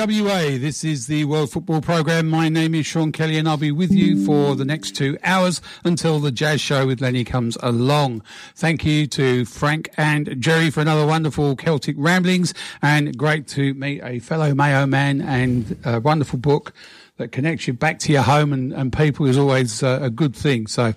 WA. This is the World Football Program. My name is Sean Kelly, and I'll be with you for the next two hours until the Jazz Show with Lenny comes along. Thank you to Frank and Jerry for another wonderful Celtic ramblings, and great to meet a fellow Mayo man and a wonderful book that connects you back to your home and, and people is always uh, a good thing. So,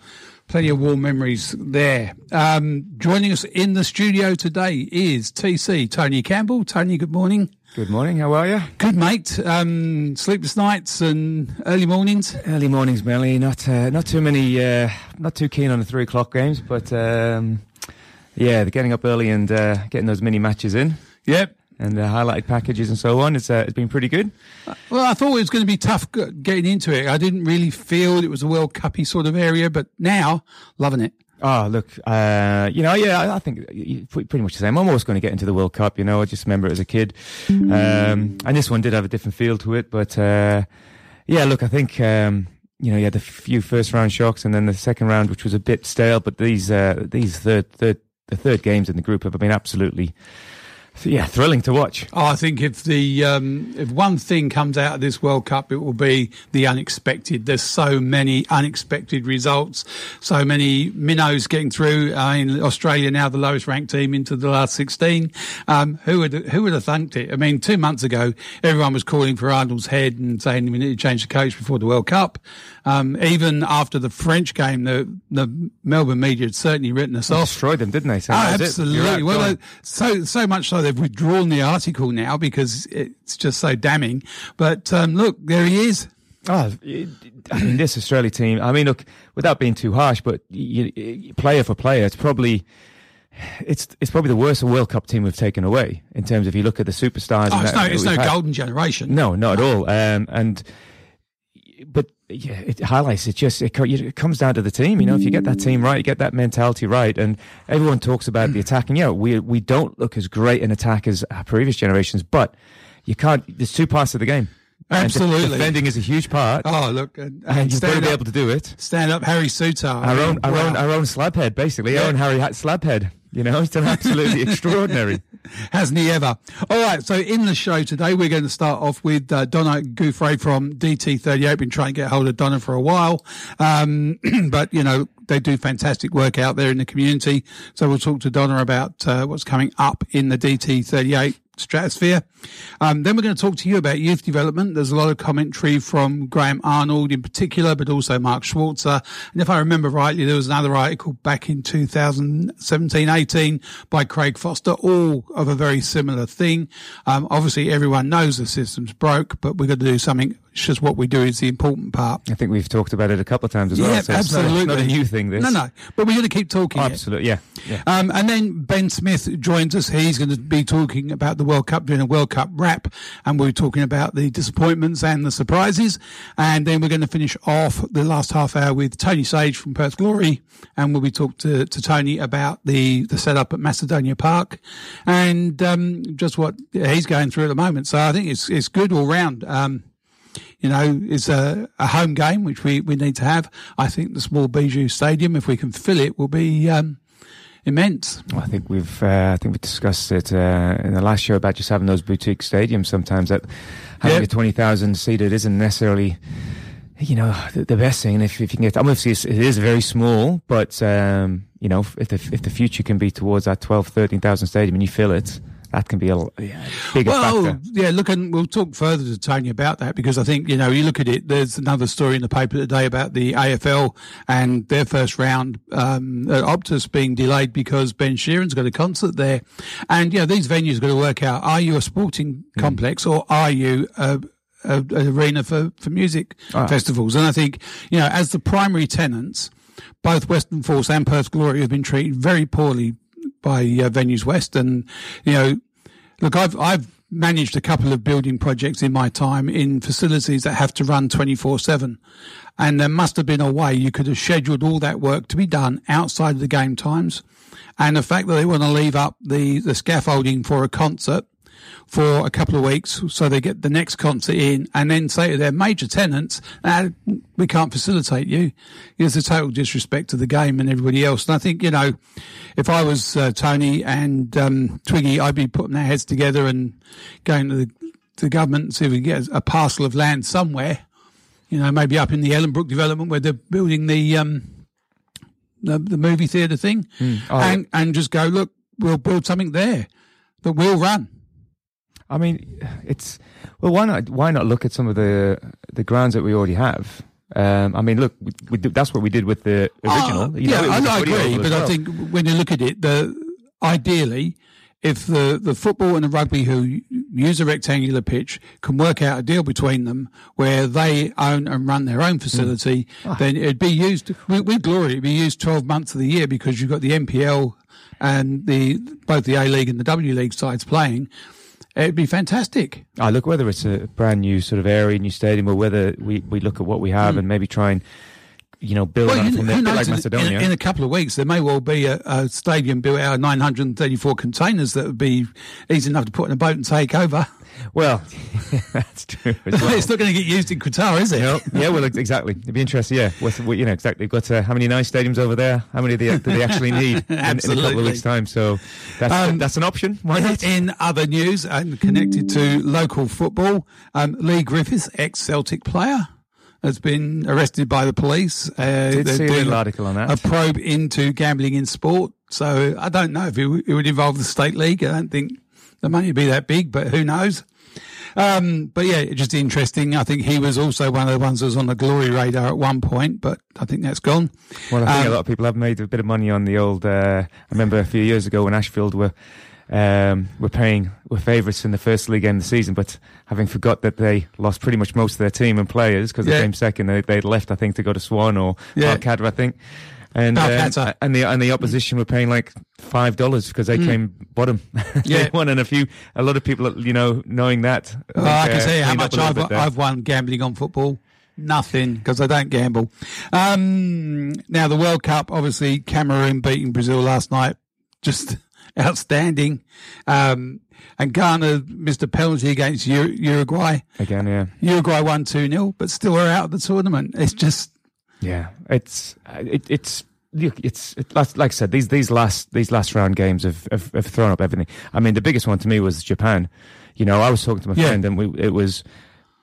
plenty of warm memories there. Um, joining us in the studio today is TC Tony Campbell. Tony, good morning. Good morning. How are you? Good, mate. Um, sleepless nights and early mornings. Early mornings, Melly. Not uh, not too many. Uh, not too keen on the three o'clock games, but um, yeah, the getting up early and uh, getting those mini matches in. Yep. And the highlighted packages and so on. It's uh, it's been pretty good. Well, I thought it was going to be tough getting into it. I didn't really feel it was a World Cuppy sort of area, but now loving it. Oh, look, uh, you know, yeah, I think pretty much the same. I'm always going to get into the World Cup, you know, I just remember it as a kid. Um, and this one did have a different feel to it, but, uh, yeah, look, I think, um, you know, you had a few first round shocks and then the second round, which was a bit stale, but these, uh, these third, third, the third games in the group have been absolutely, yeah, thrilling to watch. Oh, I think if the um, if one thing comes out of this World Cup, it will be the unexpected. There's so many unexpected results, so many minnows getting through. I mean, Australia now the lowest ranked team into the last 16. Um, who would who would have thunked it? I mean, two months ago, everyone was calling for Arnold's head and saying we need to change the coach before the World Cup. Um, even after the French game, the the Melbourne media had certainly written us they off. Destroyed them, didn't they? So oh, absolutely. Well, they, so so much so they've withdrawn the article now because it's just so damning. But um, look, there he is. Oh, I mean, this Australia team. I mean, look, without being too harsh, but you, you, player for player, it's probably it's it's probably the worst World Cup team we've taken away in terms of if you look at the superstars. Oh, it's that, no, it's no had. golden generation. No, not at all. Um, and but yeah, it highlights it. Just it, it, comes down to the team. You know, if you get that team right, you get that mentality right, and everyone talks about the attacking. Yeah, we we don't look as great in attack as our previous generations, but you can't. There's two parts of the game. Absolutely, and defending is a huge part. Oh, look, and, and you've got to be able to do it. Stand up, Harry Souttar. Our own, our own, our own slabhead, basically. Yeah. Our own Harry Slabhead. You know, he's done absolutely extraordinary. Hasn't he ever? All right. So in the show today, we're going to start off with uh, Donna Guiffre from DT38. Been trying to get hold of Donna for a while. Um, but you know, they do fantastic work out there in the community. So we'll talk to Donna about uh, what's coming up in the DT38 stratosphere. Um, then we're going to talk to you about youth development. There's a lot of commentary from Graham Arnold in particular, but also Mark Schwarzer. And if I remember rightly, there was another article back in 2017, 18 by Craig Foster, all of a very similar thing. Um, obviously everyone knows the system's broke, but we've got to do something it's just what we do is the important part. I think we've talked about it a couple of times as yeah, well. So absolutely. It's not, it's not, a new thing, this. No, no. But we're going to keep talking. Oh, absolutely, yeah. yeah. Um, and then Ben Smith joins us. He's going to be talking about the World Cup, doing a World Cup wrap. And we're talking about the disappointments and the surprises. And then we're going to finish off the last half hour with Tony Sage from Perth Glory. And we'll be talking to, to Tony about the, the setup at Macedonia Park and um, just what he's going through at the moment. So I think it's, it's good all round. Um, you know, it's a, a home game, which we, we need to have. I think the small Bijou Stadium, if we can fill it, will be um, immense. Well, I think we've uh, I think we discussed it uh, in the last show about just having those boutique stadiums. Sometimes that having yep. a twenty thousand seated isn't necessarily. You know the, the, best thing if, if you can get. Obviously, it is very small, but um, you know if the if the future can be towards that 12, 13,000 stadium and you fill it, that can be a yeah, bigger well, factor. yeah, look, and we'll talk further to Tony about that because I think, you know, you look at it, there's another story in the paper today about the AFL and their first round, um, at Optus being delayed because Ben Sheeran's got a concert there. And, you know, these venues got to work out, are you a sporting mm. complex or are you a, a, a arena for, for music oh. festivals? And I think, you know, as the primary tenants, both Western Force and Perth Glory have been treated very poorly by uh, Venues West. And, you know, look, I've, I've managed a couple of building projects in my time in facilities that have to run 24 seven. And there must have been a way you could have scheduled all that work to be done outside of the game times. And the fact that they want to leave up the, the scaffolding for a concert for a couple of weeks so they get the next concert in and then say to their major tenants, ah, we can't facilitate you. It's a total disrespect to the game and everybody else. And I think, you know, if I was uh, Tony and um, Twiggy, I'd be putting their heads together and going to the, to the government and see if we can get a parcel of land somewhere, you know, maybe up in the Ellenbrook development where they're building the, um, the, the movie theatre thing mm. and, and just go, look, we'll build something there that will run. I mean, it's well. Why not? Why not look at some of the the grounds that we already have? Um, I mean, look, we, we, that's what we did with the original. Uh, yeah, know, I, I agree, but well. I think when you look at it, the ideally, if the, the football and the rugby who use a rectangular pitch can work out a deal between them where they own and run their own facility, mm. then it'd be used with, with glory. It'd be used 12 months of the year because you've got the NPL and the both the A League and the W League sides playing. It'd be fantastic. I look whether it's a brand new sort of area, new stadium, or whether we, we look at what we have mm. and maybe try and you know, build well, on from there, like Macedonia. In, in, a couple of weeks, there may well be a, a, stadium built out of 934 containers that would be easy enough to put in a boat and take over. Well, that's true. Well. it's not going to get used in Qatar, is it? yeah, well, exactly. It'd be interesting. Yeah, What's, you know, exactly. We've got uh, how many nice stadiums over there? How many do they, do they actually need in, in, a couple of weeks' time? So that's um, that's an option. Why not? In other news and connected to local football, um, Leigh Griffiths, ex-Celtic player, has been arrested by the police. Uh, Did see an article on that. A probe into gambling in sport. So I don't know if it, it would involve the state league. I don't think the money would be that big, but who knows? Um, but yeah, just interesting. I think he was also one of the ones that was on the glory radar at one point, but I think that's gone. Well, I think um, a lot of people have made a bit of money on the old. Uh, I remember a few years ago when Ashfield were um, were paying were favourites in the first league game of the season, but having forgot that they lost pretty much most of their team and players because yeah. they came second, they they left I think to go to Swan or yeah. I think and uh, and the and the opposition were paying like five dollars because they mm. came bottom. yeah, won, and a few, a lot of people, you know, knowing that. Well, I, can uh, say how much I've, I've won gambling on football. Nothing because I don't gamble. Um, now the World Cup, obviously Cameroon beating Brazil last night, just outstanding. Um, and Ghana missed a penalty against Uruguay. Again, yeah. Uruguay won 2 0, but still are out of the tournament. It's just yeah, it's it, it's it's it, like I said, these these last these last round games have, have, have thrown up everything. I mean, the biggest one to me was Japan. You know, I was talking to my yeah. friend, and we it was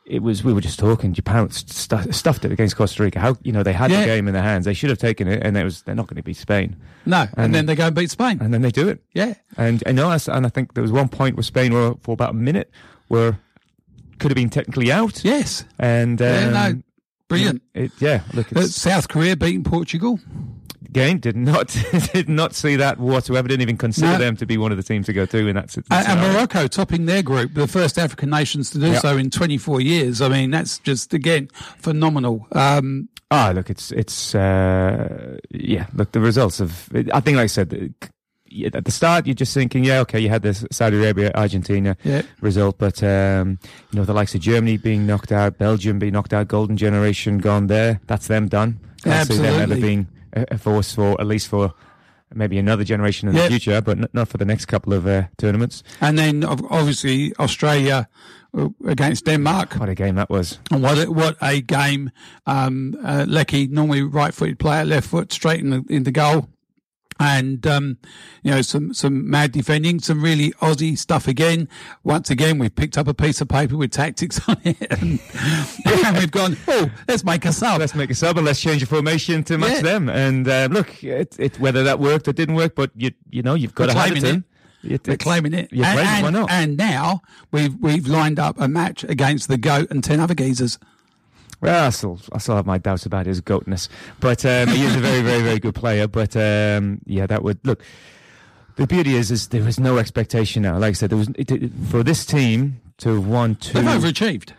it was we were just talking. Japan st- stuffed it against Costa Rica. How you know they had Yeah. the game in their hands. They should have taken it, and it was they're not going to beat Spain. No, and, And- then they go and beat Spain. And then they do it. yeah. And I know, and I think there was one point where Spain were for about a minute where could have been technically out. Yes. And um, Yeah, no, brilliant. It, yeah, look, Uh, it's, South Korea beating Portugal. again did not did not see that whatsoever. Didn't even consider No. them to be one of the teams to go through in that sit- And, and. Morocco topping their group, the first African nations to do Yeah. so in 24 years. I mean, that's just, again, phenomenal. Um, Ah, look, it's it's uh, yeah. Look, the results of I think, like I said, at the start you're just thinking, yeah, okay, you had this Saudi Arabia Argentina yeah. result, but um, you know the likes of Germany being knocked out, Belgium being knocked out, Golden Generation gone there. That's them done. Can't see them ever being a, force for at least for maybe another generation in Yeah. the future, but n- not for the next couple of uh, tournaments. And then obviously Australia uh, against Denmark. What a game that was! And what a, what a game. Um, uh, Leckie, normally right footed player, left foot straight in the, in the goal. And, um, you know, some, some mad defending, some really Aussie stuff again. Once again, we've picked up a piece of paper with tactics on it and, and we've gone, oh, let's make a sub. Let's make a sub and let's change the formation to match Yeah. them. And uh, look, it, it, whether that worked or didn't work, but you you know you've got We're to have it in. It, They're claiming it. You're and, claiming it, and, why not? and now we've, we've lined up a match against the GOAT and 10 other geezers. Well, I still, I still have my doubts about his goatness, but um, he is a very, very, very good player. But um, yeah, that would look. The beauty is, is there is no expectation now. Like I said, there was it, it- for this team to have won two They've overachieved.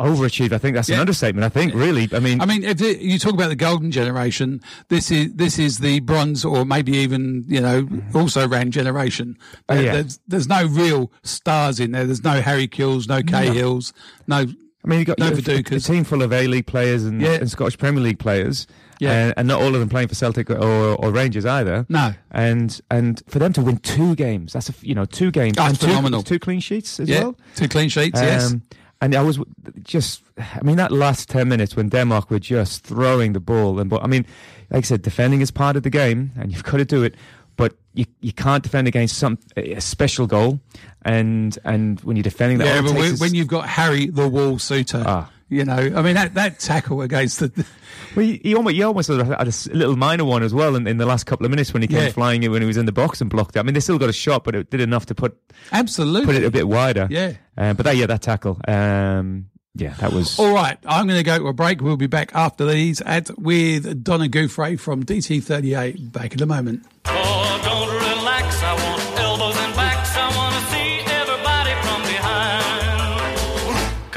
overachieved. I think that's an understatement. I think really. I mean, I mean, if it, you talk about the golden generation, this is this is the bronze, or maybe even you know also ran generation. Oh, yeah. There's there's no real stars in there. There's no Harry Kewells, no Cahills, no. I mean, you've got No you know, a, team full of A League players and, Yeah. and Scottish Premier League players, Yeah. and, and not all of them playing for Celtic or, or Rangers either. No. and and for them to win two games, that's a you know two games, That's and phenomenal. two clean sheets as Yeah, well. two clean sheets. yes, Um, and I was just, I mean, that last 10 minutes when Denmark were just throwing the ball. And, but I mean, like I said, defending is part of the game and you've got to do it. But you, you can't defend against some a special goal. And and when you're defending that, yeah. But when, is- when you've got Harry the Wall Souttar, Ah. you know, I mean that that tackle against the. Well, he, he almost, he almost had a, had a s- little minor one as well in, in the last couple of minutes when he came Yeah. flying in when he was in the box and blocked it. I mean, they still got a shot, but it did enough to put Absolutely. put it a bit wider. Yeah. Um, but that, yeah, that tackle. Um, yeah, that was. All right, I'm going to go to a break. We'll be back after these at with Donna Guiffre from DT38. Back in a moment. Oh,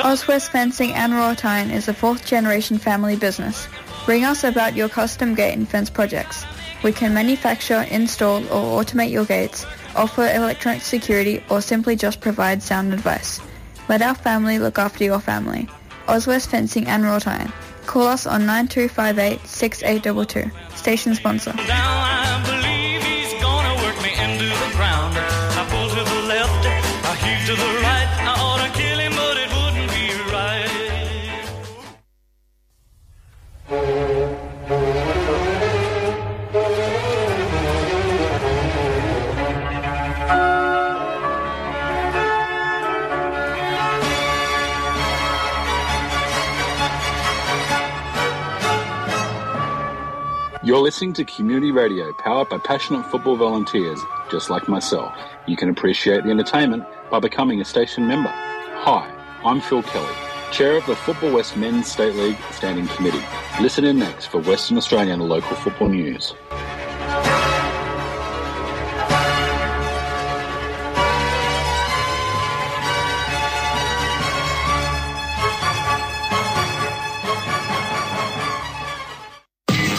Oswest Fencing and Royaltine is a fourth generation family business. Ring us about your custom gate and fence projects. We can manufacture, install or automate your gates, offer electronic security or simply just provide sound advice. Let our family look after your family. Oswest Fencing and Royaltine. Call us on 9258 6822. Station sponsor. You're listening to community radio powered by passionate football volunteers just like myself. You can appreciate the entertainment by becoming a station member. Hi, I'm Phil Kelly, Chair of the Football West Men's State League Standing Committee. Listen in next for Western Australian local football news.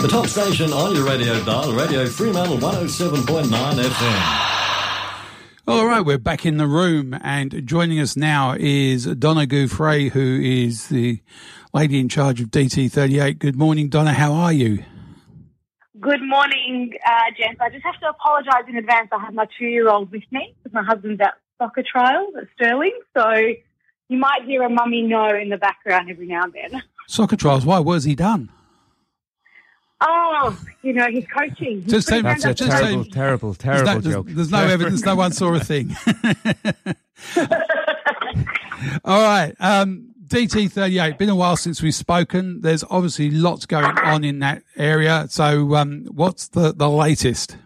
The top station on your radio dial, Radio Fremantle 107.9 FM. All right, we're back in the room, and joining us now is Donna Guiffre, who is the lady in charge of DT38. Good morning, Donna. How are you? Good morning, uh, gents. I just have to apologise in advance. I have my two-year-old with me because my husband's at soccer trials at Stirling, so you might hear a mummy no in the background every now and then. Soccer trials. Why was he done? Oh, you know, he's coaching. He's Just say- That's a hands up terrible, terrible, There's terrible no, there's, joke. there's no evidence. No one saw a thing. All right, um, DT38, been a while since we've spoken. There's obviously lots going on in that area. So, um, what's the, the latest?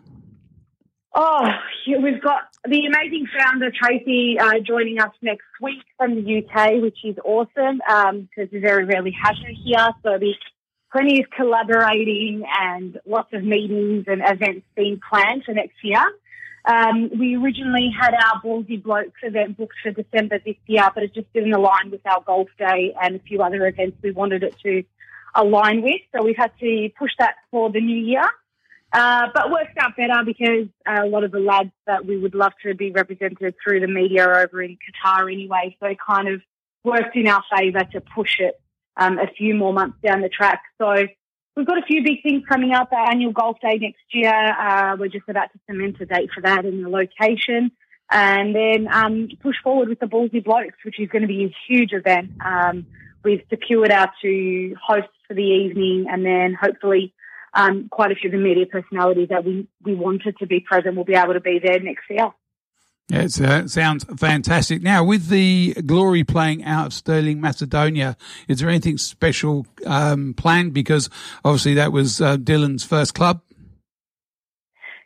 Oh, yeah, we've got the amazing founder Tracy uh, joining us next week from the UK, which is awesome because we very rarely have her here. So there's plenty of collaborating and lots of meetings and events being planned for next year. Um, we originally had our Ballsy Blokes event booked for December this year, but it just didn't align with our golf day and a few other events we wanted it to align with. So we've had to push that for the new year. Uh, but worked out better because a lot of the lads that we would love to be represented through the media are over in Qatar anyway. So it kind of worked in our favour to push it um, a few more months down the track. So we've got a few big things coming up. Our annual golf day next year. Uh, we're just about to cement a date for that and the location. And then um, push forward with the Ballsy Blokes, which is going to be a huge event. Um, we've secured our two hosts for the evening and then hopefully um, quite a few of the media personalities that we, we wanted to be present will be able to be there next year. Yeah, it uh, sounds fantastic. Now, with the Glory playing out of Stirling, Macedonia, is there anything special um, planned? Because obviously that was uh, Dylan's first club.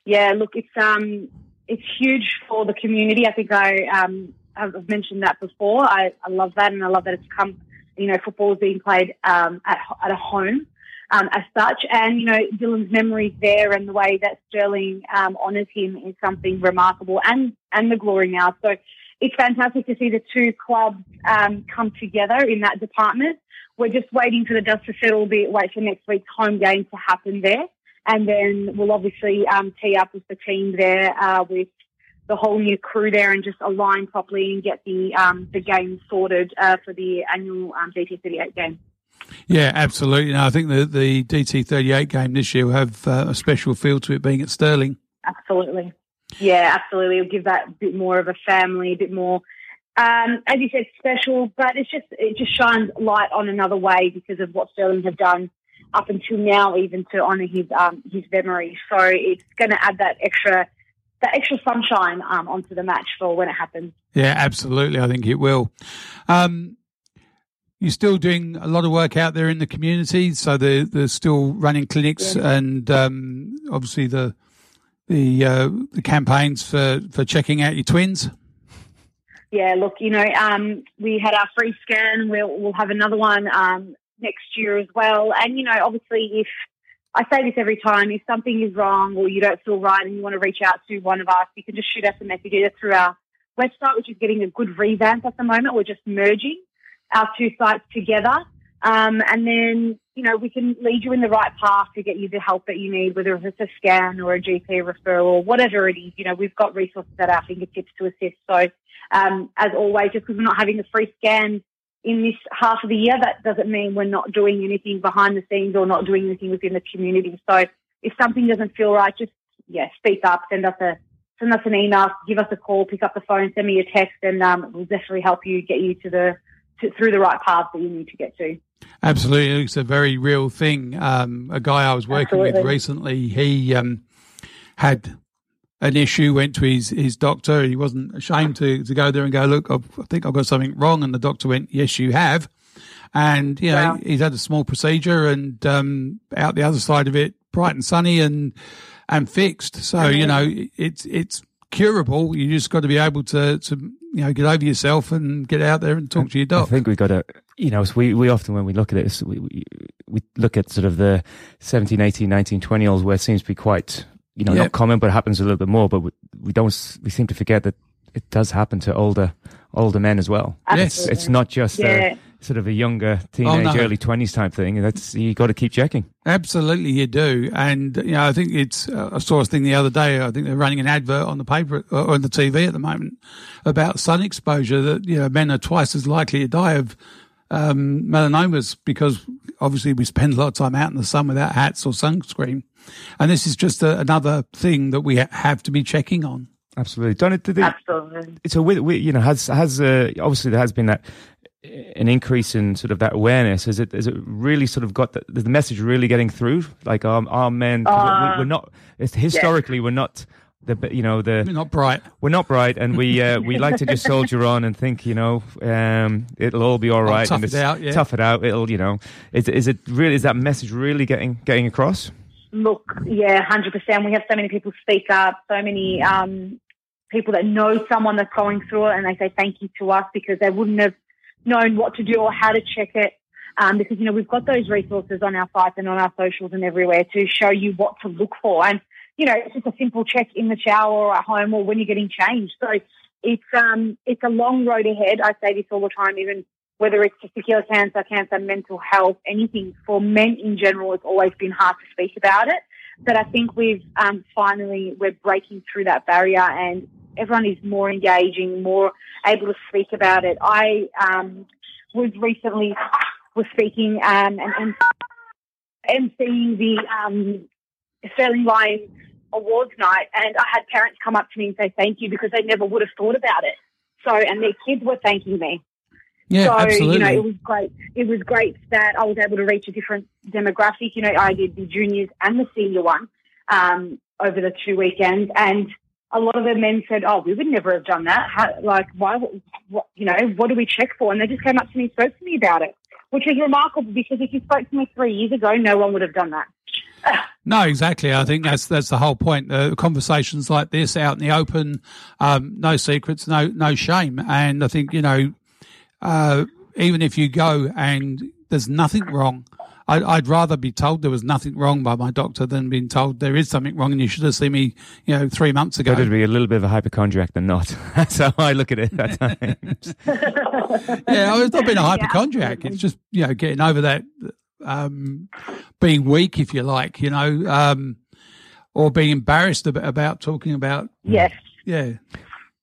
Yeah, look, it's um, it's huge for the community. I think I um, I've mentioned that before. I, I love that, and I love that it's come. You know, football is being played um, at at a home um, as such. And, you know, Dylan's memories there and the way that Stirling um, honours him is something remarkable and, and the glory now. So it's fantastic to see the two clubs um, come together in that department. We're just waiting for the dust to settle bit, wait for next week's home game to happen there. And then we'll obviously um, tee up with the team there uh, with the whole new crew there and just align properly and get the um, the game sorted uh, for the annual um, DT38 game. Yeah, absolutely. No, I think the the DT38 game this year will have uh, a special feel to it being at Stirling. Absolutely. Yeah, absolutely. It'll give that a bit more of a family, a bit more, um, as you said, special. But it's just it just shines light on another way because of what Stirling have done up until now, even to honour his um, his memory. So it's going to add that extra that extra sunshine um, onto the match for when it happens. Yeah, absolutely. I think it will. Um, you're still doing a lot of work out there in the community, so they're, they're still running clinics yeah. and um, obviously the the uh, the campaigns for, for checking out your twins. Yeah, look, you know, um, we had our free scan. We'll we'll have another one um, next year as well. And you know, obviously, if I say this every time, if something is wrong or you don't feel right and you want to reach out to one of us, you can just shoot us a message either through our website, which is getting a good revamp at the moment. We're just merging our two sites together. Um, and then, you know, we can lead you in the right path to get you the help that you need, whether it's a scan or a GP referral or whatever it is. You know, we've got resources at our fingertips to assist. So, um, as always, just because we're not having a free scan in this half of the year, that doesn't mean we're not doing anything behind the scenes or not doing anything within the community. So, if something doesn't feel right, just yeah, speak up, send us a send us an email, give us a call, pick up the phone, send me a text, and um, we'll definitely help you get you to the to, through the right path that you need to get to. Absolutely, it's a very real thing. Um, a guy I was working Absolutely. with recently, he um, had an issue, went to his, his doctor. He wasn't ashamed to, to go there and go, look, I've, i think I've got something wrong. And the doctor went, yes, you have. And, you know, wow. he's had a small procedure and um, out the other side of it, bright and sunny and and fixed. So, mm-hmm. you know, it's it's curable. You just got to be able to, to you know get over yourself and get out there and talk to your dog. I think we got to you know we we often when we look at it we, we, we look at sort of the 17, 18, 19, 20 year olds where it seems to be quite you know yep. not common but it happens a little bit more. But we, we don't we seem to forget that it does happen to older older men as well. Yes, it's not just yeah sort of a younger teenage, oh, no. early twenties type thing. That's you got to keep checking. Absolutely, you do. And you know, I think it's. Uh, I saw a thing the other day. I think they're running an advert on the paper or uh, on the TV at the moment about sun exposure. That you know, men are twice as likely to die of um, melanomas because obviously we spend a lot of time out in the sun without hats or sunscreen. And this is just a, another thing that we have to be checking on. Absolutely, Donna. Did it, Absolutely. So, we, we, you know, has has uh, obviously there has been that an increase in sort of that awareness? Is it is it really sort of got the, the message really getting through? Like our our men, uh, we're not. historically, yeah. we're not the you know the We're not bright. we're not bright, and we uh, we like to just soldier on and think you know um, it'll all be all right. tough and it out, yeah. Tough it out. It'll you know is is it really is that message really getting getting across? Look, yeah, hundred percent. We have so many people speak up, so many um, people that know someone that's going through it, and they say thank you to us because they wouldn't have known what to do or how to check it. Um, because you know we've got those resources on our sites and on our socials and everywhere to show you what to look for, and you know it's just a simple check in the shower or at home or when you're getting changed. So it's um it's a long road ahead. I say this all the time, even whether it's testicular cancer, cancer, mental health, anything for men in general, it's always been hard to speak about it. But I think we've um, finally we're breaking through that barrier, and everyone is more engaging, more able to speak about it. I um, was recently was speaking um, and, and emceeing the um, Stirling Lions Awards night, and I had parents come up to me and say thank you because they never would have thought about it. So, and their kids were thanking me. Yeah, so, absolutely. you know, it was great. It was great that I was able to reach a different demographic. You know, I did the juniors and the senior one um, over the two weekends, and a lot of the men said, "Oh, we would never have done that. How, like, why? What, you know, what do we check for?" And they just came up to me and spoke to me about it, which is remarkable because if you spoke to me three years ago, no one would have done that. No, exactly. I think that's that's the whole point. Uh, conversations like this out in the open, um, no secrets, no no shame. And I think you know, uh, even if you go and there's nothing wrong, I, I'd rather be told there was nothing wrong by my doctor than being told there is something wrong and you should have seen me, you know, three months ago. Better to be a little bit of a hypochondriac than not. That's how I look at it at times. yeah, it's not being a hypochondriac. It's just you know getting over that um, being weak, if you like, you know, um, or being embarrassed about, about talking about. Yes. Yeah.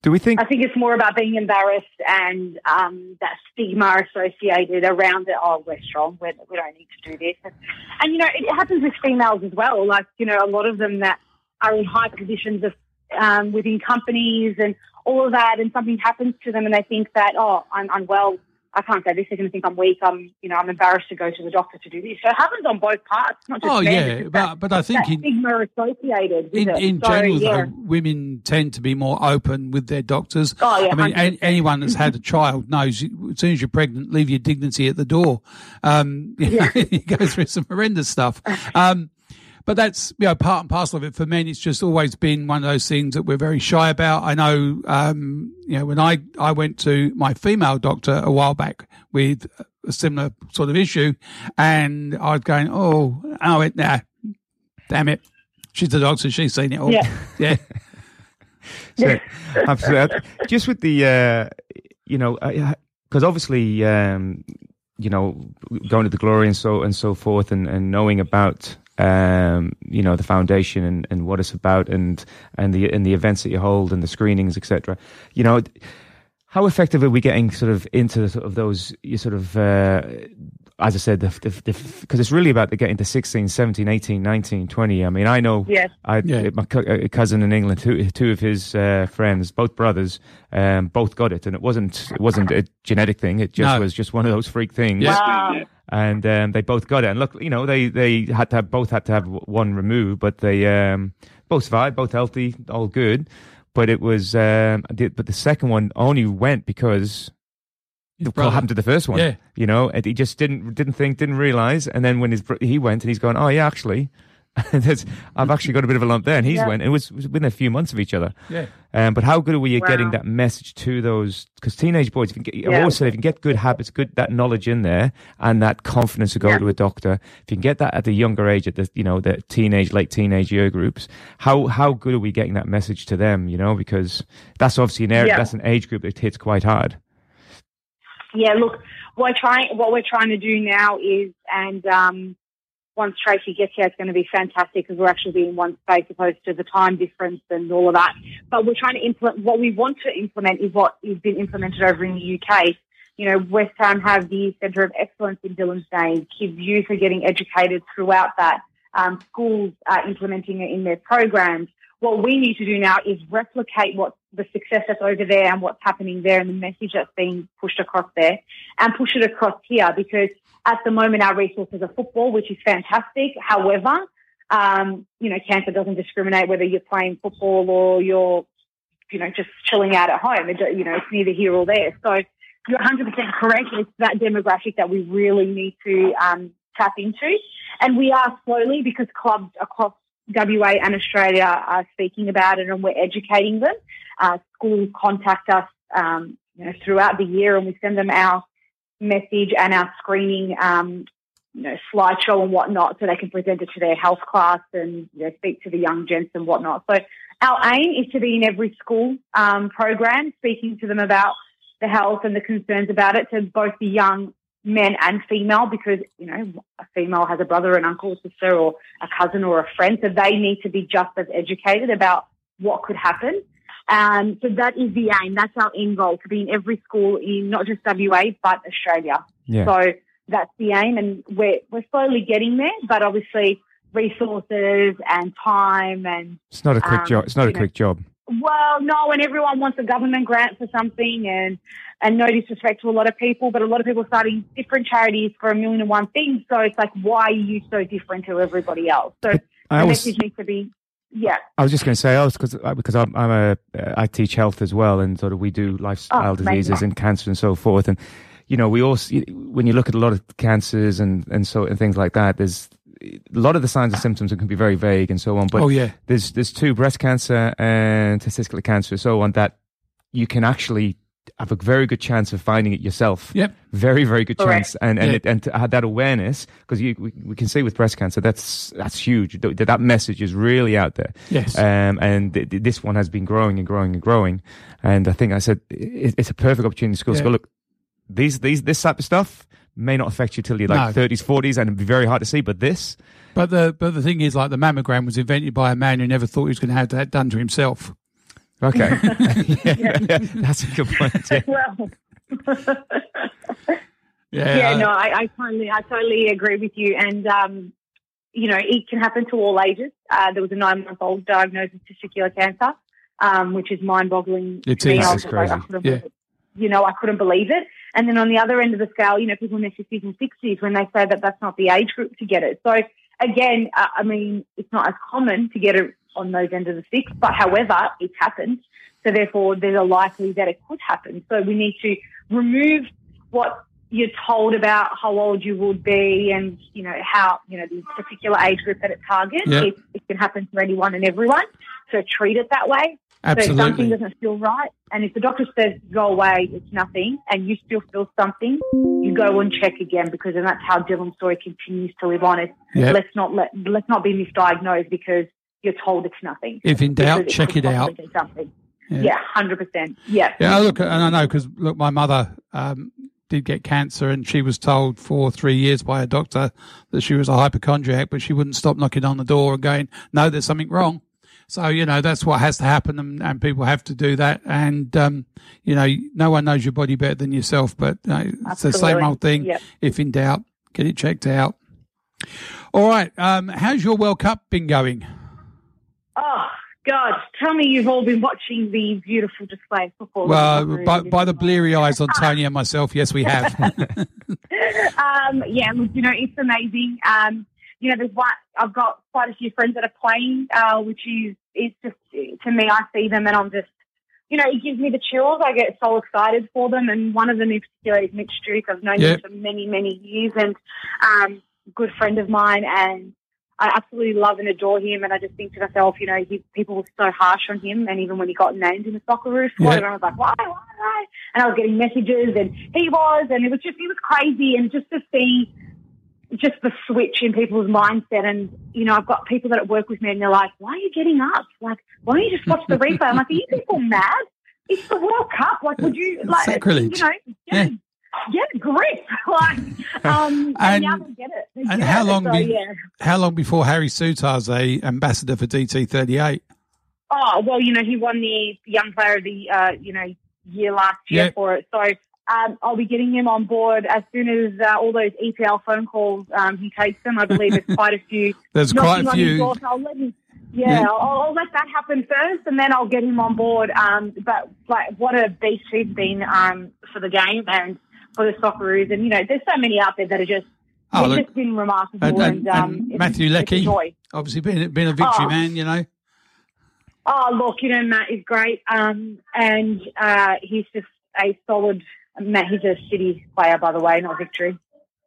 Do we think? I think it's more about being embarrassed and um, that stigma associated around it. Oh, we're strong. We're, we don't need to do this. And, and, you know, it happens with females as well. Like, you know, a lot of them that are in high positions of um, within companies and all of that, and something happens to them and they think that, oh, I'm unwell. I can't say this. They're going to think I'm weak. I'm, you know, I'm embarrassed to go to the doctor to do this. So it happens on both parts, not just Oh men. yeah, but that, but I think in stigma associated with in, in So, general, yeah. though, women tend to be more open with their doctors. Oh, yeah, I mean, an, 100%. anyone that's had a child knows as soon as you're pregnant, leave your dignity at the door. Um, you, know, you go through some horrendous stuff. Um, but that's you know part and parcel of it. For men, it's just always been one of those things that we're very shy about. I know, um, you know, when I I went to my female doctor a while back with a similar sort of issue, and I was going, oh, oh, it, nah, damn it, she's the doctor, she's seen it all. Yeah. yeah. So, absolutely. Just with the, uh, you know, because obviously, um, you know, going to the glory and so and so forth, and, and knowing about, um, you know, the foundation and, and what it's about, and and the and the events that you hold and the screenings, etc. You know, how effective are we getting sort of into sort of those you sort of uh, as I said, because it's really about the getting to 16, 17, 18, 19, 20. I mean, I know Yes. I, Yeah. my co- uh, cousin in England, two, two of his uh, friends, both brothers, um, both got it, and it wasn't it wasn't a genetic thing. It just No. was just one of those freak things. Yeah. Wow. And um, they both got it. And look, you know, they they had to have both had to have one removed, but they um, both survived, both healthy, all good. But it was, um, but the second one only went because what brother. happened to the first one. Yeah. You know, and he just didn't didn't think, didn't realize, and then when his he went and he's going, oh yeah, actually, I've actually got a bit of a lump there, and he's Yeah. went. It was, was within a few months of each other. Yeah. Um, but how good are we at getting that message to those? Because teenage boys, if you can get, I've Yeah. always said, if you can get good habits, good that knowledge in there, and that confidence to go Yeah. to a doctor, if you can get that at the younger age, at the you know the teenage, late teenage year groups, how how good are we getting that message to them? You know, because that's obviously an area, Yeah. that's an age group that hits quite hard. Yeah, look, we're trying. What we're trying to do now is, and um, once Tracy gets here, it's going to be fantastic because we're actually be in one space opposed to the time difference and all of that. But we're trying to implement. What we want to implement is what has been implemented over in the UK. You know, West Ham have the Centre of Excellence in Dillonsdale. Kids youth are getting educated throughout that. Um, schools are implementing it in their programs. What we need to do now is replicate what the success that's over there and what's happening there and the message that's being pushed across there and push it across here because at the moment our resources are football, which is fantastic. However, Um, you know, cancer doesn't discriminate whether you're playing football or you're, you know, just chilling out at home. It, you know, it's neither here or there. So you're 100% correct. It's that demographic that we really need to um, tap into. And we are slowly, because clubs across WA and Australia are speaking about it and we're educating them. Uh, schools contact us um, you know, throughout the year and we send them our message and our screening um, you know, slideshow and whatnot so they can present it to their health class and you know, speak to the young gents and whatnot. So our aim is to be in every school um, program, speaking to them about the health and the concerns about it to both the young men and female because, you know, a female has a brother, an uncle, a sister or a cousin or a friend. So they need to be just as educated about what could happen. Um, so that is the aim. That's our end goal to be in every school in not just WA, but Australia. Yeah. So that's the aim, and we're we're slowly getting there. But obviously, resources and time and It's not a quick Um, job. It's not a know, quick job. well, no, and everyone wants a government grant for something, and and no disrespect to a lot of people, but a lot of people are starting different charities for a million and one things. So it's like, why are you so different to everybody else? So I the always- message needs to be, yeah, I was just going to say, I was because because I'm, I'm a uh, teach health as well, and sort of we do lifestyle Oh, diseases and cancer and so forth. And you know, we also when you look at a lot of cancers and and so and things like that, there's a lot of the signs and symptoms can be very vague and so on. But oh yeah, there's there's two breast cancer and testicular cancer, so on that you can actually have a very good chance of finding it yourself. Yep. Very, very good Correct. chance, and and Yeah. it, and to have that awareness because you we, we can see with breast cancer that's that's huge. That, that message is really out there. yes. Um, and th- th- this one has been growing and growing and growing. And I think I said it, it's a perfect opportunity to schools to Yeah. go look. These these this type of stuff may not affect you till you're like No. 30s, 40s, and it'd be very hard to see. But this, but the but the thing is, like the mammogram was invented by a man who never thought he was going to have that done to himself. Okay, that's a good point. Yeah. well. Yeah, Yeah, no, I, I totally, I totally agree with you. And, um, you know, it can happen to all ages. Uh, there was a nine month old diagnosed with testicular cancer, um, which is mind boggling. It is. It's just like, crazy. Yeah. You know, I couldn't believe it. And then on the other end of the scale, you know, people in their 50s and 60s when they say that that's not the age group to get it. So again, uh, I mean, it's not as common to get it on of the sticks, but however, it's happened. So therefore, there's a likely that it could happen. So we need to remove what you're told about how old you would be and, you know, how, you know, the particular age group that it targets. Yeah. It, it can happen to anyone and everyone. So treat it that way. Absolutely. So if something doesn't feel right, and if the doctor says go away, it's nothing, and you still feel something, you go and check again because then that's how Dylan's story continues to live on. It's Yeah. let's not let let's not be misdiagnosed because you're told it's nothing. If in doubt, check it out. Something. Yeah. Hundred percent. Yeah. Yeah, look, and I know because look, my mother um, did get cancer, and she was told for three years by a doctor that she was a hypochondriac, but she wouldn't stop knocking on the door and going, "No, there's something wrong." So you know that's what has to happen, and, and people have to do that. And um, you know, no one knows your body better than yourself, but uh, it's the same old thing. Yep. If in doubt, get it checked out. All right, um, how's your World Cup been going? Oh God, tell me you've all been watching the beautiful display of football. Well, by, by the bleary eyes on Tony and myself, yes, we have. um, yeah, look, you know, it's amazing. Um, you know, there's one, I've got quite a few friends that are playing, uh, which is, it's just, to me, I see them and I'm just, you know, it gives me the chills. I get so excited for them. And one of them in particular is Mitch Duke. I've known Yeah. him for many, many years and, um, good friend of mine. And I absolutely love and adore him. And I just think to myself, you know, he, people were so harsh on him. And even when he got named in the Socceroo squad, Yeah. I was like, why, why, why? And I was getting messages and he was, and it was just, it was crazy. And just to see just the switch in people's mindset. And, you know, I've got people that work with me and they're like, why are you getting up? Like, why don't you just watch the replay? I'm like, are you people mad? It's the World Cup. Like, would you, like, Sacrilege. you know, Yeah. Get, a grip. like, um, and, And- now they get it. They and get how it. long So, be- yeah. How long before Harry Souttar's a ambassador for DT38? Oh, well, you know, he won the Young Player of the, uh, you know, year last year Yeah. for it. So um, I'll be getting him on board as soon as uh, all those EPL phone calls um, he takes them. I believe there's quite a few. There's quite a few. door, so I'll let him. Yeah, Yeah. I'll, I'll let that happen first, and then I'll get him on board. Um, but like, what a beast he's been um, for the game and for the Socceroos, and you know, there's so many out there that are just Oh, it's look, just been remarkable. and, And, and, um, and it's- Matthew it's Leckie, obviously been been a victory Oh. man, you know. Oh, look, you know, Matt is great. Um, and uh, he's just a solid. Matt, he's a city player, by the way, not victory.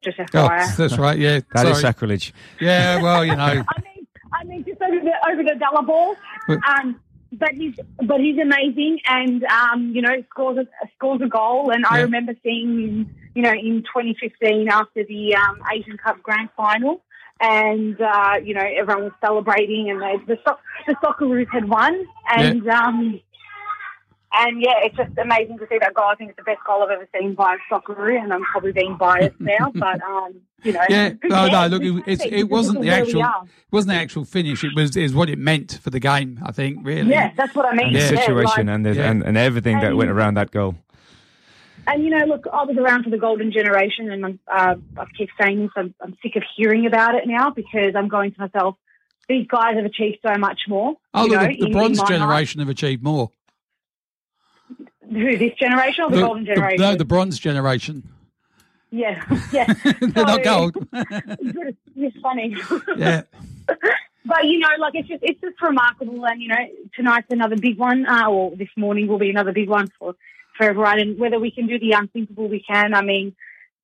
Just Oh, FYI. that's right. Yeah, That is sorry. sacrilege. Yeah, well, you know, I mean, I mean, just over the over the dollar ball. But- Um, but he's but he's amazing, and um, you know, scores a scores a goal. And I remember seeing him, you know, in 2015 after the um, Asian Cup Grand Final, and uh, you know, everyone was celebrating, and they, the so- the Socceroos had won, and um, and yeah, it's just amazing to see that goal. I think it's the best goal I've ever seen by a Socceroo, and I'm probably being biased now, but um, you know, yeah. who No, no. Look, Who it, it wasn't the This is where we actual, it wasn't the actual finish. It was is what it meant for the game. I think really. Yeah, that's what I mean. And the Yeah. situation like- and, the, Yeah. and and everything that went around that goal. And you know, look, I was around for the golden generation, and I'm, uh, I keep saying this. I'm, I'm sick of hearing about it now because I'm going to myself. These guys have achieved so much more. Oh, you look, know, the, the bronze in my generation have achieved more. Who this generation or the, golden the- generation? no, the bronze generation. yeah, yeah. They're not gold. it's funny. yeah. But you know, like it's just it's just remarkable, and you know, tonight's another big one, uh, or this morning will be another big one for for everyone. And whether we can do the unthinkable, we can. I mean,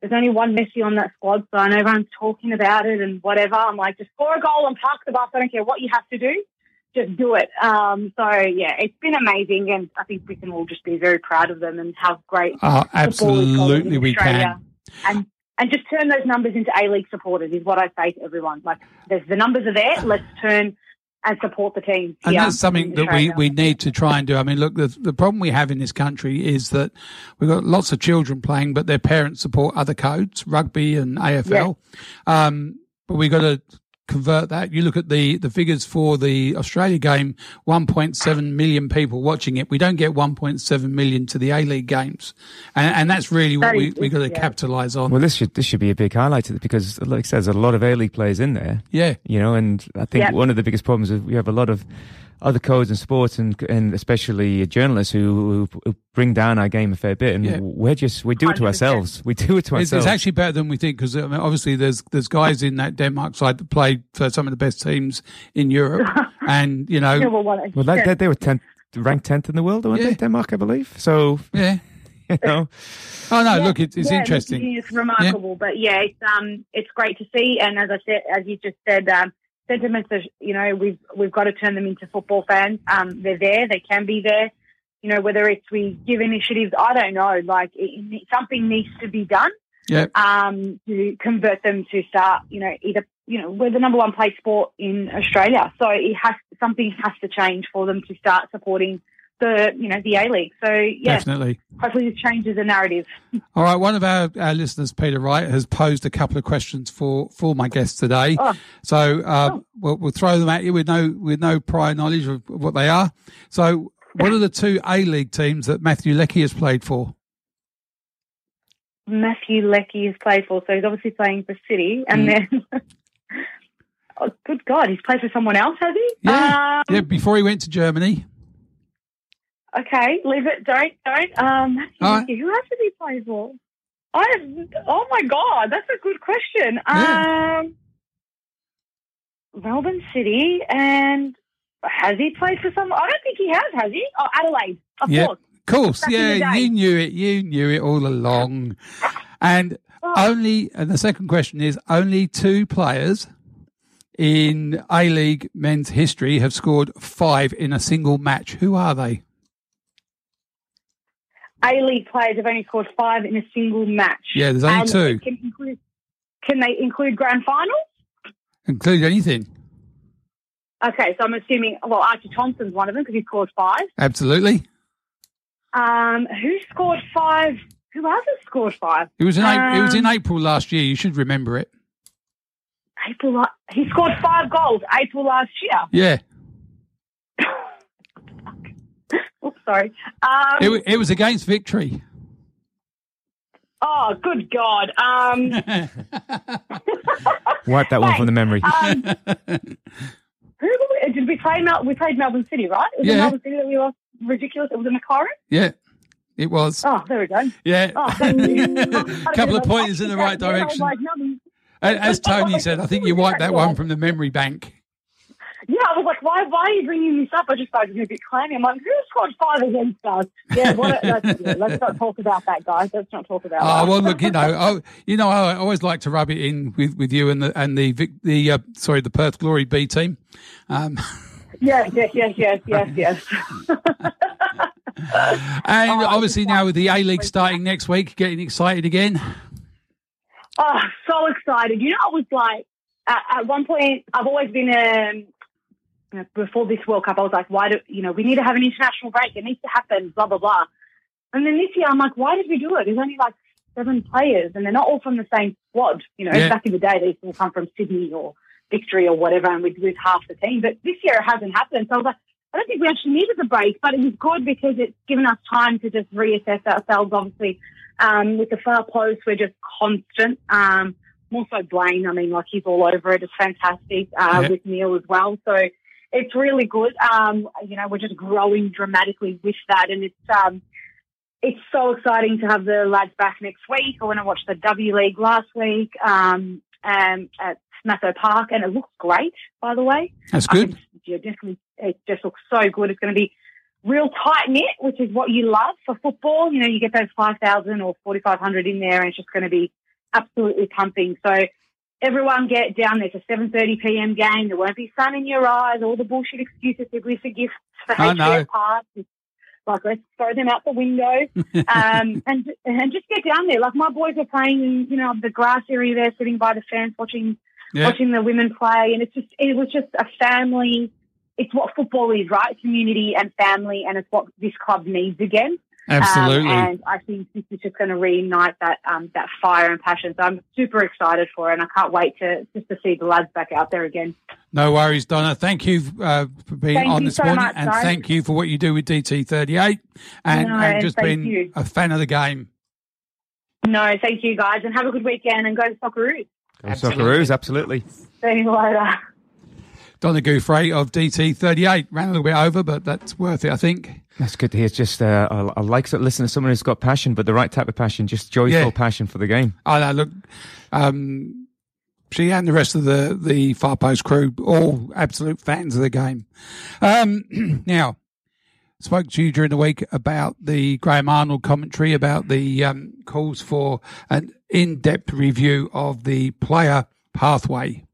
there's only one Messi on that squad, so I know everyone's talking about it and whatever. I'm like, just score a goal and park the bus. I don't care what you have to do, just do it. Um, so yeah, it's been amazing, and I think we can all just be very proud of them and how great Oh, absolutely, we can. And and just turn those numbers into A League supporters is what I say to everyone. Like, there's the numbers are there. Let's turn and support the team. And that's something that we, we need to try and do. I mean, look, the, the problem we have in this country is that we've got lots of children playing, but their parents support other codes, rugby and AFL. Um, but we've got to convert that. You look at the, the figures for the Australia game, 1.7 million people watching it. We don't get 1.7 million to the A-League games. And, and that's really what That we, we've got to yeah. capitalise on. Well, this should this should be a big highlight because, like I said, there's a lot of A League players in there. yeah. You know, and I think Yeah. one of the biggest problems is we have a lot of other codes in sports and and especially journalists who, who, who bring down our game a fair bit, and Yeah. we're just we do it to ourselves. We do it to It's, ourselves. it's actually better than we think because I mean, obviously there's there's guys in that Denmark side that played for some of the best teams in Europe, and you know, Yeah, well, well, they, they, they were tenth, ranked tenth in the world, weren't Yeah. they? Denmark, I believe. So yeah. you know, Oh no, Yeah, look, it's, it's yeah, interesting. It's remarkable, but yeah, it's um, it's great to see. And as I said, as you just said, um, sentiments are, you know, we've we've got to turn them into football fans. Um, they're there, they can be there. You know, whether it's we give initiatives, I don't know. Like it, something needs to be done. Yeah. Um, to convert them to start, you know, either you know, we're the number one play sport in Australia, so it has something has to change for them to start supporting the, you know, the A League. So yeah, Definitely. hopefully this changes the narrative. All right. One of our, our listeners, Peter Wright, has posed a couple of questions for, for my guests today. Oh. So um, we'll, we'll throw them at you with no with no prior knowledge of what they are. So, what are the two A League teams that Matthew Leckie has played for? Matthew Leckie has played for, so he's obviously playing for City, and then. Oh, good God, he's played for someone else, has he? Yeah. Um, yeah. Before he went to Germany. Okay, leave it. Don't, don't. Um, right. Who else did he play for? I. Oh my God, that's a good question. Yeah. Um, Melbourne City, and has he played for some? I don't think he has. Has he? Oh, Adelaide, of Yeah. course. Of course. Back Yeah. You knew it. You knew it all along. And Oh. only, and the second question is only two players in A League men's history have scored five in a single match. Who are they? A League players have only scored five in a single match. Yeah, there's only And two. Can, include, can they include grand finals? Include anything. Okay, so I'm assuming, well, Archie Thompson's one of them because he scored five. Absolutely. Um, who scored five? Who else has scored five? It was in April, it was in Um, April last year. You should remember it. April. He scored five goals April last year. Yeah. Oops, sorry. Um, It, it was against Victory. oh, good God. Um, wipe that one from the memory. um, who did we play? Mel- we played Melbourne City, right? It was Yeah. in Melbourne City that we lost. Ridiculous. It was in Maclaren. yeah. It was. Oh, there we go. Yeah. Oh, thank you. Couple of pointers in the right direction. like, Melbourne- As Tony said, I think you wiped that one from the memory bank. Yeah, I was like, why, why are you bringing this up? I just thought it started a bit clammy. I'm like, who scored five against us? Yeah, what, let's, yeah, let's not talk about that, guys. Let's not talk about Oh that. well, look, you know, I, you know, I always like to rub it in with, with you and the and the Vic- the uh, sorry the Perth Glory B team. Um, Yes, yes, yes, yes, yes, yes. and Oh, obviously now with the A League starting next week, getting excited again. Oh, so excited. You know, I was like, at, at one point, I've always been, um, you know, before this World Cup, I was like, why do, you know, we need to have an international break. It needs to happen, blah, blah, blah. And then this year, I'm like, why did we do it? There's only like seven players and they're not all from the same squad. You know, Yeah. back in the day, they all come from Sydney or Victory or whatever, and we'd lose half the team. But this year, it hasn't happened. So I was like, I don't think we actually needed the break, but it was good because it's given us time to just reassess ourselves. Obviously, um, with the far post, we're just constant. Um, more so Blaine, I mean, like he's all over it. It's fantastic uh, Yeah. with Neil as well. So it's really good. Um, you know, we're just growing dramatically with that, and it's um, it's so exciting to have the lads back next week. I went and watched the W League last week um, um, at Smatho Park, and it looks great. By the way, That's good. definitely, it just looks so good. It's going to be real tight knit, which is what you love for football. You know, you get those 5,000 or 4,500 in there and it's just going to be absolutely pumping. So everyone get down there. It's a 7.30 p.m. game. There won't be sun in your eyes. All the bullshit excuses that we for know. HBF Park. It's Like, let's throw them out the window um, and and just get down there. Like my boys are playing in, you know, the grass area there, sitting by the fence, watching Yeah. watching the women play, and it's just it was just a family. It's what football is, right? Community and family, and it's what this club needs again. Absolutely. Um, and I think this is just going to reignite that um, that fire and passion. So I'm super excited for it, and I can't wait to just to see the lads back out there again. No worries, Donna. Thank you uh, for being Thank on this so morning, much, and guys. thank you for what you do with DT38, and, No, and just thank being you. a fan of the game. No, thank you guys, and have a good weekend, and go to Socceroos. Socceroos, absolutely. See you later. Donna Guiffre of DT38 ran a little bit over, but that's worth it, I think. That's good to hear. It's just, uh, I, I like to listen to someone who's got passion, but the right type of passion, just joyful Yeah. passion for the game. I know. Look, um, she and the rest of the the Far Post crew, all absolute fans of the game. Um, now, spoke to you during the week about the Graham Arnold commentary about the um, calls for an in depth review of the player pathway.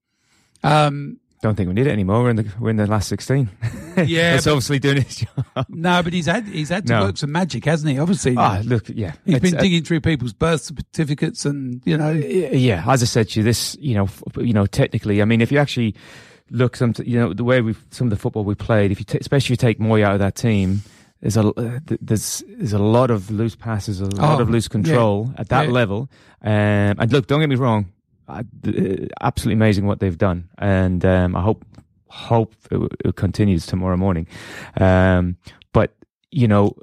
Um, Don't think we need it anymore. We're in the, we're in the last 16. Yeah, it's but- obviously doing its job. no, but he's had he's had to No. work some magic, hasn't he? Obviously, Ah, look, yeah. he's It's- been uh, digging through people's birth certificates and you know. yeah, as I said to you, this, you know, you know, technically, I mean, if you actually look some, you know, the way we some of the football we played, if you, t- especially if you take Mooy out of that team, there's a uh, there's there's a lot of loose passes, a lot Oh, of loose control at that Yeah. level. Um, and look, don't get me wrong, I, absolutely amazing what they've done, and um, I hope hope it, it continues tomorrow morning. Um, but you know,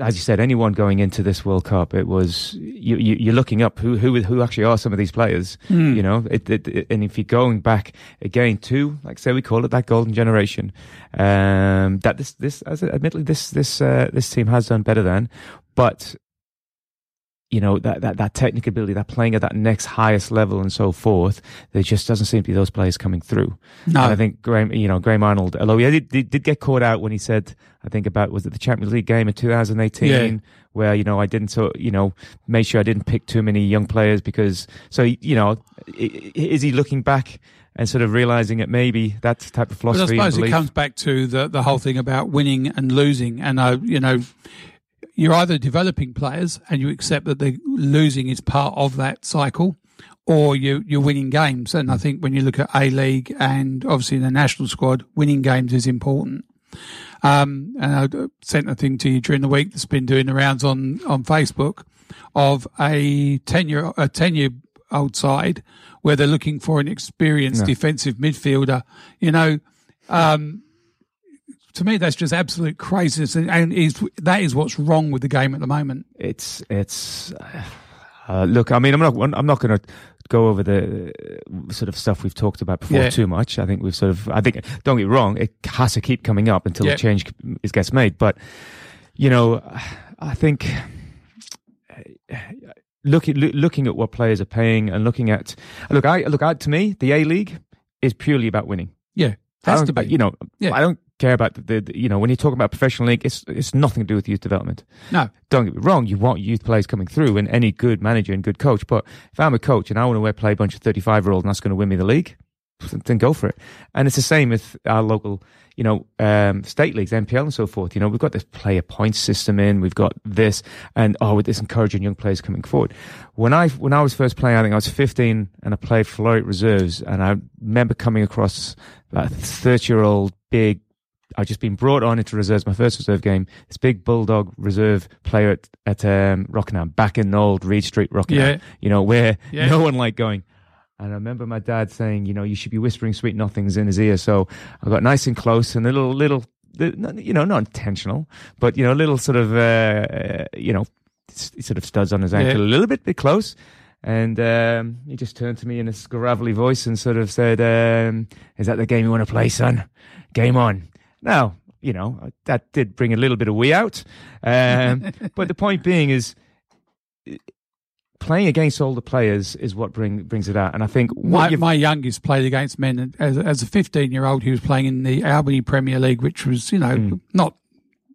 as you said, anyone going into this World Cup, it was you, you, you're looking up who who who actually are some of these players. You know, it, it, it- and if you're going back again to, like say, we call it that golden generation, um, that this this as admittedly this this uh, this team has done better than, but you know that, that that technical ability, that playing at that next highest level, and so forth. There just doesn't seem to be those players coming through. No. And I think Graham, you know, Graham Arnold, although he did, did, get caught out when he said, I think about was it the Champions League game in 2018, Yeah. where you know I didn't so you know make sure I didn't pick too many young players because so you know i- i- is he looking back and sort of realizing that maybe that type of But I philosophy? suppose it comes back to the the whole thing about winning and losing, and uh, you know, you're either developing players and you accept that the losing is part of that cycle, or you you're winning games. And I think when you look at A League and obviously the national squad, winning games is important. Um, and I sent a thing to you during the week that's been doing the rounds on, on Facebook of a 10 year, a 10 year old side where they're looking for an experienced Yeah. defensive midfielder. You know, um, to me, that's just absolute craziness. And, and is, that is what's wrong with the game at the moment. it's it's uh, look i mean i'm not i'm not going to go over the uh, sort of stuff we've talked about before Yeah. too much i think we've sort of i think don't get me wrong it has to keep coming up until Yeah. the change is, gets made but you know i think looking loo- looking at what players are paying and looking at look, I look at to me the A League is purely about winning. Yeah, I has to be. You know, Yeah. I don't care about the, the, you know when you talk about professional league, it's it's nothing to do with youth development. no, Don't get me wrong, you want youth players coming through and any good manager and good coach. But if I'm a coach and I want to play a bunch of 35 year olds and that's going to win me the league, then go for it. And it's the same with our local, you know, um, state leagues, NPL and so forth. You know, we've got this player points system in, we've got this, and oh, with this encouraging young players coming forward. When I when I was first playing, I think I was 15 and I played Floreat Reserves, and I remember coming across a 30 year old big I'd just been brought on into reserves, my first reserve game. This big bulldog reserve player at, at um, Rockingham, back in the old Reed Street, Rockingham. Yeah. You know where Yeah. no one liked going. And I remember my dad saying, you know, you should be whispering sweet nothings in his ear. So I got nice and close and a little, little, you know, not intentional, but you know, a little sort of, uh, uh, you know, sort of studs on his ankle, Yeah. a little bit, bit close. And um, he just turned to me in a gravelly voice and sort of said, um, "Is that the game you want to play, son? Game on." Now, you know, that did bring a little bit of wee out. Um, but the point being is, playing against older players is what bring, brings it out. And I think what my, my youngest played against men as, as a 15 year old. He was playing in the Albany Premier League, which was, you know, Hmm. not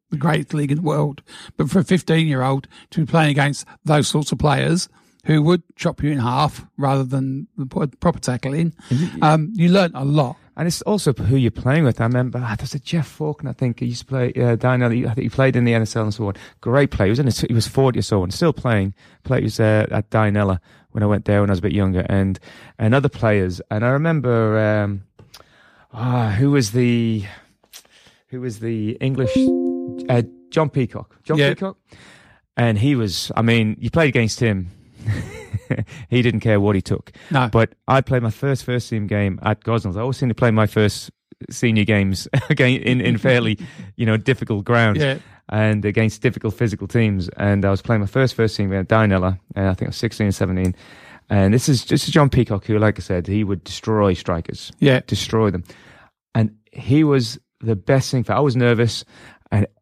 the greatest league in the world, but for a 15 year old to be playing against those sorts of players who would chop you in half rather than put a proper tackling, um, you learn a lot. And it's also who you're playing with. I remember ah, there's a Jeff Faulkner, I think he used to play uh, down. there. I think he played in the NSL and so on. Great player. He was in his, he was 40 or so and still playing. Played was uh, at Dianella when I went there when I was a bit younger, and and other players. And I remember um, ah, who was the who was the English uh, John Peacock. John Yeah. Peacock, and he was. I mean, you played against him. he didn't care what he took. No. But I played my first first team game at Gosnells. I always seem to play my first senior games again in, in fairly, you know, difficult ground Yeah. and against difficult physical teams. And I was playing my first first team game at Dianella, and uh, I think I was 16 and 17. And this is this is John Peacock, who, like I said, he would destroy strikers, Yeah. destroy them. And he was the best thing for. I was nervous,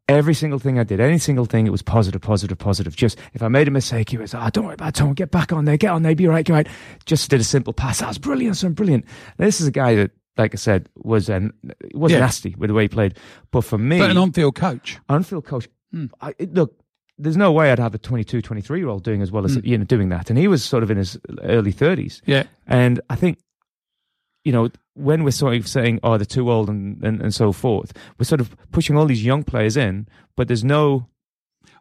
every single thing I did, any single thing, it was positive, positive, positive. Just if I made a mistake, he was, oh, don't worry about it, Tom, get back on there, get on there, be right, get right. Just did a simple pass. That was brilliant, son, brilliant. Now, this is a guy that, like I said, was um, was Yeah. nasty with the way he played. But for me, But an on field coach. on-field coach. Hmm. I, it- look, there's no way I'd have a 22, 23 year old doing as well as Hmm. you know doing that, and he was sort of in his early 30s. Yeah. And I think, you know, when we're sort of saying, oh, they're too old and, and, and so forth, we're sort of pushing all these young players in, but there's no.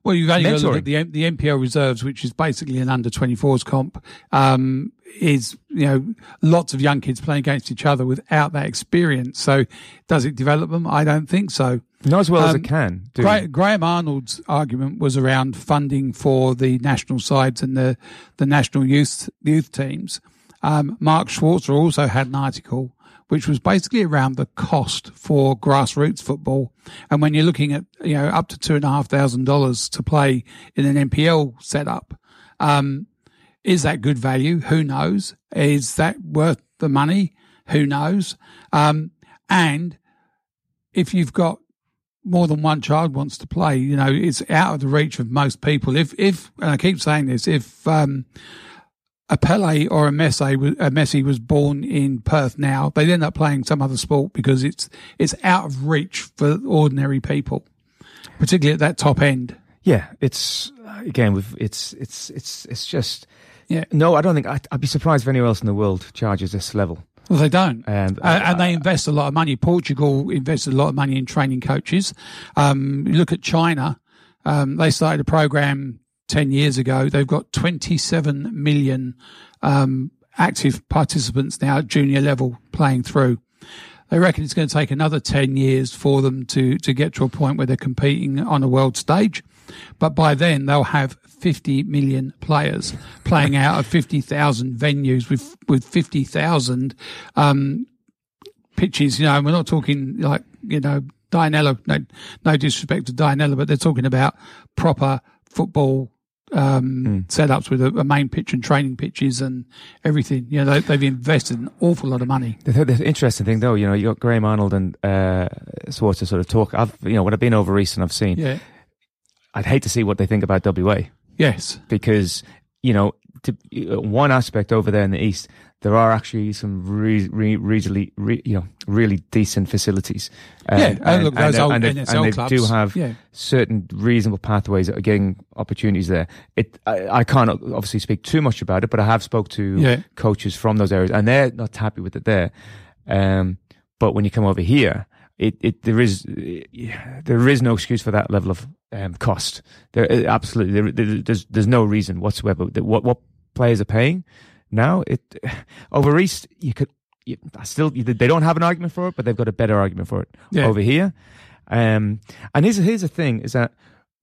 Well, you've only got to look at the the NPL reserves, which is basically an under 24s comp. Um, is you know lots of young kids playing against each other without that experience. So, does it develop them? I don't think so. Not as well as Um, it can. Do. Gra- Graham Arnold's argument was around funding for the national sides and the the national youth youth teams. Um, Mark Schwarzer also had an article which was basically around the cost for grassroots football. And when you're looking at you know up to two and a half thousand dollars to play in an NPL setup, um, is that good value? Who knows? Is that worth the money? Who knows? Um, and if you've got more than one child wants to play, you know, it's out of the reach of most people. If, if, and I keep saying this, if, um, a Pele or a Messi, was- a Messi was born in Perth now, they'd end up playing some other sport because it's, it's out of reach for ordinary people, particularly at that top end. Yeah, it's again with it's it's it's it's just. Yeah. No, I don't think I'd, I'd be surprised if anywhere else in the world charges this level. Well, they don't. And, Uh, and they invest a lot of money. Portugal invested a lot of money in training coaches. Um, you look at China. Um, they started a program 10 years ago. They've got 27 million, um, active participants now at junior level playing through. They reckon it's going to take another 10 years for them to, to get to a point where they're competing on a world stage. But by then they'll have 50 million players playing out of 50,000 venues with, with 50,000, um, pitches. You know, we're not talking like, you know, Dianella, no, no disrespect to Dianella, but they're talking about proper football, um, setups with a, a main pitch and training pitches and everything. You know, they, they've invested an awful lot of money. The, the interesting thing, though, you know, you got Graham Arnold and uh, Schwarzer to sort of talk. I've, you know, when I've been over east and I've seen, Yeah. I'd hate to see what they think about WA Yes. because you know, to, uh, one aspect over there in the east, there are actually some re, re, really, re, you know, really decent facilities. Yeah, and look, those they- old they- NSL and they clubs, do have yeah. certain reasonable pathways that are getting opportunities there. It, I, I can't obviously speak too much about it, but I have spoke to Yeah. coaches from those areas, and they're not happy with it there. Um, but when you come over here, it, it there is there is no excuse for that level of um, cost. There absolutely there, there- there's there's no reason whatsoever that what what players are paying now. It over east you could you, I still they don't have an argument for it, but they've got a better argument for it Yeah. over here. Um, and here's here's the thing: is that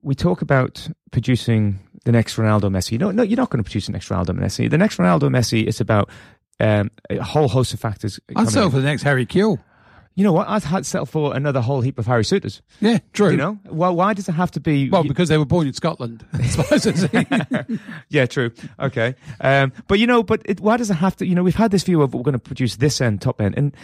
we talk about producing the next Ronaldo Messi. No, no, you're not going to produce the next Ronaldo Messi. The next Ronaldo Messi is about um, a whole host of factors. I'd coming for the next Harry Kewell. You know what? I'd had settle for another whole heap of Harry Souttars. Yeah, true. You know, well, why does it have to be? Well, because they were born in Scotland, I suppose. it's- yeah, true. Okay, um, but you know, but it, why does it have to? You know, we've had this view of we're going to produce this end, top end, and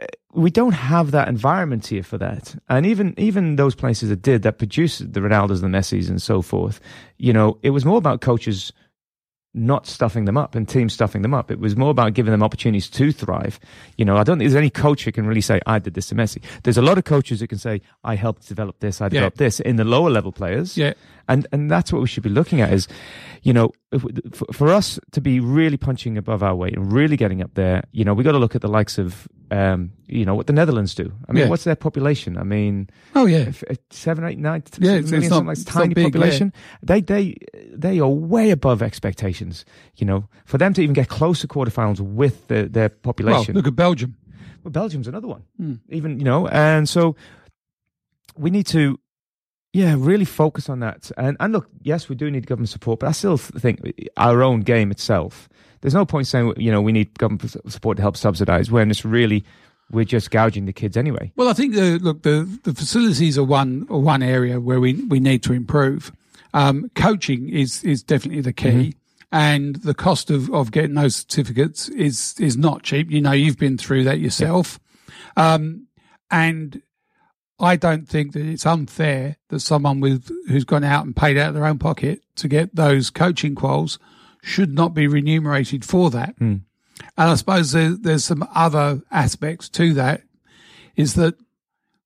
uh, we don't have that environment here for that. And even even those places that did that produced the Ronaldos, the Messis, and so forth. You know, it was more about coaches not stuffing them up and teams stuffing them up. It was more about giving them opportunities to thrive. You know, I don't think there's any coach who can really say, I did this to Messi. There's a lot of coaches who can say, I helped develop this, I developed this in the lower level players. Yeah. And, and that's what we should be looking at is, you know, if, for, for us to be really punching above our weight and really getting up there, you know, we got to look at the likes of, um, you know, what the Netherlands do. I mean, Yeah. what's their population? I mean, oh yeah, if- if seven, eight, nine, Yeah, million, it's- it's something not- like it's tiny big, yeah. population. They they they are way above expectations. You know, for them to even get close to quarterfinals with the, their well, population. look at Belgium. Well, Belgium's another one. Hmm. Even you know, and so we need to, yeah, really focus on that. And and look, yes, we do need government support, but I still think our own game itself. There's no point saying you know we need government support to help subsidise when it's really we're just gouging the kids anyway. Well, I think the look the the facilities are one are one area where we we need to improve. Um, coaching is is definitely the key. And the cost of, of getting those certificates is is not cheap. You know, you've been through that yourself. Um, and I don't think that it's unfair that someone with who's gone out and paid out of their own pocket to get those coaching quals should not be remunerated for that. And I suppose there, there's some other aspects to that is that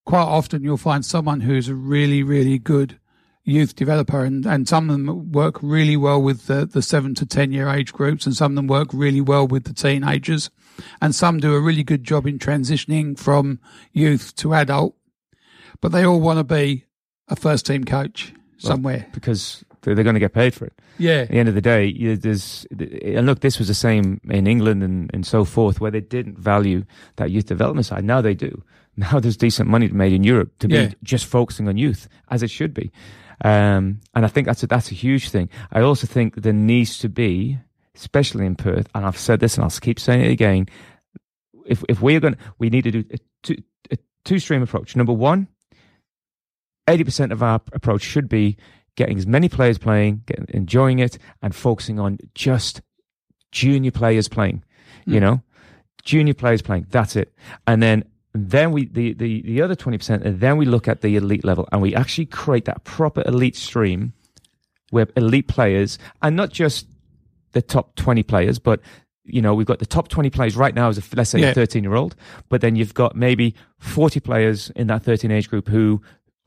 quite often you'll find someone who's a really, really good youth developer and, and some of them work really well with the, the seven to 10 year age groups and some of them work really well with the teenagers and some do a really good job in transitioning from youth to adult, but they all want to be a first team coach somewhere. because they're, they're going to get paid for it. Yeah. At the end of the day, you, there's and look, this was the same in England and, and so forth, where they didn't value that youth development side. Now they do. Now there's decent money made in Europe to Yeah. be just focusing on youth, as it should be. Um, and I think that's a, that's a huge thing. I also think there needs to be, especially in Perth, and I've said this and I'll keep saying it again. If if we're going, we need to do a two, a two stream approach. Number one, 80% of our approach should be getting as many players playing, getting, enjoying it, and focusing on just junior players playing. You know, junior players playing. That's it. And then then we the the the other 20%, and then we look at the elite level, and we actually create that proper elite stream where elite players, and not just the top 20 players, but you know, we've got the top 20 players right now as a, let's say Yeah. a 13 year old, but then you've got maybe 40 players in that 13 age group who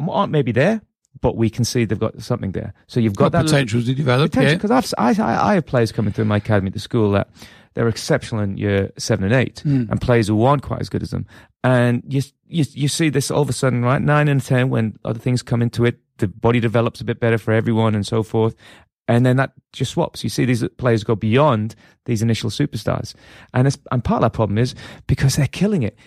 aren't maybe there, but we can see they've got something there. So you've got, Got that potential to develop. Yeah. because I've I, I I have players coming through my academy at the school that they're exceptional in year seven and eight, hmm. and players who aren't quite as good as them. And you you you see this all of a sudden, right? Nine and ten, when other things come into it, the body develops a bit better for everyone, and so forth. And then that just swaps. You see these players go beyond these initial superstars, and it's, and part of that problem is because they're killing it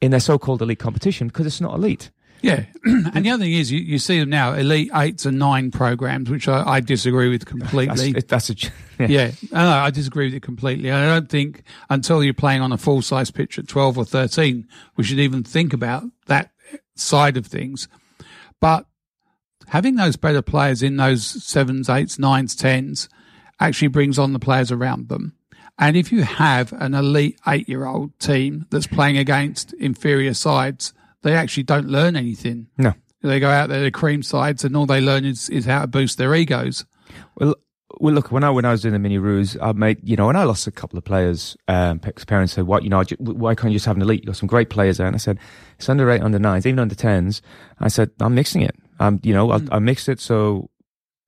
in their so-called elite competition because it's not elite. Yeah, and the other thing is, you, you see them now, elite eights and nine programs, which I, I disagree with completely. it, that's a yeah. yeah, no, I disagree with it completely. I don't think until you're playing on a full size pitch at 12 or 13, we should even think about that side of things. But having those better players in those sevens, eights, nines, tens actually brings on the players around them. And if you have an elite eight year old team that's playing against inferior sides, they actually don't learn anything. No. They go out there, the cream sides, and all they learn is, is how to boost their egos. Well, well, look, when I when I was doing the mini roos, I made you know, and I lost a couple of players. Um, because parents said, "What you know? Why can't you just have an elite? You got some great players there." And I said, "It's under eight, under nines, even under tens. I said, "I'm mixing it. I'm you know, I, I mixed it so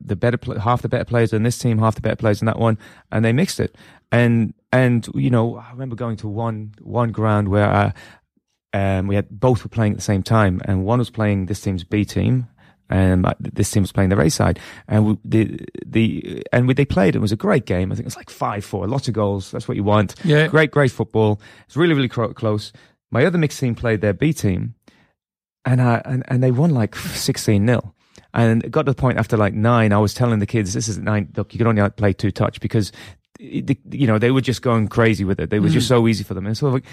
the better half the better players in this team, half the better players in that one, and they mixed it. And and you know, I remember going to one one ground where I, um, we had both were playing at the same time, and one was playing this team's B team. And this team was playing the A side, and we, the the and we, they played. It was a great game. I think it was like five four, lots of goals. That's what you want. Yeah. great, great football. It's really really cro- close. My other mixed team played their B team, and I and, and they won like sixteen 0 And it got to the point after like nine, I was telling the kids, "This is nine. Look, you can only play two touch because, you know, they were just going crazy with it. They was just so easy for them." And so like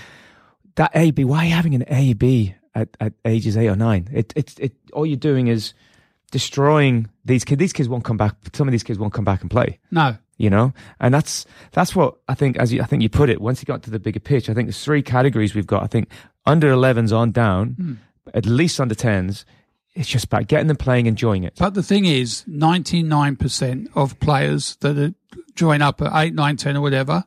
that A B, why are you having an A B at, at ages eight or nine? It it's it all you're doing is destroying these kids. These kids won't come back. Some of these kids won't come back and play No. you know and that's that's what i think as you, i think you put it once you got to the bigger pitch i think there's three categories we've got i think under 11s on down hmm. at least under 10s it's just about getting them playing enjoying it But the thing is, 99% of players that join up at 8, 9, 10 or whatever,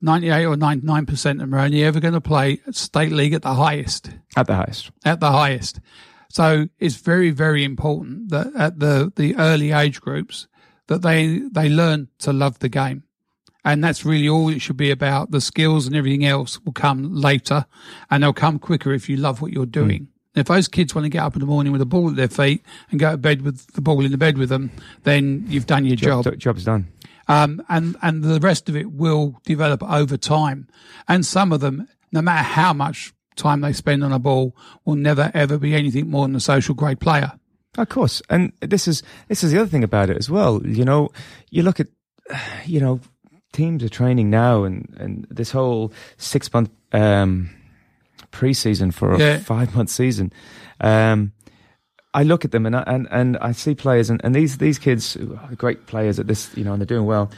98 or 99% of them are only ever going to play state league at the highest. at the highest At the highest. So it's very, very important that at the, the early age groups that they, they learn to love the game. And that's really all it should be about. The skills and everything else will come later and they'll come quicker if you love what you're mm. doing. If those kids want to get up in the morning with a ball at their feet and go to bed with the ball in the bed with them, then you've done your job. Job, job's done Um, and, and the rest of it will develop over time. And some of them, no matter how much time they spend on a ball, will never ever be anything more than a social grade player. Of course, and this is this is the other thing about it as well. You know, you look at, you know, teams are training now, and and this whole six month um, preseason for a Yeah. five month season. Um, I look at them and I, and and I see players, and, and these these kids are great players at this, you know, and they're doing well.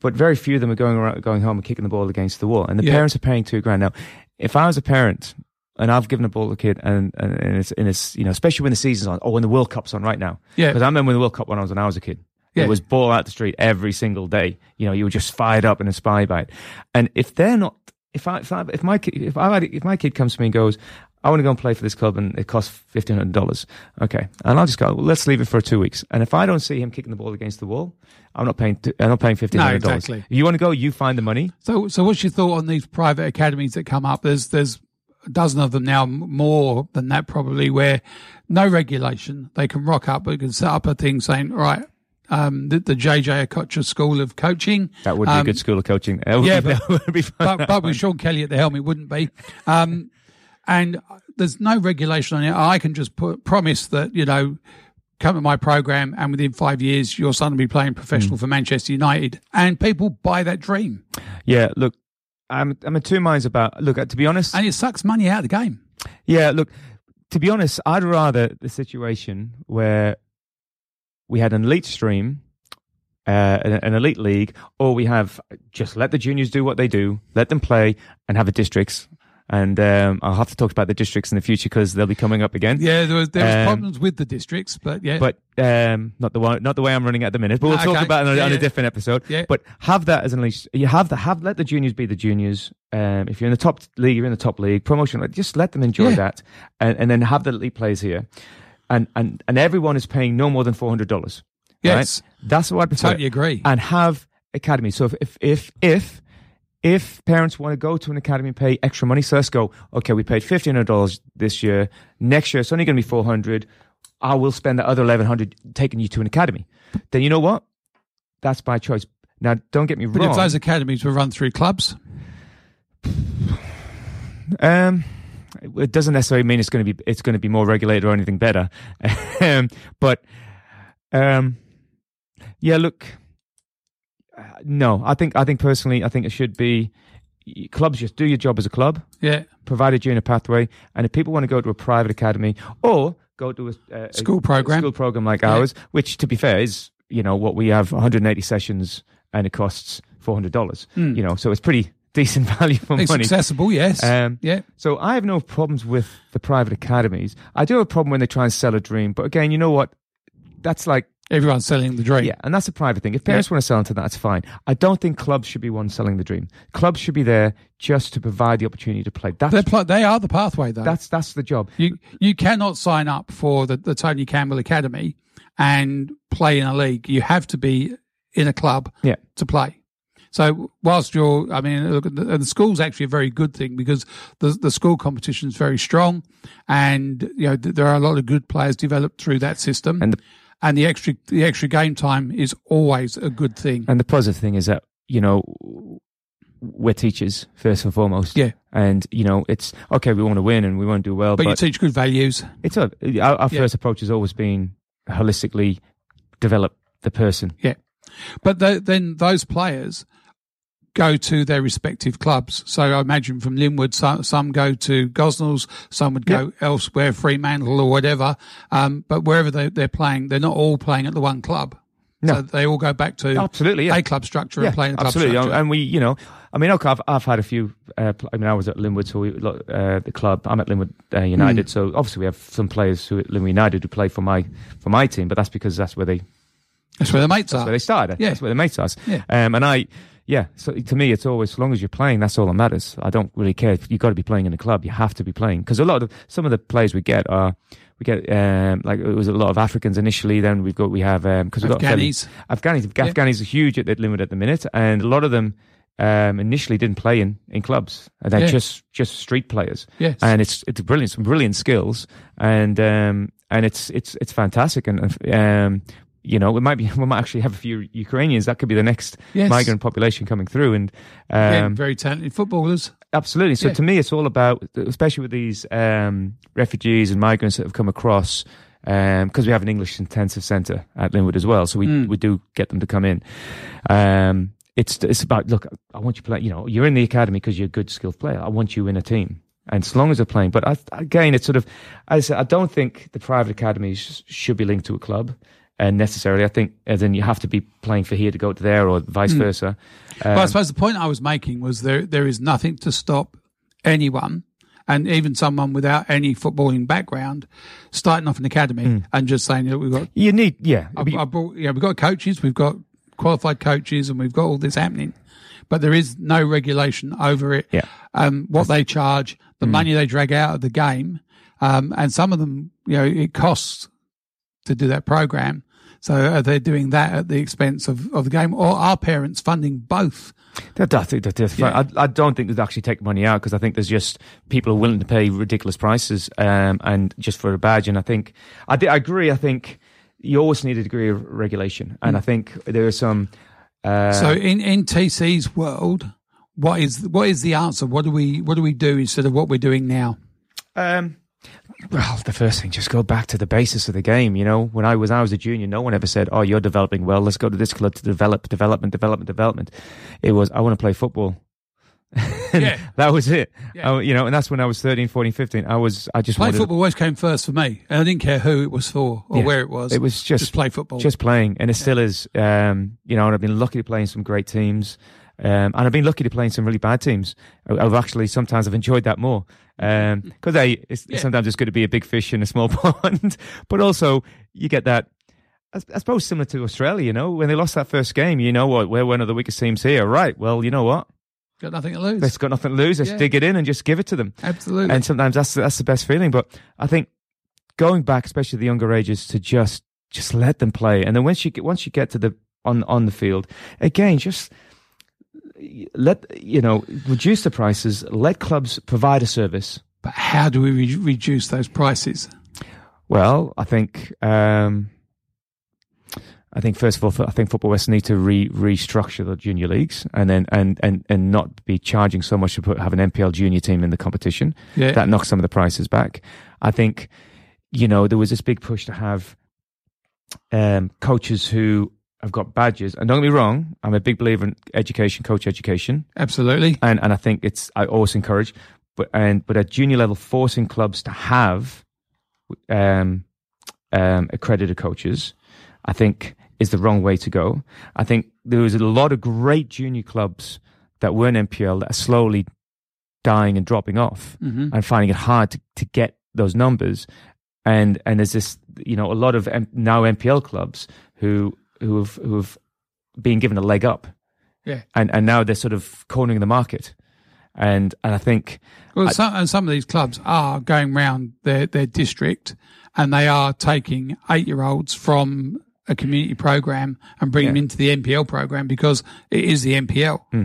But very few of them are going around, going home and kicking the ball against the wall, and the Yeah. parents are paying two grand now. If I was a parent and I've given a ball to a kid, and, and, and it's, and it's, you know, especially when the season's on, or when the World Cup's on right now. Yeah. Because I remember the World Cup when I was when I was a kid. Yeah. It was ball out the street every single day. You know, you were just fired up and inspired by it. And if they're not, if I, if, I, if my kid, if I, if my kid comes to me and goes, I want to go and play for this club and it costs fifteen hundred dollars. Okay, and I'll just go. Well, let's leave it for two weeks. And if I don't see him kicking the ball against the wall, I'm not paying. I'm not paying fifteen hundred dollars. No, exactly. You want to go, you find the money. So, so what's your thought on these private academies that come up? There's, there's a dozen of them now, more than that probably, where no regulation. They can rock up, they can set up a thing saying, right, um, the, the JJ Okocha School of Coaching. That would be Um, a good school of coaching. Yeah, be, but- would be but, but with Sean Kelly at the helm, it wouldn't be. Um, and there's no regulation on it. I can just put, promise that, you know, come to my program and within five years, your son will be playing professional for Manchester United. And people buy that dream. yeah, look, I'm I'm in two minds about. Look, to be honest, And it sucks money out of the game. Yeah, look, to be honest, I'd rather the situation where we had an elite stream, uh, an, an elite league, or we have just let the juniors do what they do, let them play, and have a districts. And um, I'll have to talk about the districts in the future because they'll be coming up again. Yeah, there was, there was Um, problems with the districts, but yeah. But um, not the one, not the way I'm running at the minute. But we'll Ah, talk okay. about it on, a- Yeah, on a different episode. Yeah. But have that as an elite. You have the have let the juniors be the juniors. Um, if you're in the top league, you're in the top league. Promotion, just let them enjoy Yeah. that, and, and then have the elite players here, and and and everyone is paying no more than four hundred dollars. Yes. that's what I prefer. Totally agree. And have academy. So if if if if if parents want to go to an academy and pay extra money, so let's go. Okay, we paid fifteen hundred dollars this year. Next year, it's only going to be four hundred. I will spend the other eleven hundred taking you to an academy. Then you know what? That's by choice. Now, don't get me but wrong. if those academies were run through clubs, Um, it doesn't necessarily mean it's going to be it's going to be more regulated or anything better. um, but um, yeah, look, no, I think I think personally, I think it should be clubs just do your job as a club, yeah, provided you're in a pathway, and if people want to go to a private academy or go to a, a School a program. school program like Yeah. ours, which to be fair is you know what we have 180 sessions and it costs 400 dollars. You know, so it's pretty decent value for it's money. accessible, yes. Um, yeah. So I have no problems with the private academies. I do have a problem when they try and sell a dream. But again, you know what? That's like Everyone's selling the dream. Yeah, and that's a private thing. If parents want to sell into that, that's fine. I don't think clubs should be one selling the dream. Clubs should be there just to provide the opportunity to play. That's pl- they are the pathway, though. that's that's the job. You you cannot sign up for the, the Tony Campbell Academy and play in a league. You have to be in a club Yeah. to play. So whilst you're, I mean, look, the, and the school's actually a very good thing because the the school competition is very strong, and you know th- there are a lot of good players developed through that system, And the- and the extra the extra game time is always a good thing. And the positive thing is that you know we're teachers first and foremost. Yeah. And you know it's okay. We want to win and we want to do well, but, but, you teach good values. it's a, our, our Yeah. first approach has always been holistically develop the person. Yeah. But th then those players go to their respective clubs. So I imagine from Lynwood, some, some go to Gosnells, some would go elsewhere, Fremantle or whatever. Um, but wherever they, they're playing, they're not all playing at the one club. No. So they all go back to Absolutely, yeah. a club structure and playing club absolutely. structure. And we, you know, I mean, okay, I've, I've had a few. Uh, I mean, I was at Lynwood, so we, uh, the club. I'm at Lynwood uh. United, so obviously we have some players who at Lynwood United who play for my for my team, but that's because that's where they That's where the mates that's are. where they started. Yeah. That's where the mates are. Yeah. Um, and I, yeah. So to me, it's always as long as you're playing, that's all that matters. I don't really care if you got to be playing in a club. You have to be playing because a lot of some of the players we get are. We get um, like it was a lot of Africans initially. Then we've got we have because we've got fairly- Afghanis. Afghanis. Yeah. Afghanis are huge at, at limit at the minute, and a lot of them um, initially didn't play in, in clubs. And they're Yeah. just just street players. Yes. and it's it's brilliant, some brilliant skills, and um, and it's it's it's fantastic, and um, you know we might be we might actually have a few Ukrainians. That could be the next Yes. migrant population coming through, and um, very talented footballers. Absolutely. So Yeah. to me, it's all about, especially with these um, refugees and migrants that have come across, because we have an English intensive centre at Lynwood as well. So we Mm. we do get them to come in. Um, it's it's about look. I want you to play. You know, you're in the academy because you're a good, skilled player. I want you in a team. And as long as they're playing, but I, again, it's sort of, as I said, I don't think the private academies should be linked to a club, and necessarily. I think as in you have to be playing for here to go to there, or vice Mm. versa. But I Um, suppose the point I was making was there there is nothing to stop anyone, and even someone without any footballing background, starting off an academy Hmm. and just saying that we've got you need, yeah, I, I brought, yeah, we've got coaches, we've got qualified coaches, and we've got all this happening, but there is no regulation over it. Yeah. Um, what they charge, the money they drag out of the game, um, and some of them, you know, it costs to do that program. So are they doing that at the expense of, of the game, or are parents funding both? That, that, that, that's fine. I, I don't think they'd actually take money out because I think there's just people are willing to pay ridiculous prices um, and just for a badge. And I think I, I agree. I think you always need a degree of regulation, and I think there are some. Uh, so in, in TC's world, what is what is the answer? What do we what do we do instead of what we're doing now? Um, well, the first thing, just go back to the basis of the game. You know, when I was I was a junior, no one ever said, "Oh, you're developing well. Let's go to this club to develop, development, development, development." It was, "I want to play football." Yeah. that was it. Yeah. I- you know, and that's when I was 13, 14, 15. I was, I just Play wanted, football always came first for me, and I didn't care who it was for or Yeah. where it was. It was just, just play football. just playing, and it still is. Um, you know, and I've been lucky to play in some great teams, um, and I've been lucky to play in some really bad teams. I- I've actually sometimes I've enjoyed that more because they it's, Yeah. sometimes it's good to be a big fish in a small pond, but also you get that. I, I suppose similar to Australia, you know, when they lost that first game, you know what? We're one of the weakest teams here, right? Well, you know what? got nothing to lose. They've got nothing to lose. Let's Yeah. dig it in and just give it to them. Absolutely. And sometimes that's that's the best feeling. But I think going back, especially the younger ages, to just just let them play, and then once you get once you get to the on on the field, again, just let you know reduce the prices. Let clubs provide a service. but how do we re- reduce those prices? Well, I think. Um, I think first of all, I think Football West need to re restructure the junior leagues and then and, and, and not be charging so much to put have an NPL junior team in the competition. Yeah. That knocks some of the prices back. I think, you know, there was this big push to have um, coaches who have got badges. And don't get me wrong, I'm a big believer in education, coach education, Absolutely. and and I think it's I always encourage, but and but at junior level, forcing clubs to have um, um, accredited coaches, I think is the wrong way to go. I think there was a lot of great junior clubs that weren't NPL that are slowly dying and dropping off Mhm. and finding it hard to, to get those numbers. And and there's this, you know, a lot of M- now NPL clubs who who have who have been given a leg up, Yeah. and and now they're sort of cornering the market, and and I think Well, some, and some of these clubs are going round their, their district and they are taking eight year olds from a community program and bringing them into the NPL program because it is the NPL. Hmm.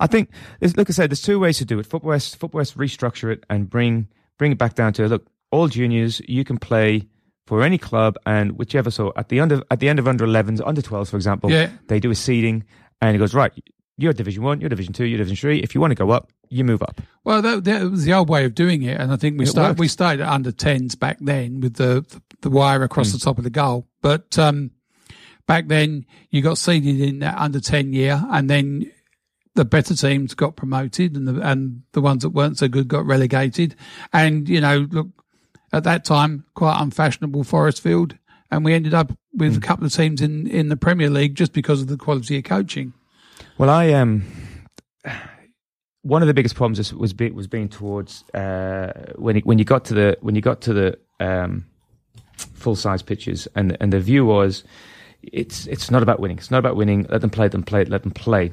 I think, like I said, there's two ways to do it. Football West, Football West restructure it and bring bring it back down to look, all juniors you can play for any club and whichever. So at the end of at the end of under 11s, under 12s, for example, Yeah. they do a seeding, and it goes right. You're Division One, you're Division Two, you're Division Three. If you want to go up, you move up. Well, that, that was the old way of doing it, and I think we It started worked. we started at under tens back then with the the wire across Hmm. the top of the goal. But um, back then, you got seeded in that under ten year, and then the better teams got promoted, and the and the ones that weren't so good got relegated. And you know, look at that time, quite unfashionable Forestfield, and we ended up with Hmm. a couple of teams in in the Premier League just because of the quality of coaching. Well, I um, one of the biggest problems is, was be, was being towards uh, when it, when you got to the when you got to the um, full size pitches, and and the view was it's it's not about winning. It's not about winning. Let them play. Let them play. Let them play.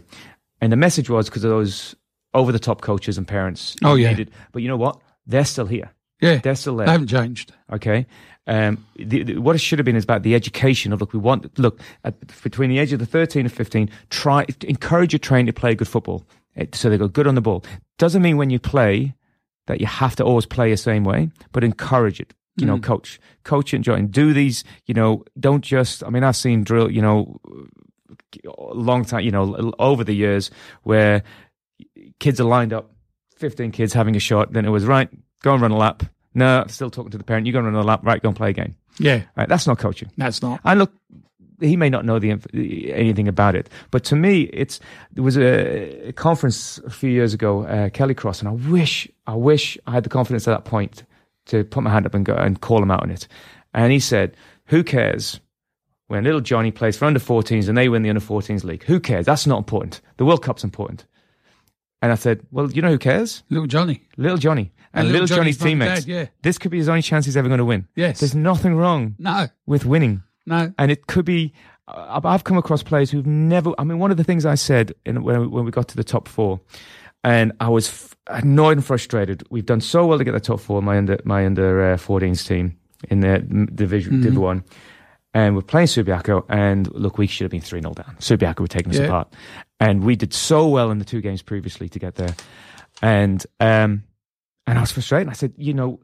And the message was because of those over the top coaches and parents. Oh, yeah. needed- but you know what? They're still here. Yeah, there. they haven't changed. Okay. Um, the, the, what it should have been is about the education of look, we want look at, between the age of the thirteen and fifteen. Try encourage your train to play good football, eh, so they go good on the ball. Doesn't mean when you play that you have to always play the same way, but encourage it. You know, coach, coach, and join. do these. You know, don't just. I mean, I've seen drill. You know, a long time. You know, over the years where kids are lined up, 15 kids having a shot. Then it was, right, go and run a lap. No, I'm still talking to the parent. You go and run a lap. Right, go and play a game. Yeah, Right, that's not coaching. that's not. And look, he may not know the inf- anything about it, but to me, it's there was a, a conference a few years ago, uh, Kelly Cross, and I wish, I wish I had the confidence at that point to put my hand up and go and call him out on it. And he said, "Who cares when little Johnny plays for under 14s and they win the under 14s league? Who cares? That's not important. The World Cup's important." And I said, "Well, you know who cares? Little Johnny. Little Johnny and, And little, little Johnny's, Johnny's teammates. dad, yeah. This could be his only chance he's ever going to win. Yes. There's nothing wrong No, with winning." no. and it could be. I've come across players who've never. I mean, one of the things I said in, when when we got to the top four, and I was f- annoyed and frustrated. We've done so well to get the top four. My under my under uh, 14s team in the division Div One, and we're playing Subiaco. And look, we should have been three 0 down. Subiaco were taking us Yeah. apart, and we did so well in the two games previously to get there, and um, and I was frustrated. I said, you know,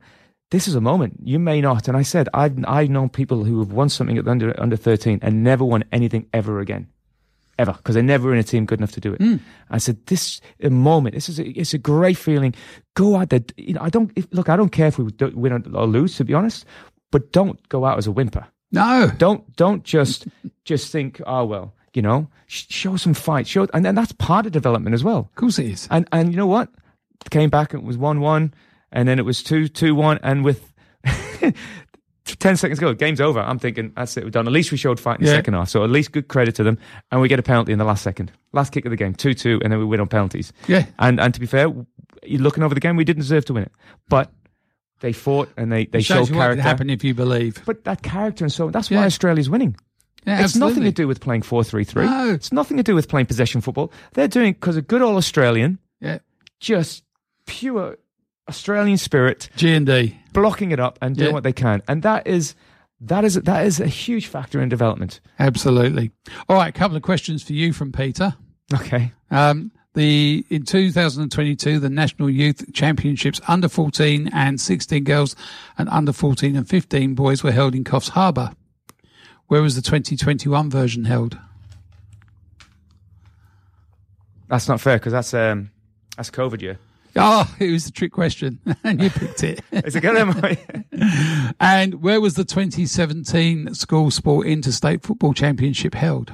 this is a moment. You may not. And I said, I've I've known people who have won something at the under under thirteen and never won anything ever again, ever, because they're never in a team good enough to do it. I said, this a moment. This is a, it's a great feeling. Go out there. You know, I don't if, look. I don't care if we do- win or lose, to be honest. But don't go out as a whimper. No. Don't don't just just think, oh well, you know, sh- show some fight. Show, and then that's part of development as well. Of course it is. And and you know what? Came back and it was one one, and then it was two two one, and with ten seconds to go, game's over. I'm thinking that's it, we're done. At least we showed fight in the Yeah. second half, so at least good credit to them. And we get a penalty in the last second, last kick of the game, two two, and then we win on penalties. Yeah. And and to be fair, you're looking over the game, we didn't deserve to win it, but they fought and they they It shows showed what character. happen if you believe. But that character and so on, that's Yeah. why Australia's winning. Yeah, it's nothing absolutely. to do with playing 4 3 3. No. It's nothing to do with playing possession football. They're doing because a good old Australian, Yeah. just pure Australian spirit, G and D. blocking it up and doing Yeah. what they can. And that is. That is that is a huge factor in development. Absolutely. All right, a couple of questions for you from Peter. Okay. Um, the in 2022, the National Youth Championships under 14 and 16 girls and under 14 and 15 boys were held in Coffs Harbour. Where was the 2021 version held? That's not fair because that's um that's COVID year. Oh, it was a trick question, and you picked it. Is it good? and where was the 2017 School Sport Interstate Football Championship held?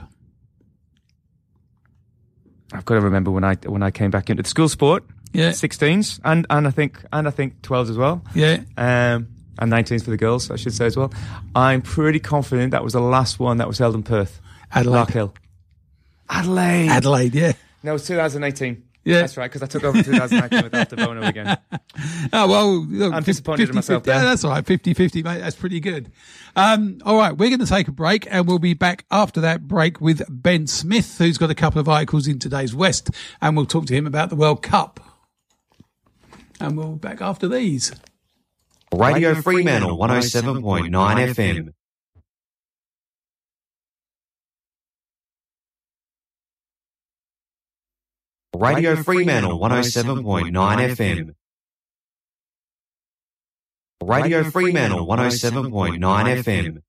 I've got to remember when I when I came back into the school sport, Yeah. 16s and and I think and I think 12s as well. Yeah. um, and 19s for the girls, I should say as well. I'm pretty confident that was the last one that was held in Perth. Adelaide. Lark Hill. Adelaide. Adelaide, yeah. no, it was 2018. Yeah. That's right, because I took over in 2019 without the Bono again. Oh, well, look, I'm fif- disappointed in myself 50, Yeah, there. that's all right. 50 50, mate. That's pretty good. Um, all right. We're going to take a break and we'll be back after that break with Ben Smith, who's got a couple of articles in today's West, and we'll talk to him about the World Cup. And we'll be back after these. Radio Fremantle 107.9 FM. Radio Fremantle 107.9 FM. Radio Fremantle 107.9 FM.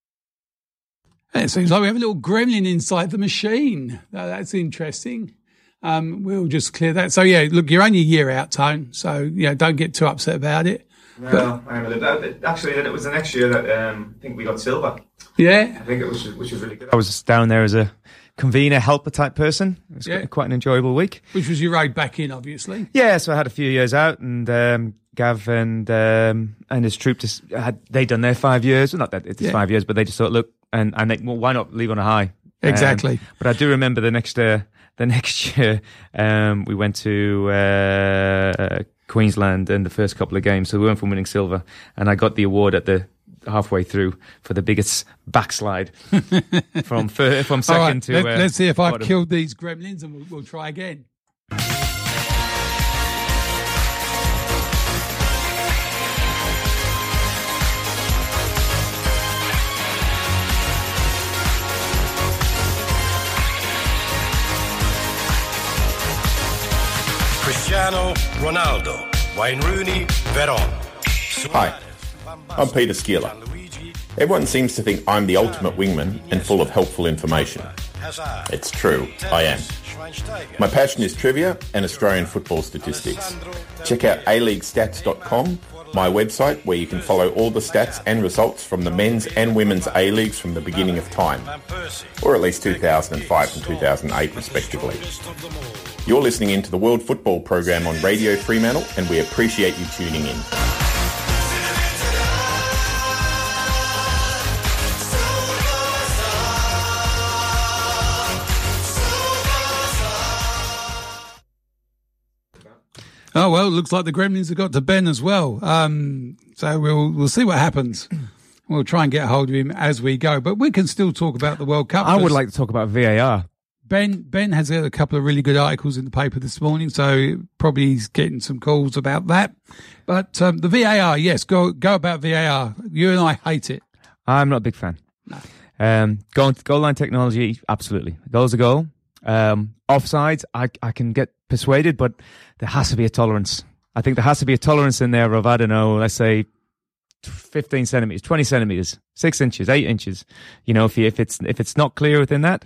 It seems like we have a little gremlin inside the machine. That's interesting. Um, we'll just clear that. So yeah, look, you're only a year out, Tone. So you know, don't get too upset about it. No, I am a little bit. Actually, it was the next year that um, I think we got silver. Yeah, I think it was, which was really good. I was down there as a convener, helper type person. It was Yeah. quite an enjoyable week. which was your ride back in, obviously. Yeah, so I had a few years out, and um, Gav and um, and his troop just had they done their five years. Well, not that it's Yeah. five years, but they just thought, look, and and they, well, why not leave on a high? Um, Exactly. but I do remember the next uh, the next year um, we went to uh, Queensland in the first couple of games, so we went from winning silver, and I got the award at the halfway through for the biggest backslide from fir- from second All right, to. let, uh, us see if I've killed these gremlins, and we'll, we'll try again. Cristiano Ronaldo, Wayne Rooney, Veron. Hi, I'm Peter Skiller. Everyone seems to think I'm the ultimate wingman and full of helpful information. It's true, I am. My passion is trivia and Australian football statistics. Check out aleaguestats.com, my website where you can follow all the stats and results from the men's and women's A-Leagues from the beginning of time, or at least 2005 and 2008 respectively. You're listening into the World Football Program on Radio Fremantle and we appreciate you tuning in. Oh well, it looks like the Gremlins have got to Ben as well. Um, so we'll we'll see what happens. We'll try and get a hold of him as we go, but we can still talk about the World Cup. I would like to talk about VAR. Ben Ben has got a couple of really good articles in the paper this morning, so probably he's getting some calls about that. But um, the VAR, yes, go go about VAR. You and I hate it. I'm not a big fan. No. Um, goal, goal line technology, absolutely. Goal's a goal. Um, offsides, I, I can get persuaded, but there has to be a tolerance. I think there has to be a tolerance in there of, I don't know, let's say 15 centimeters, 20 centimeters, six inches, eight inches. You know, if, you, if it's, if it's not clear within that,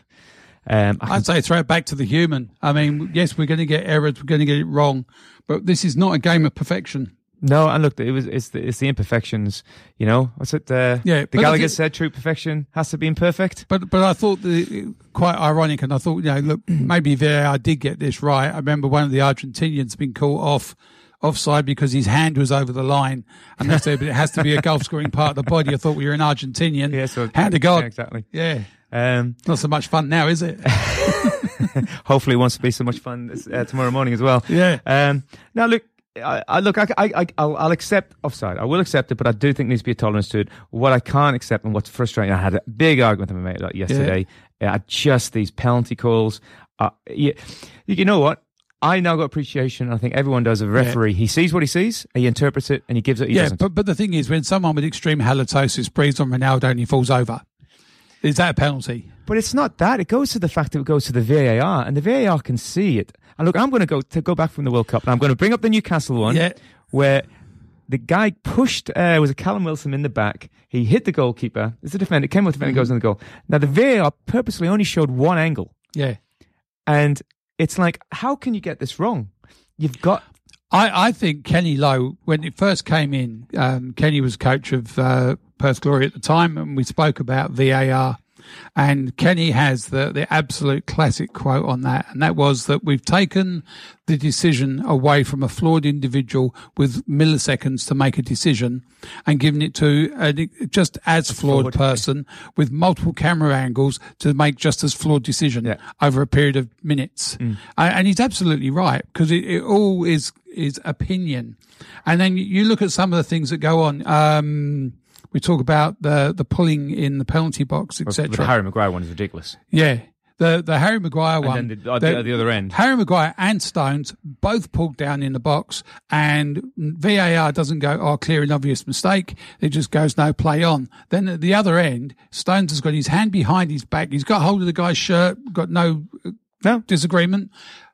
um, I I'd say throw it back to the human. I mean, yes, we're going to get errors, we're going to get it wrong, but this is not a game of perfection. No, and look, it was it's the it's the imperfections. You know, what's it? Uh, Yeah, the Gallagher think- said, "True perfection has to be imperfect." But but I thought the quite ironic, and I thought you know look maybe VAR did get this right. I remember one of the Argentinians been caught off offside because his hand was over the line, and they said but it has to be a golf scoring part of the body. I thought well, you're an Argentinian. Yeah, so hand to God, yeah, exactly. Yeah, Um, not so much fun now, is it? hopefully, it wants to be so much fun this, uh, tomorrow morning as well. Yeah. Um, now, look, I, I look, I, I, I, will I'll accept offside. I will accept it, but I do think there needs to be a tolerance to it. What I can't accept and what's frustrating, I had a big argument with my mate like, yesterday. Uh, just these penalty calls. Uh, you, you know what? I now got appreciation. I think everyone does. A referee, he sees what he sees, he interprets it, and he gives it. He yeah, doesn't. but but the thing is, when someone with extreme halitosis breathes on Ronaldo and he falls over, is that a penalty? But it's not that. It goes to the fact that it goes to the VAR, and the VAR can see it. And look, I'm going to go to go back from the World Cup, and I'm going to bring up the Newcastle one, Yeah. where the guy pushed uh, was a Callum Wilson in the back. He hit the goalkeeper. It's a defender. Came with the defender goes in the goal. Now the VAR purposely only showed one angle, Yeah. and it's like, how can you get this wrong? You've got I, I think Kenny Lowe, when it first came in, um, Kenny was coach of uh, Perth Glory at the time, and we spoke about VAR. And Kenny has the, the absolute classic quote on that. And that was that we've taken the decision away from a flawed individual with milliseconds to make a decision and given it to a just as flawed Flawed. person with multiple camera angles to make just as flawed decision over a period of minutes. Mm. And and he's absolutely right because it, it all is, is opinion. And then you look at some of the things that go on. Um, we talk about the, the pulling in the penalty box, etc. The Harry Maguire one is ridiculous. Yeah. The the Harry Maguire And one. then the- uh, the- the other end. Harry Maguire and Stones both pulled down in the box, and VAR doesn't go, oh, clear and obvious mistake. It just goes, no, play on. Then at the other end, Stones has got his hand behind his back. He's got hold of the guy's shirt, got no, no. disagreement,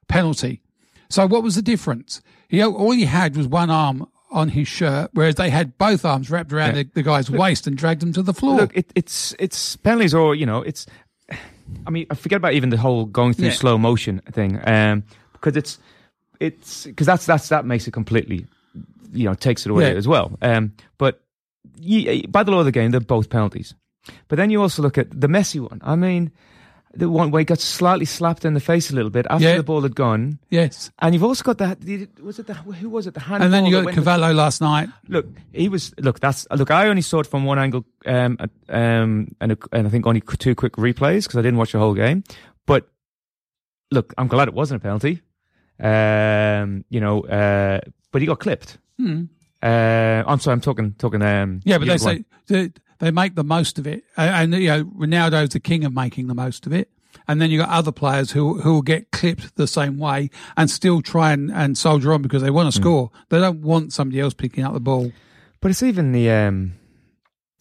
penalty. So what was the difference? He all he had was one arm on his shirt, whereas they had both arms wrapped around Yeah. the, the guy's waist and dragged him to the floor. Look, it, it's it's penalties, or you know, it's. I mean, I forget about even the whole going through Yeah. slow motion thing, um, because it's it's because that's that's that makes it completely, you know, takes it away Yeah. as well. Um, but ye- by the law of the game, they're both penalties. But then you also look at the Messi one. I mean, the one where he got slightly slapped in the face a little bit after Yeah. the ball had gone. yes. And you've also got that. the- Was it the who was it? The hand. And then you got Cavani last night. Look, he was. Look, that's. Look, I only saw it from one angle, um, um, and and I think only two quick replays because I didn't watch the whole game. But look, I'm glad it wasn't a penalty. Um, you know, uh, but he got clipped. Hmm. Uh, I'm sorry, I'm talking talking. Um, Yeah, but the they say they, they make the most of it, and, and you know Ronaldo's the king of making the most of it. And then you got other players who who will get clipped the same way and still try and, and soldier on because they want to score. They don't want somebody else picking up the ball. But it's even the um,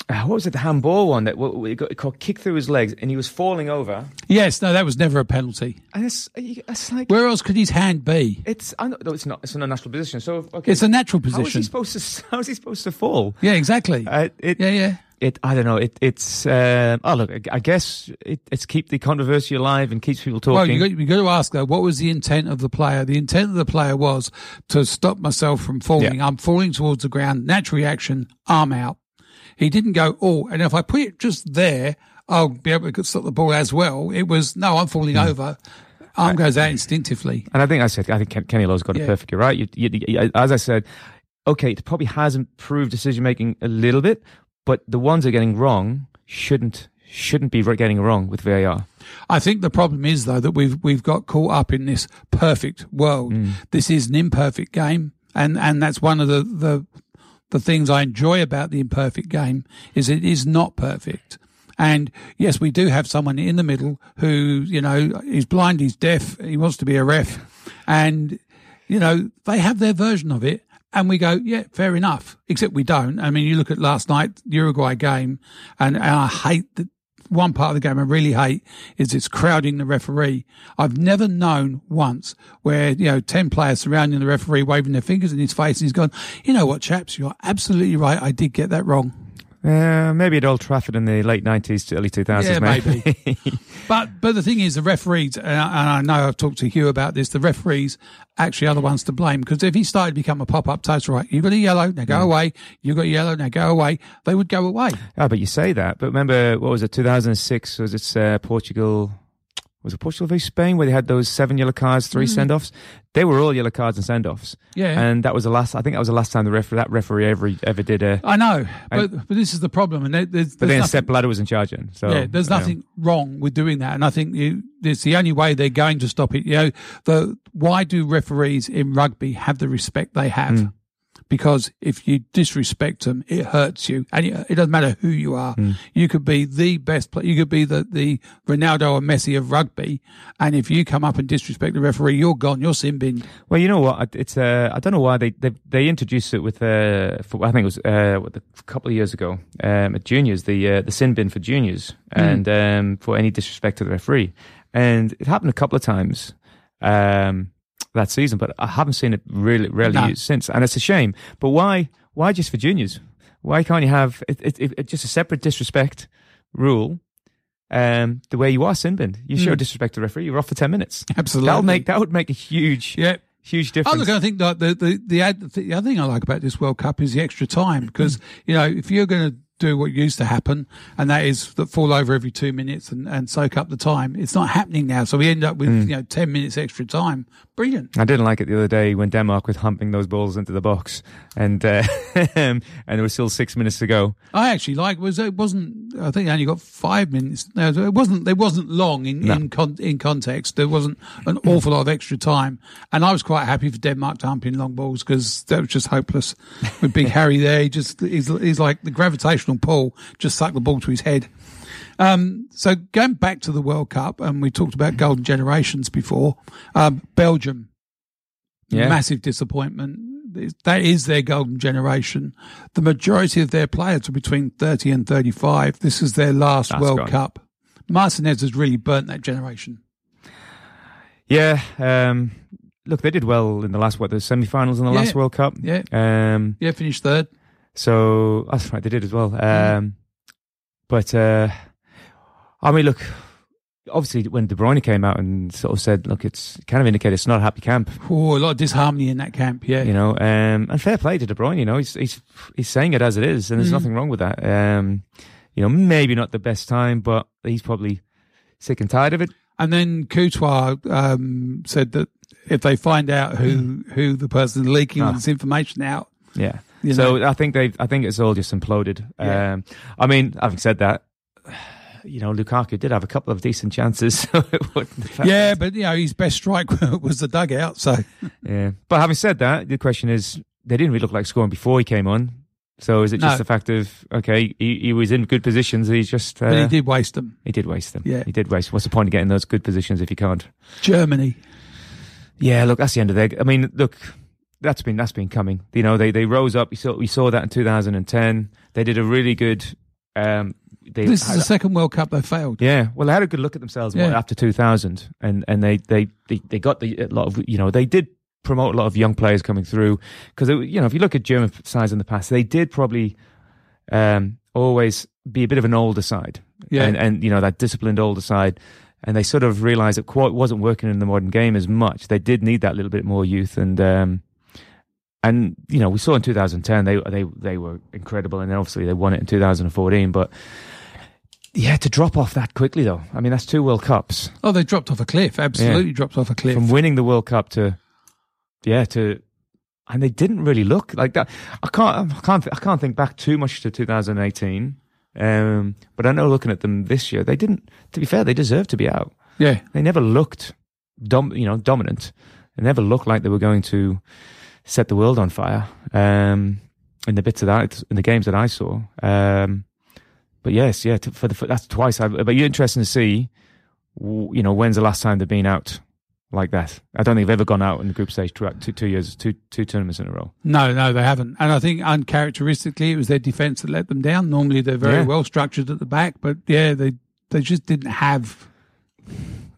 uh, what was it? The handball one that what, it got, it got kicked through his legs and he was falling over. Yes, no, that was never a penalty. And it's, it's like Where else could his hand be? it's I know, no, it's not. It's an unnatural position. So okay, It's a natural How is he position. supposed to? How is he supposed to fall? Yeah, exactly. Uh, it, yeah, yeah. It, I don't know. It, it's. Uh, oh look, I- guess it, it's keep the controversy alive and keeps people talking. Well, you got, you got to ask though, what was the intent of the player? The intent of the player was to stop myself from falling. I'm falling towards the ground. Natural reaction, arm out. He didn't go, oh, and if I put it just there, I'll be able to stop the ball as well. It was, no, I'm falling Hmm. over. Arm goes out instinctively. And I think I said, I think Kenny Lowe's got Yeah. it perfectly right. You, you, you- as I said, okay, it probably has improved decision making a little bit, but the ones that are getting wrong shouldn't shouldn't be getting wrong with VAR. I think the problem is though that we've we've got caught up in this perfect world. Mm. This is an imperfect game, and and that's one of the the the things I enjoy about the imperfect game is it is not perfect. And yes, we do have someone in the middle who you know is blind, he's deaf, he wants to be a ref, and you know they have their version of it. And we go, yeah, fair enough. Except we don't. I mean, you look at last night, Uruguay game, and, and I hate the one part of the game I really hate is it's crowding the referee. I've never known once where, you know, 10 players surrounding the referee, waving their fingers in his face, and he's gone, you know what, chaps, you're absolutely right. I did get that wrong. Uh, maybe at Old Trafford in the late nineties to early two thousands. Yeah, maybe. But but the thing is, the referees, and I, and I know I've talked to Hugh about this. The referees actually are the ones to blame because if he started to become a pop up total, right, you've got a yellow, now go away. You've got a yellow, now go away. They would go away. Ah, but you say that. But remember, what was it? Two thousand and six was it uh, Portugal? Was it Portugal v Spain where they had those seven yellow cards, three Mm. send offs? They were all yellow cards and send offs. Yeah. and that was the last. I think that was the last time the referee that referee ever ever did a. I know, And- but but this is the problem, and there, there's, But there's then nothing- Sepp Blatter was in charge then. So yeah, there's you know. nothing wrong with doing that, and I think you, it's the only way they're going to stop it. You know, the why do referees in rugby have the respect they have? Mm. Because if you disrespect them, it hurts you, and it, doesn't matter who you are. Mm. You could be the best player, you could be the the Ronaldo or Messi of rugby, and if you come up and disrespect the referee, you're gone. You're sin bin. Well, you know what? It's uh, I don't know why they they, they introduced it with uh, for, I think it was uh, what, a couple of years ago um, at juniors the uh, the sin bin for juniors and um, for any disrespect to the referee, and it happened a couple of times. Um, that season, but I haven't seen it really used since, and it's a shame. But why? Why just for juniors? Why can't you have it, it, it, it- just a separate disrespect rule? Um, the way you are sin bin, you show Mm. disrespect to the referee, you're off for ten minutes. Absolutely. That'll make that would make a huge, Yeah. huge difference. Oh, look, I think that the the the, ad, the other thing I like about this World Cup is the extra time because you know if you're going to do what used to happen, and that is that fall over every two minutes and, and soak up the time. It's not happening now, so we end up with Mm. you know ten minutes extra time. Brilliant. I didn't like it the other day when Denmark was humping those balls into the box, and uh, and there was still six minutes to go. I actually like was it wasn't I think they only got five minutes. No, it wasn't. It wasn't long in No. in con, in context. There wasn't an awful lot of extra time, and I was quite happy for Denmark to hump in long balls because that was just hopeless. With Big Harry there, he just he's, he's like the gravitational pull just sucked the ball to his head. Um, so going back to the World Cup, and we talked about golden generations before. Um, Belgium, Yeah. massive disappointment. That is their golden generation. The majority of their players are between 30 and 35. This is their last That's World gone. Cup. Martinez has really burnt that generation. Yeah. Um, look, they did well in the last what the semi-finals in the Yeah. last World Cup. Yeah. Um, Yeah, finished third. So that's right, they did as well. Um, but uh, I mean, look, obviously when De Bruyne came out and sort of said, "Look, it's kind of indicated it's not a happy camp," Oh, a lot of disharmony in that camp. Yeah. you know. Um, and fair play to De Bruyne, you know, he's he's he's saying it as it is, and there's Mm. nothing wrong with that. Um, you know, maybe not the best time, but he's probably sick and tired of it. And then Courtois um, said that if they find out who who the person leaking all Ah. this information out, Yeah. So know? I think they, I think it's all just imploded. Yeah. Um, I mean, having said that, you know, Lukaku did have a couple of decent chances. So it wouldn't affect yeah, but you know his best strike was the dugout. So Yeah. But having said that, the question is, they didn't really look like scoring before he came on. So is it just No. the fact of okay, he, he was in good positions, he's just uh, but he did waste them. he did waste them. Yeah. he did waste. What's the point of getting those good positions if you can't? Germany. Yeah, look, that's the end of their. I mean, look, that's been that's been coming. You know, they they rose up. We saw we saw that in 2010. They did a really good. Um, they This is the second World Cup they failed. yeah, well, they had a good look at themselves Yeah. after 2000, and and they they they, they got the a lot of you know they did promote a lot of young players coming through because you know if you look at German sides in the past, they did probably um, always be a bit of an older side, Yeah. and and you know that disciplined older side. And they sort of realized that quite wasn't working in the modern game as much. They did need that little bit more youth, and um, and you know we saw in 2010 they they they were incredible, and then obviously they won it in 2014. But yeah, to drop off that quickly though, I mean that's two World Cups Oh, they dropped off a cliff. Absolutely dropped off a cliff. from winning the World Cup to yeah to and they didn't really look like that. I can't I can't I can't think back too much to 2018. Um, but I know looking at them this year, they didn't. To be fair, they deserved to be out. yeah. They never looked dom- you know dominant. They never looked like they were going to set the world on fire. Um, in the bits of that in the games that I saw. Um, but yes, yeah, to, for the that's twice. I, but you're interesting to see, you know, when's the last time they've been out like that? I don't think they've ever gone out in the group stage throughout two, two years, two two tournaments in a row. No, no, they haven't. And I think uncharacteristically, it was their defence that let them down. Normally, they're very Yeah. well structured at the back, but yeah, they they just didn't have.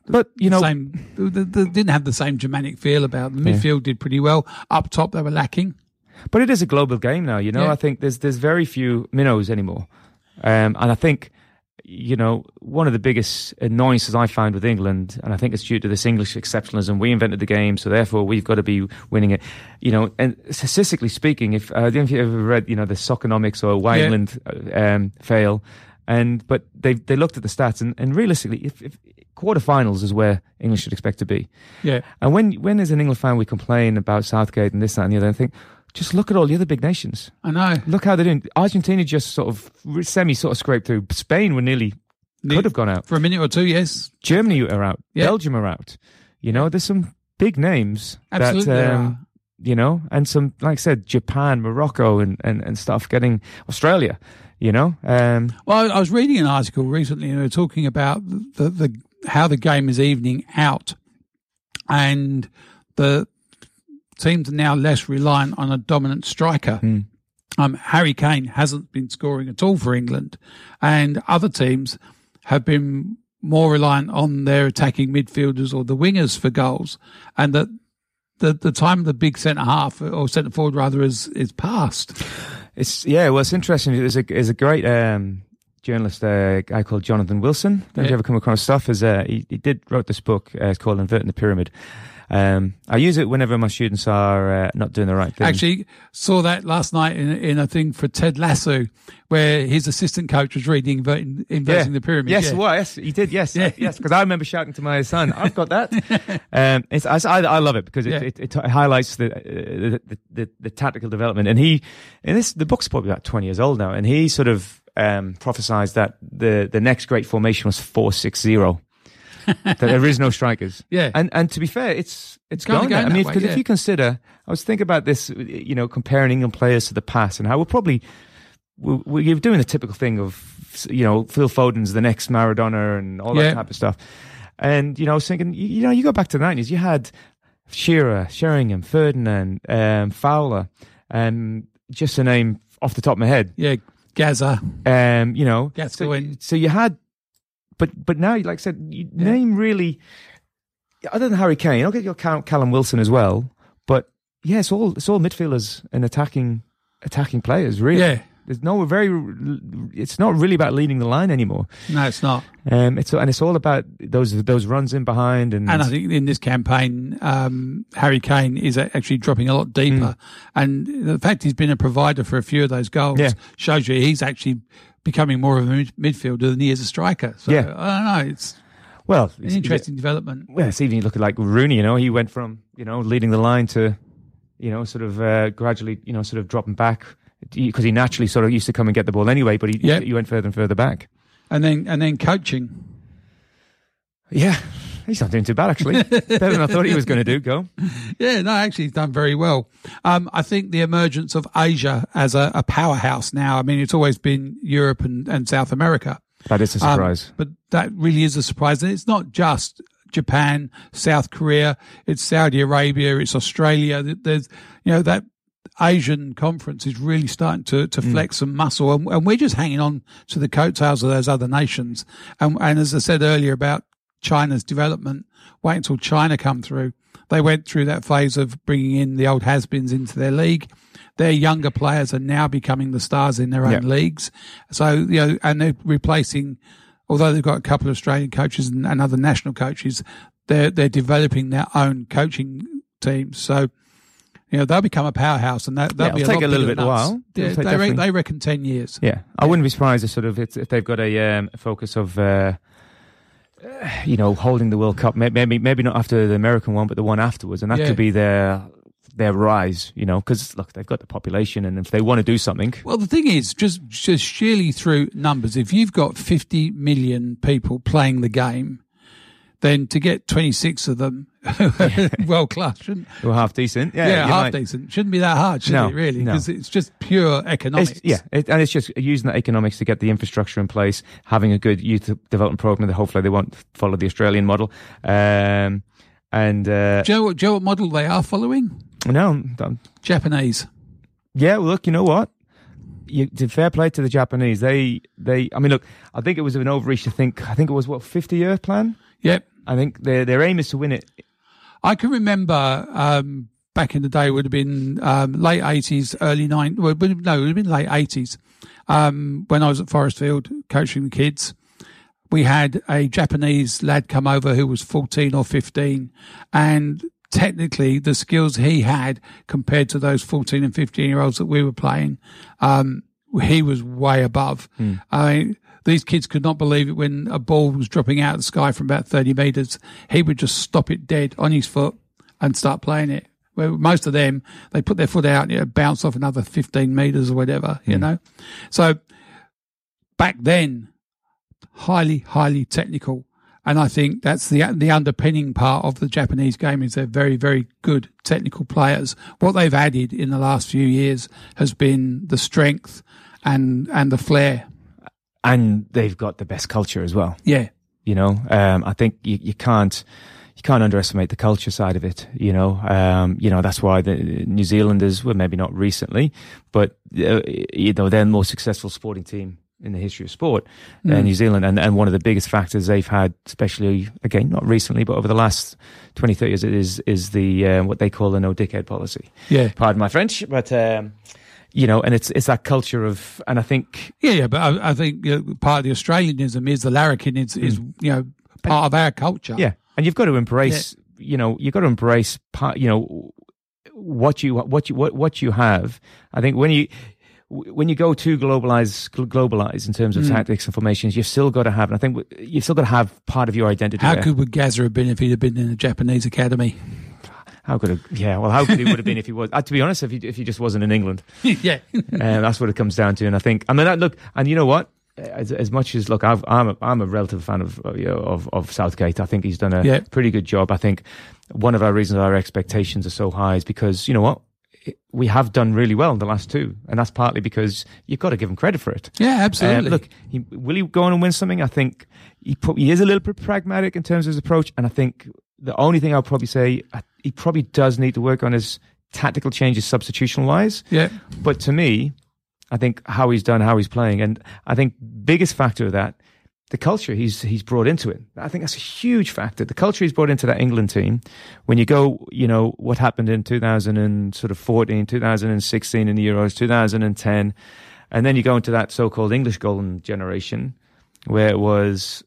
But you know, same, they, didn't have the same Germanic feel about them. Yeah. Midfield did pretty well. Up top, they were lacking. But it is a global game now, you know. Yeah. I think there's there's very few minnows anymore, um, and I think you know one of the biggest annoyances I find with England, and I think it's due to this English exceptionalism. We invented the game, so therefore we've got to be winning it. You know, and statistically speaking, if uh, I don't know if you ever read, you know, the Soccernomics or why Yeah. England uh, um, fail, and but they they looked at the stats, and, and realistically, if, if quarterfinals is where England should expect to be. Yeah, And when when as an England fan we complain about Southgate and this that and the other, I think just look at all the other big nations. I know. Look how they're doing. Argentina just sort of semi sort of scraped through. Spain were nearly Ne- could have gone out. For a minute or two, yes. Germany are out. Yeah. Belgium are out. You know, there's some big names Absolutely that um, you know, and some like I said, Japan, Morocco, and and, and stuff. Getting Australia. You know, um, Well, I was reading an article recently, and they were talking about the, the how the game is evening out, and the teams are now less reliant on a dominant striker. Hmm. Um, Harry Kane hasn't been scoring at all for England, and other teams have been more reliant on their attacking midfielders or the wingers for goals, and that the the time of the big centre half or centre forward rather is is past. It's yeah, well, it's interesting. There's a there's a great um, journalist, uh, guy called Jonathan Wilson. Have Yeah. you ever come across stuff? Is uh, he, he did wrote this book. Uh, it's called Inverting the Pyramid, Um, I use it whenever my students are uh, not doing the right thing. Actually, saw that last night in, in a thing for Ted Lasso, where his assistant coach was reading inverting, inverting the pyramid. Yes, yeah. well, yes, he did. Yes, Yeah. yes, because I remember shouting to my son, "I've got that." um, it's, I, I love it because it, Yeah. it, it highlights the, uh, the, the the the tactical development. And he, and this the book's probably about twenty years old now, and he sort of um, prophesized that the the next great formation was four six zero. that there is no strikers. Yeah. and and to be fair, it's it's gone. I mean, because yeah. if you consider, I was thinking about this, you know, comparing England players to the past and how we're probably we, we're doing the typical thing of you know Phil Foden's the next Maradona and all that Yeah. type of stuff. And you know, I was thinking, you, you know, you go back to the nineties, you had Shearer, Sheringham, Ferdinand, um, Fowler, and just a name off the top of my head. Yeah, Gaza. Um, you know, so, so you had, but but now, like I said, you name really, other than Harry Kane, okay, you'll count Callum Wilson as well, but yeah, it's all it's all midfielders and attacking attacking players. Really, Yeah. There's no very. It's not really about leading the line anymore. No, it's not. Um, it's and it's all about those those runs in behind and And I think in this campaign, um, Harry Kane is actually dropping a lot deeper. And the fact he's been a provider for a few of those goals Mm. Yeah. shows you he's actually becoming more of a mid- midfielder than he is a striker. So Yeah. I don't know. It's well, an interesting development. Well, it's even you look at like Rooney. You know, he went from you know leading the line to, you know, sort of uh, gradually, you know, sort of dropping back because he naturally sort of used to come and get the ball anyway, but he Yeah. he went further and further back. And then and then coaching. Yeah, he's not doing too bad actually. Better than I thought he was going to do. Go. Yeah, no, actually, he's done very well. Um, I think the emergence of Asia as a, a powerhouse now. I mean, it's always been Europe and, and South America. That is a Um, surprise. but that really is a surprise. And it's not just Japan, South Korea, it's Saudi Arabia, it's Australia. There's, you know, that Asian conference is really starting to, to flex some muscle. And, and we're just hanging on to the coattails of those other nations. And, and as I said earlier about China's development, wait until China come through. They went through that phase of bringing in the old has-beens into their league. Their younger players are now becoming the stars in their own Yeah. leagues. So, you know, and they're replacing, although they've got a couple of Australian coaches and, and other national coaches, they're, they're developing their own coaching teams. So, you know, they'll become a powerhouse and that, that'll be it'll take a little bit while. Yeah, they, re- they reckon 10 years. Yeah, I wouldn't be surprised if sort of it's, if they've got a um, focus of. Uh, you know, holding the World Cup, maybe maybe not after the American one, but the one afterwards, and that Yeah. could be their their rise. You know, because look, they've got the population, and if they want to do something, Well, the thing is, just just sheerly through numbers, if you've got 50 million people playing the game, then to get 26 of them world class shouldn't We're half decent. Yeah, yeah, half might- decent shouldn't be that hard, should No, it? Really, no. because it's just pure economics. It's, yeah, it, and it's just using that economics to get the infrastructure in place, having a good youth development program that hopefully they won't follow the Australian model. Um, and uh, Do you know what, do you know what model they are following? no, um, Japanese. yeah. Well, look, you know what? You, to fair play to the Japanese, they they. I mean, look, I think it was an overreach to think. I think it was what fifty year plan. Yep. I think their their aim is to win it. I can remember um, back in the day, it would have been um, late 80s, early 90s. Well, it would have- no, it would have been late 80s um, when I was at Forestfield coaching the kids. We had a Japanese lad come over who was 14 or 15, and technically the skills he had compared to those 14 and 15 year olds that we were playing, um, he was way above. I mean, these kids could not believe it when a ball was dropping out of the sky from about 30 meters. He would just stop it dead on his foot and start playing it. Where most of them, they put their foot out and it bounce off another 15 meters or whatever, you know? So back then, highly, highly technical. And I think that's the the underpinning part of the Japanese game is they're very, very good technical players. What they've added in the last few years has been the strength and and the flair. and they've got the best culture as well. Yeah. You know, um, I think you, you can't you can't underestimate the culture side of it. You know, um, you know that's why the New Zealanders were maybe not recently, but uh, you know they're the most successful sporting team in the history of sport, uh, Mm. New Zealand, and, and one of the biggest factors they've had, especially again not recently, but over the last 20, 30 years, is is the uh, what they call the no dickhead policy. Yeah. Pardon my French, but. Um, you know, and it's it's that culture of, and I think Yeah, yeah, but I, I think you know, part of the Australianism is the larrikin is, is you know part of our culture. Mm. Yeah, and you've got to embrace you know, you've got to embrace, part, you know, what you what you what what you have. I think when you when you go to globalize globalize in terms of Mm. tactics and formations, you've still got to have. And I think you've still got to have part of your identity. How there. good would Gaza have been if he'd have been in a Japanese academy? How could have? Yeah, well, how good he would have been if he was. Uh, to be honest, if he if he just wasn't in England, yeah. um, that's what it comes down to. And I think, I mean, that, look, and you know what? As, as much as look, I've, I'm a, I'm a relative fan of uh, you know, of of Southgate. I think he's done a Yeah. pretty good job. I think one of our reasons our expectations are so high is because you know what we have done really well in the last two, and that's partly because you've got to give him credit for it. Yeah, absolutely. Um, look, he, will he go on and win something? I think he pro- he is a little bit pragmatic in terms of his approach, and I think the only thing I'll probably say uh, he probably does need to work on his tactical changes, substitutional wise. Yeah. But to me, I think how he's done, how he's playing, and I think biggest factor of that, the culture he's he's brought into it. I think that's a huge factor. The culture he's brought into that England team. When you go, you know what happened in 2000 and sort of 14, 2016 in the Euros, 2010, and then you go into that so-called English golden generation, where it was,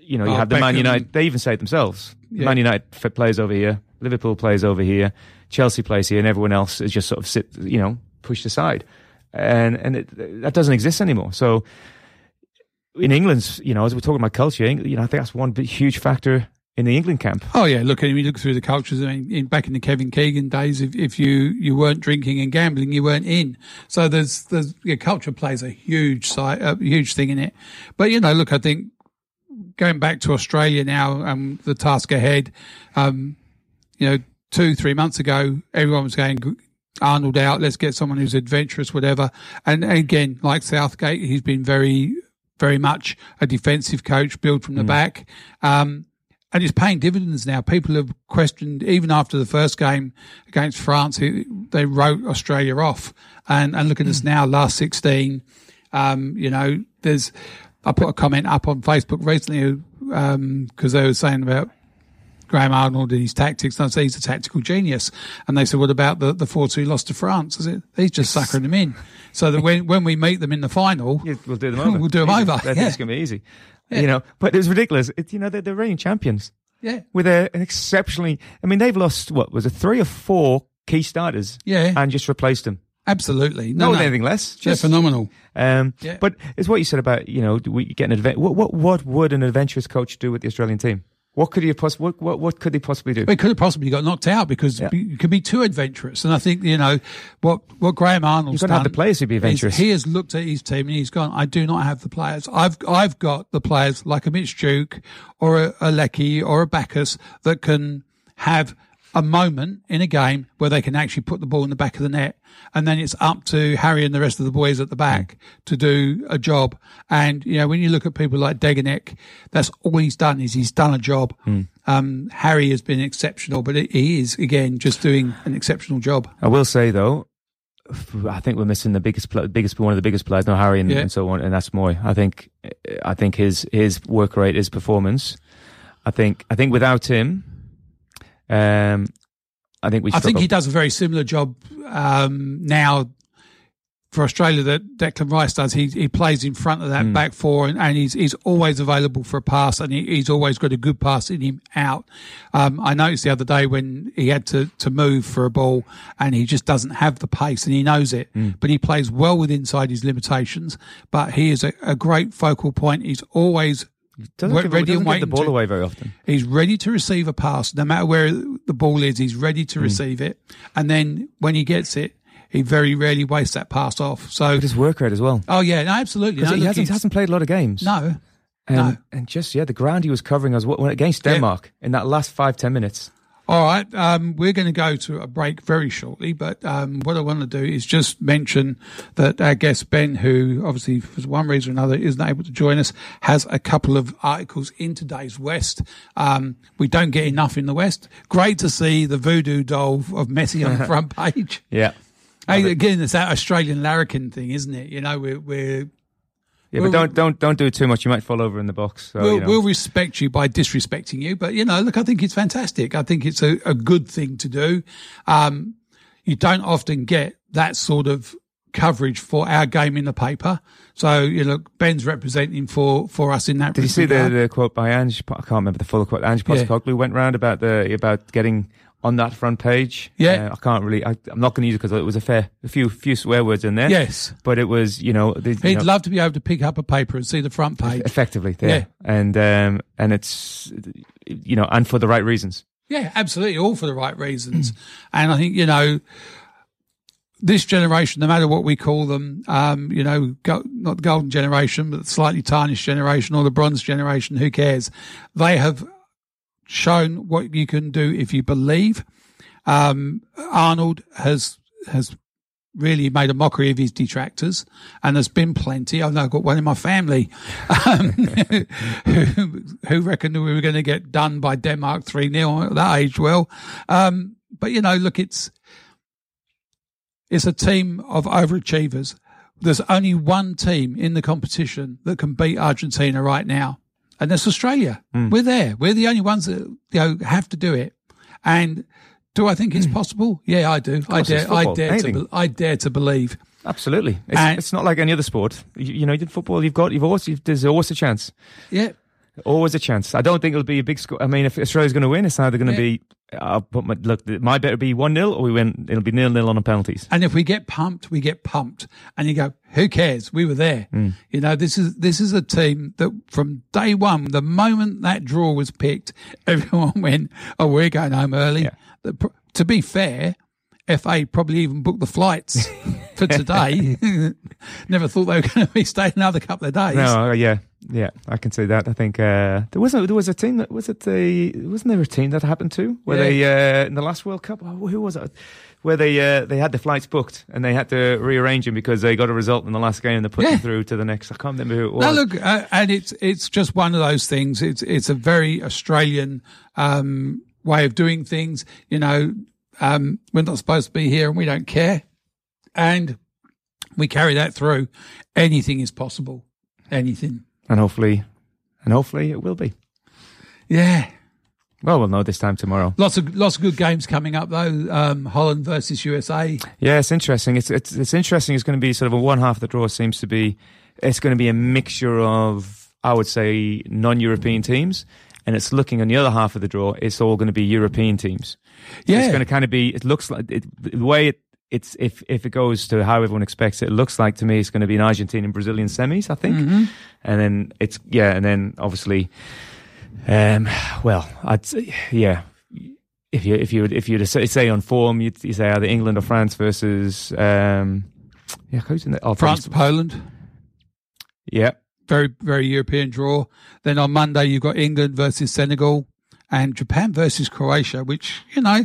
you know, you Oh, have the Man United. They even say it themselves. Yeah. Man United f- plays over here, Liverpool plays over here, Chelsea plays here, and everyone else is just sort of sit, you know, pushed aside, and and it, that doesn't exist anymore. So in England's, you know, as we're talking about culture, you know, I think that's one big, huge factor in the England camp. Oh yeah, look, and if you look through the cultures, I mean, in, back in the Kevin Keegan days, if, if you, you weren't drinking and gambling, you weren't in. So there's, there's, yeah, culture plays a huge side, a huge thing in it. But you know, look, I think going back to Australia now, um, the task ahead, um, you know, two, three months ago, everyone was going, Arnold out, let's get someone who's adventurous, whatever. And again, like Southgate, he's been very, very much a defensive coach, build from the back. Um, and it's paying dividends now. People have questioned, even after the first game against France, they wrote Australia off. And, and look at us now, last 16. Um, you know, there's, I put a comment up on Facebook recently, um, cause they were saying about Graham Arnold and his tactics. And I say he's a tactical genius. And they said, what about the, the 4-2 loss to France? I said, he's just suckering them in. So that when, when we meet them in the final, we'll do them over. we'll do them Easy. over. I think Yeah. it's going to be easy. You know, but it was ridiculous. It, you know, they're, they're reigning champions. Yeah. With a, an exceptionally, I mean, they've lost, what, was it three or four key starters? Yeah. And just replaced them. Absolutely. No, No, anything less. They're Just phenomenal. Um, Yeah. But it's what you said about, you know, do we get an advent. What, what, what would an adventurous coach do with the Australian team? What could he have poss- what, what, what could he possibly do? They could have possibly got knocked out because you could be too adventurous. And I think, you know, what, what Graham Arnold's You've got to have done the players to be adventurous. He has looked at his team and he's gone, I do not have the players. I've, I've got the players like a Mitch Duke or a, a Leckie or a Baccus that can have a moment in a game where they can actually put the ball in the back of the net. And then it's up to Harry and the rest of the boys at the back to do a job. And, you know, when you look at people like Degenek, that's all he's done is he's done a job. Um, Harry has been exceptional, but he is again just doing an exceptional job. I will say though, I think we're missing the biggest, biggest one of the biggest players now, Harry and, Yeah. and so on, and that's Mooy. I think, I think his his work rate, his performance. I think, I think without him, um, I think we. I think he does a very similar job um, now for Australia that Declan Rice does. He he plays in front of that Mm. back four, and, and he's he's always available for a pass, and he, he's always got a good pass in him out. Um, I noticed the other day when he had to to move for a ball, and he just doesn't have the pace, and he knows it. Mm. But he plays well with inside his limitations. But he is a, a great focal point. He's always doesn't, wa- give, ready doesn't give the ball to- away very often. He's ready to receive a pass, no matter where the ball is. He's ready to hmm. receive it, and then when he gets it, he very rarely wastes that pass off. So But his work rate as well. Oh yeah, no, absolutely. No, he, look, hasn't, hasn't played a lot of games. No, and, no. and just yeah, the ground he was covering us when- against Yeah. Denmark in that last five ten minutes. All right, um, we're going to go to a break very shortly, but um, what I want to do is just mention that our guest Ben, who obviously for one reason or another isn't able to join us, has a couple of articles in today's West. Um, we don't get enough in the West. Great to see the voodoo doll of Messi on the front page. Yeah. Hey, again, it's that Australian larrikin thing, isn't it? You know, we're, we're Yeah, Well, but don't don't don't do it too much. You might fall over in the box. So, we'll, you know. we'll respect you by disrespecting you. But, you know, look, I think it's fantastic. I think it's a, a good thing to do. Um, you don't often get that sort of coverage for our game in the paper. So you know, Ben's representing for for us in that. Did you see the, the quote by Ange? I can't remember the full quote. Ange Yeah. Postecoglou went round about the about getting on that front page. Yeah. Uh, I can't really. I, I'm not going to use it because it was a fair a few few swear words in there. Yes. but it was you know. the, he'd know, love to be able to pick up a paper and see the front page. effectively there, and um and it's you know and for the right reasons. Yeah, absolutely, all for the right reasons. and I think you know this generation, no matter what we call them, um, you know, go, not the golden generation, but the slightly tarnished generation or the bronze generation, who cares? They have shown what you can do if you believe. Um, Arnold has has really made a mockery of his detractors, and there's been plenty. I know I've got one in my family um, who, who reckoned we were going to get done by Denmark 3 0. That aged well. Um, but, you know, look, it's it's a team of overachievers. There's only one team in the competition that can beat Argentina right now, and that's Australia. Hmm. We're there. We're the only ones that you know have to do it. And do I think it's hmm. possible? Yeah, I do. I dare. I dare to. Be- I dare to believe. Absolutely, it's, And- it's not like any other sport. You, know, you know, in football, you've got you've always you've, there's always a chance. Yeah. Always a chance. I don't think it'll be a big score. I mean, if Australia's going to win, it's either going to Yeah. be. I'll put my look. My bet will be one 0 or we win. It'll be nil nil on the penalties. And if we get pumped, we get pumped. And you go, who cares? We were there. Mm. You know, this is this is a team that from day one, the moment that draw was picked, everyone went, "Oh, we're going home early." The to be fair, FA probably even booked the flights for today. Never thought they were going to be staying another couple of days. No, uh, yeah, yeah, I can see that. I think uh, there was a, there was a team that was it the wasn't there a team that happened to where Yeah. they uh, in the last World Cup oh, who was it where they uh, they had the flights booked and they had to rearrange them because they got a result in the last game and they put Yeah. them through to the next. I can't remember who it was. No, look, uh, and it's it's just one of those things. It's it's a very Australian um, way of doing things. You know, um, we're not supposed to be here, and we don't care, and we carry that through. Anything is possible. Anything. and hopefully, and hopefully it will be. Yeah. Well, we'll know this time tomorrow. Lots of lots of good games coming up though. Um, Holland versus USA. Yeah, it's interesting. It's it's it's interesting. It's going to be sort of a one half of the draw seems to be. It's going to be a mixture of I would say non-European teams, and it's looking on the other half of the draw. It's all going to be European teams. Yeah. it's going to kind of be. It looks like it, the way it. It's if if it goes to how everyone expects it, it looks like to me it's going to be an Argentine and Brazilian semis, I think, Mhm. and then it's yeah, and then obviously, um, well, I'd say, yeah, if you if you if you say, say on form, you'd you say either England or France versus um, yeah, who's in the oh, France, Poland. Yeah, Very very European draw. Then on Monday you've got England versus Senegal and Japan versus Croatia, which you know.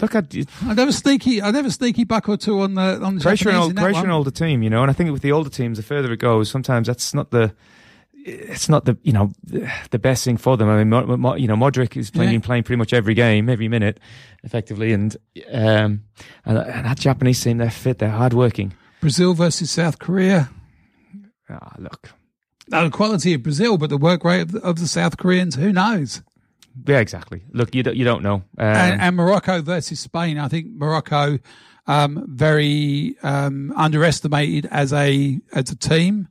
Look, I'd, I'd have a sneaky, I'd have a sneaky buck or two on the on the Croatia Japanese old, Croatia an older team, you know, and I think with the older teams, the further it goes, sometimes that's not the. It's not the you know the best thing for them. I mean, Mo, Mo, you know, Modric is playing Yeah. playing pretty much every game, every minute, effectively, and um, and, and that Japanese team, they're fit, they're hardworking. Brazil versus South Korea. Ah, look, Now, the quality of Brazil, but the work rate of the, of the South Koreans, who knows? Yeah, exactly. Look, you don't, you don't know. Um, and, and Morocco versus Spain. I think Morocco um, very um, underestimated as a as a team.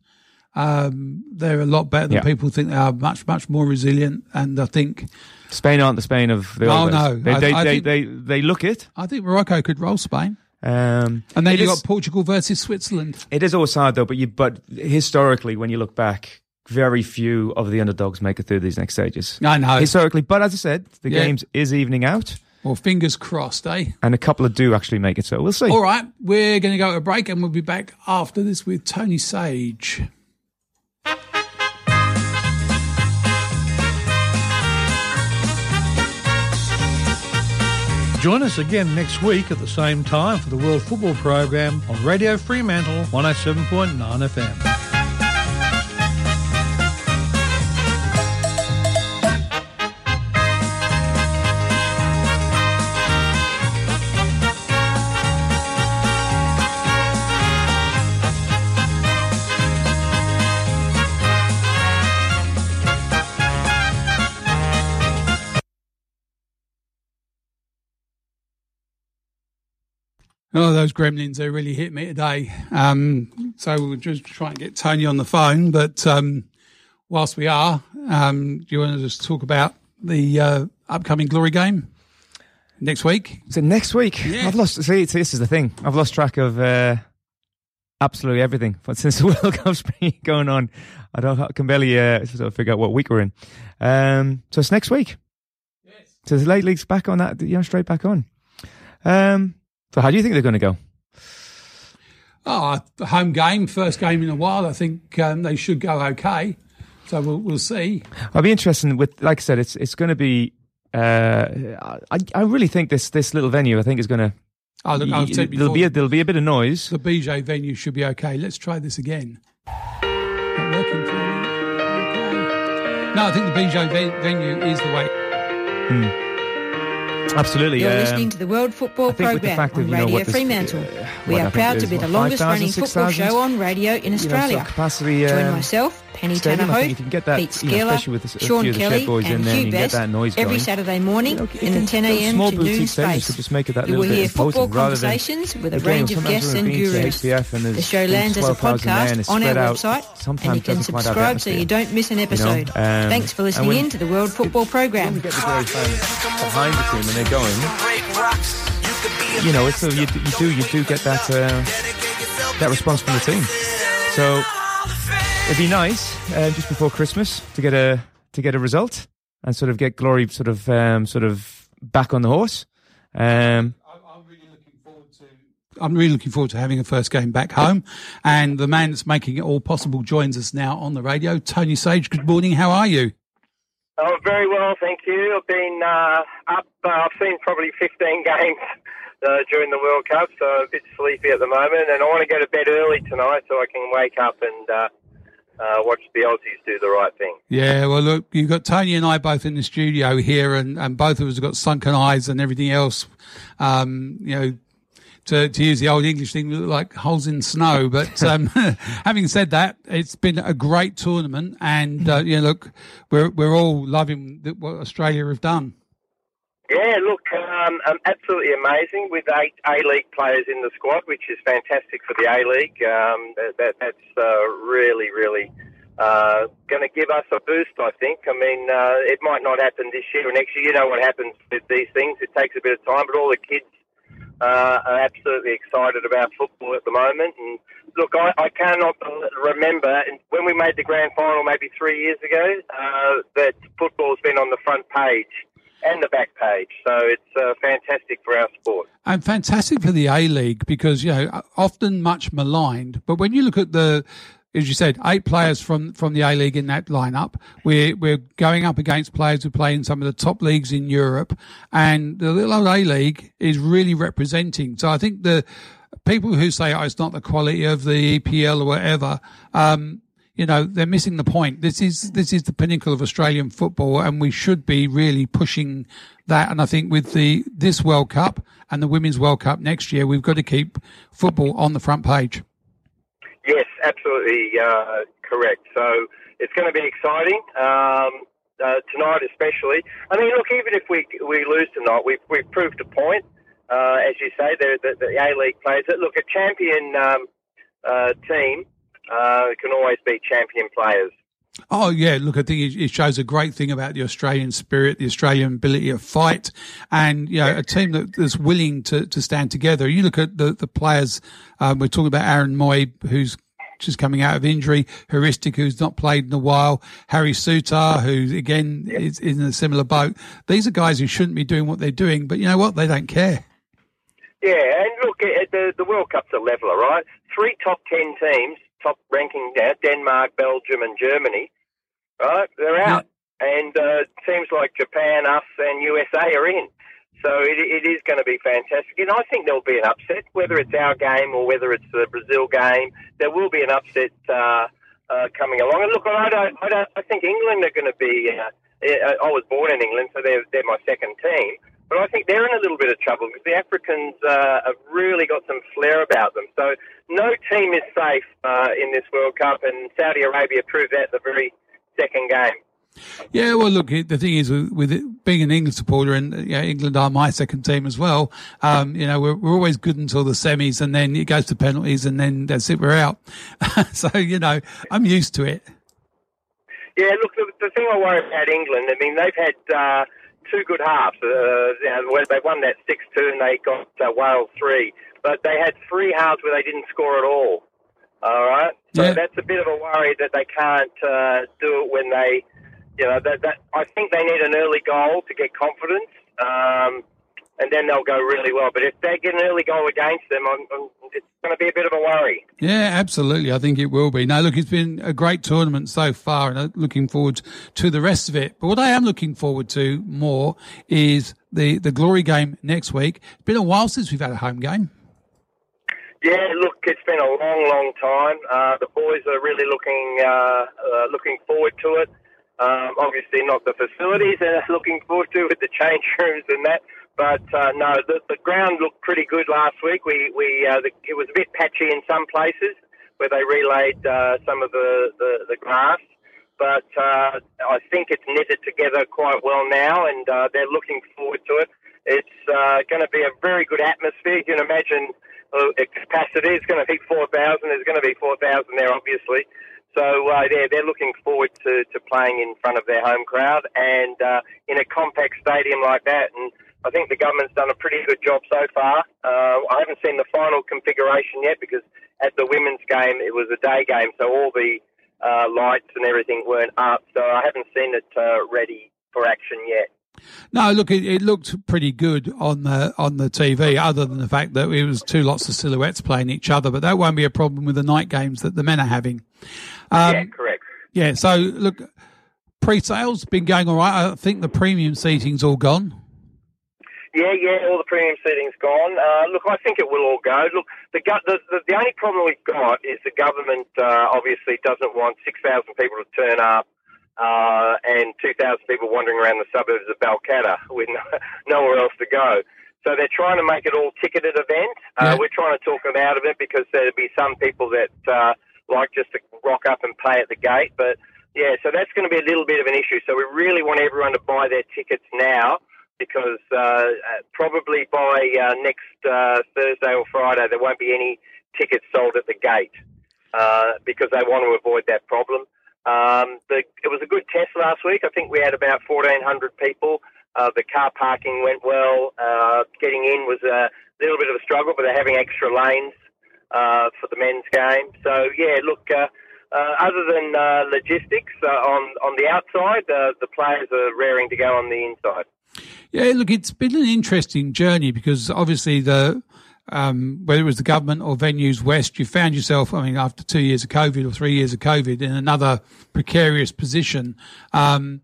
Um, they're a lot better than Yeah. people think they are. Much much more resilient, and I think Spain aren't the Spain of the Oh, old no. They, I- they, I they, think- they, they look it. I think Morocco could roll Spain. Um, And then you is- got Portugal versus Switzerland. It is all sad though, but you but historically, when you look back, very few of the underdogs make it through these next stages. I know. historically, but as I said, the Yeah. games is evening out, Well, fingers crossed, eh? and a couple of do actually make it. So we'll see. All right, we're going to go to a break, and we'll be back after this with Tony Sage. Join us again next week at the same time for the World Football Program on Radio Fremantle 107.9 FM. Oh, those gremlins, they really hit me today. Um, so we'll just try and get Tony on the phone. But um, whilst we are, um, do you want to just talk about the uh, upcoming Glory game next week? So next week, Yeah. I've lost. See, see, this is the thing. I've lost track of uh, absolutely everything. But since the World Cup's been going on, I don't. I can barely uh, sort of figure out what week we're in. Um, so it's next week. Yes. So the late league's back on that. You know, straight back on. Um, so how do you think they're going to go? Oh, home game, first game in a while. I think um, they should go okay. So we'll, we'll see. I'll be interested with, like I said, it's it's going to be. Uh, I I really think this this little venue I think is going to. Oh, look, I've said there'll before, be a, there'll be a bit of noise. the BJ venue should be okay. Let's try this again. Not working for me. Okay. No, I think the BJ ve- venue is the way. Absolutely. You're um, listening to the World Football I think with the Programme on of, you know, Radio this- Fremantle. uh, we are proud to be the longest 5,000, running football 6,000? show on radio in you know, sort Australia. Join um, myself, Penny stadium. I Tanner think if you can get that, Pete you know, Skeeler, especially with a, a Sean Kelly boys in and there, Hugh Best that noise every. Saturday morning You know, in the 10 a.m. to noon space. just make it that You will hear football conversations with a range of guests and we've been to gurus. HBF and there's The show lands as a 12,000 there and podcast on our website, and you can doesn't quite have subscribe so you don't miss an episode. um, Thanks for listening in to the World Football Programme. Going, you know, it's so you, you do you do get that uh, that response from the team. So it'd be nice uh, just before Christmas to get a to get a result and sort of get Glory sort of um, sort of back on the horse. Um, I'm really looking forward to I'm really looking forward to having a first game back home. And the man that's making it all possible joins us now on the radio, Tony Sage. Good morning. How are you? Oh, very well, thank you. I've been uh, up. Uh, I've seen probably 15 games uh, during the World Cup, so I'm a bit sleepy at the moment, and I want to go to bed early tonight so I can wake up and uh, uh, watch the Aussies do the right thing. Yeah, well, look, you've got Tony and I both in the studio here, and, and both of us have got sunken eyes and everything else. Um, you know, to, to use the old English thing, look like holes in snow. But um, having said that, it's been a great tournament, and uh, you know, look, we're we're all loving th- what Australia have done. Yeah, look, um, um, absolutely amazing with eight A League players in the squad, which is fantastic for the A League. Um, that, that, that's uh, really, really uh, going to give us a boost, I think. I mean, uh, it might not happen this year or next year. You know what happens with these things. It takes a bit of time, but all the kids uh, are absolutely excited about football at the moment. And look, I, I cannot remember when we made the grand final maybe three years ago uh, that football's been on the front page and the back page. So it's uh, fantastic for our sport. And fantastic for the A League because you know often much maligned, but when you look at the as you said, eight players from, from the A League in that lineup. We're we're going up against players who play in some of the top leagues in Europe, and the little old A League is really representing. So I think the people who say oh, it's not the quality of the EPL or whatever, um, you know, they're missing the point. This is this is the pinnacle of Australian football, and we should be really pushing that. And I think with the this World Cup and the Women's World Cup next year, we've got to keep football on the front page. Absolutely uh, correct. So it's going to be exciting um, uh, tonight, especially. I mean, look, even if we we lose tonight, we've we've proved a point. Uh, as you say, the, the, the A League players. Look, a champion um, uh, team uh, can always beat champion players. Oh yeah, look, I think it it shows a great thing about the Australian spirit, the Australian ability to fight, and you know, a team that is willing to, to stand together. You look at the the players. Um, we're talking about Aaron Mooy, who's just coming out of injury, Heuristic, who's not played in a while, Harry Souttar, who again is, in a similar boat. These are guys who shouldn't be doing what they're doing, but you know what? They don't care. Yeah, and look, uh, the the World Cup's a leveler, right? Three top ten teams, top ranking now, Denmark, Belgium, and Germany, right? They're out, and uh, teams like Japan, us, and USA are in. So it, it is going to be fantastic, and I think there'll be an upset, whether it's our game or whether it's the Brazil game. There will be an upset uh, uh, coming along. And look, I don't, I don't, I think England are going to be. Uh, I was born in England, so they're they're my second team. But I think they're in a little bit of trouble because the Africans uh, have really got some flair about them. So no team is safe uh, in this World Cup, and Saudi Arabia proved that the very second game. Yeah, well, look, the thing is, with, with it being an England supporter, and you know, England are my second team as well. Um, you know, we're, we're always good until the semis, and then it goes to penalties, and then that's it, we're out. so, you know, I'm used to it. Yeah, look, the, the thing I worry about England, I mean, they've had uh, two good halves. Uh, you know, they won that 6 2 and they got uh, Wales 3. But they had three halves where they didn't score at all. All right? So Yeah. that's a bit of a worry that they can't uh, do it when they, you know, that, that, I think they need an early goal to get confidence. Um, and then they'll go really well. But if they get an early goal against them, I'm, I'm, it's going to be a bit of a worry. Yeah, absolutely. I think it will be. Now, look, it's been a great tournament so far, and I'm looking forward to the rest of it. But what I am looking forward to more is the, the glory game next week. It's been a while since we've had a home game. Yeah, look, it's been a long, long time. Uh, the boys are really looking uh, uh, looking forward to it. Um, obviously, not the facilities they're looking forward to with the change rooms and that. But uh, no, the, the ground looked pretty good last week. We we uh, the, it was a bit patchy in some places where they relayed uh, some of the, the, the grass. But uh, I think it's knitted together quite well now, and uh, they're looking forward to it. It's uh, going to be a very good atmosphere. You can imagine uh, its capacity. It's going to be 4,000. There's going to be 4,000 there, obviously. So uh, they're, they're looking forward to, to playing in front of their home crowd and uh, in a compact stadium like that. And I think the government's done a pretty good job so far. Uh, I haven't seen the final configuration yet because at the women's game it was a day game, so all the uh, lights and everything weren't up. So I haven't seen it uh, ready for action yet. No, look, it, it looked pretty good on the on the TV, other than the fact that it was two lots of silhouettes playing each other. But that won't be a problem with the night games that the men are having. Um, yeah, correct. Yeah. So look, pre-sales been going all right. I think the premium seating's all gone. Yeah, yeah, all the premium seating's gone. Uh, look, I think it will all go. Look, the, the, the the only problem we've got is the government uh, obviously doesn't want six thousand people to turn up uh, and two thousand people wandering around the suburbs of Balcatta with no, nowhere else to go. So they're trying to make it all ticketed event. Uh, We're trying to talk them out of it because there'll be some people that uh, like just to rock up and pay at the gate. But yeah, so that's going to be a little bit of an issue. So we really want everyone to buy their tickets now because uh, uh, probably by uh, next uh, Thursday or Friday there won't be any tickets sold at the gate uh, because they want to avoid that problem. Um, the, it was a good test last week. I think we had about 1,400 people. Uh, the car parking went well. Getting in was a little bit of a struggle, but they're having extra lanes uh, for the men's game. So yeah, look. Uh, uh, other than uh, logistics uh, on on the outside, uh, the players are raring to go on the inside. Yeah, look, it's been an interesting journey because obviously the um, whether it was the government or Venues West, you found yourself, I mean, after two years of COVID or three years of COVID, in another precarious position. Um,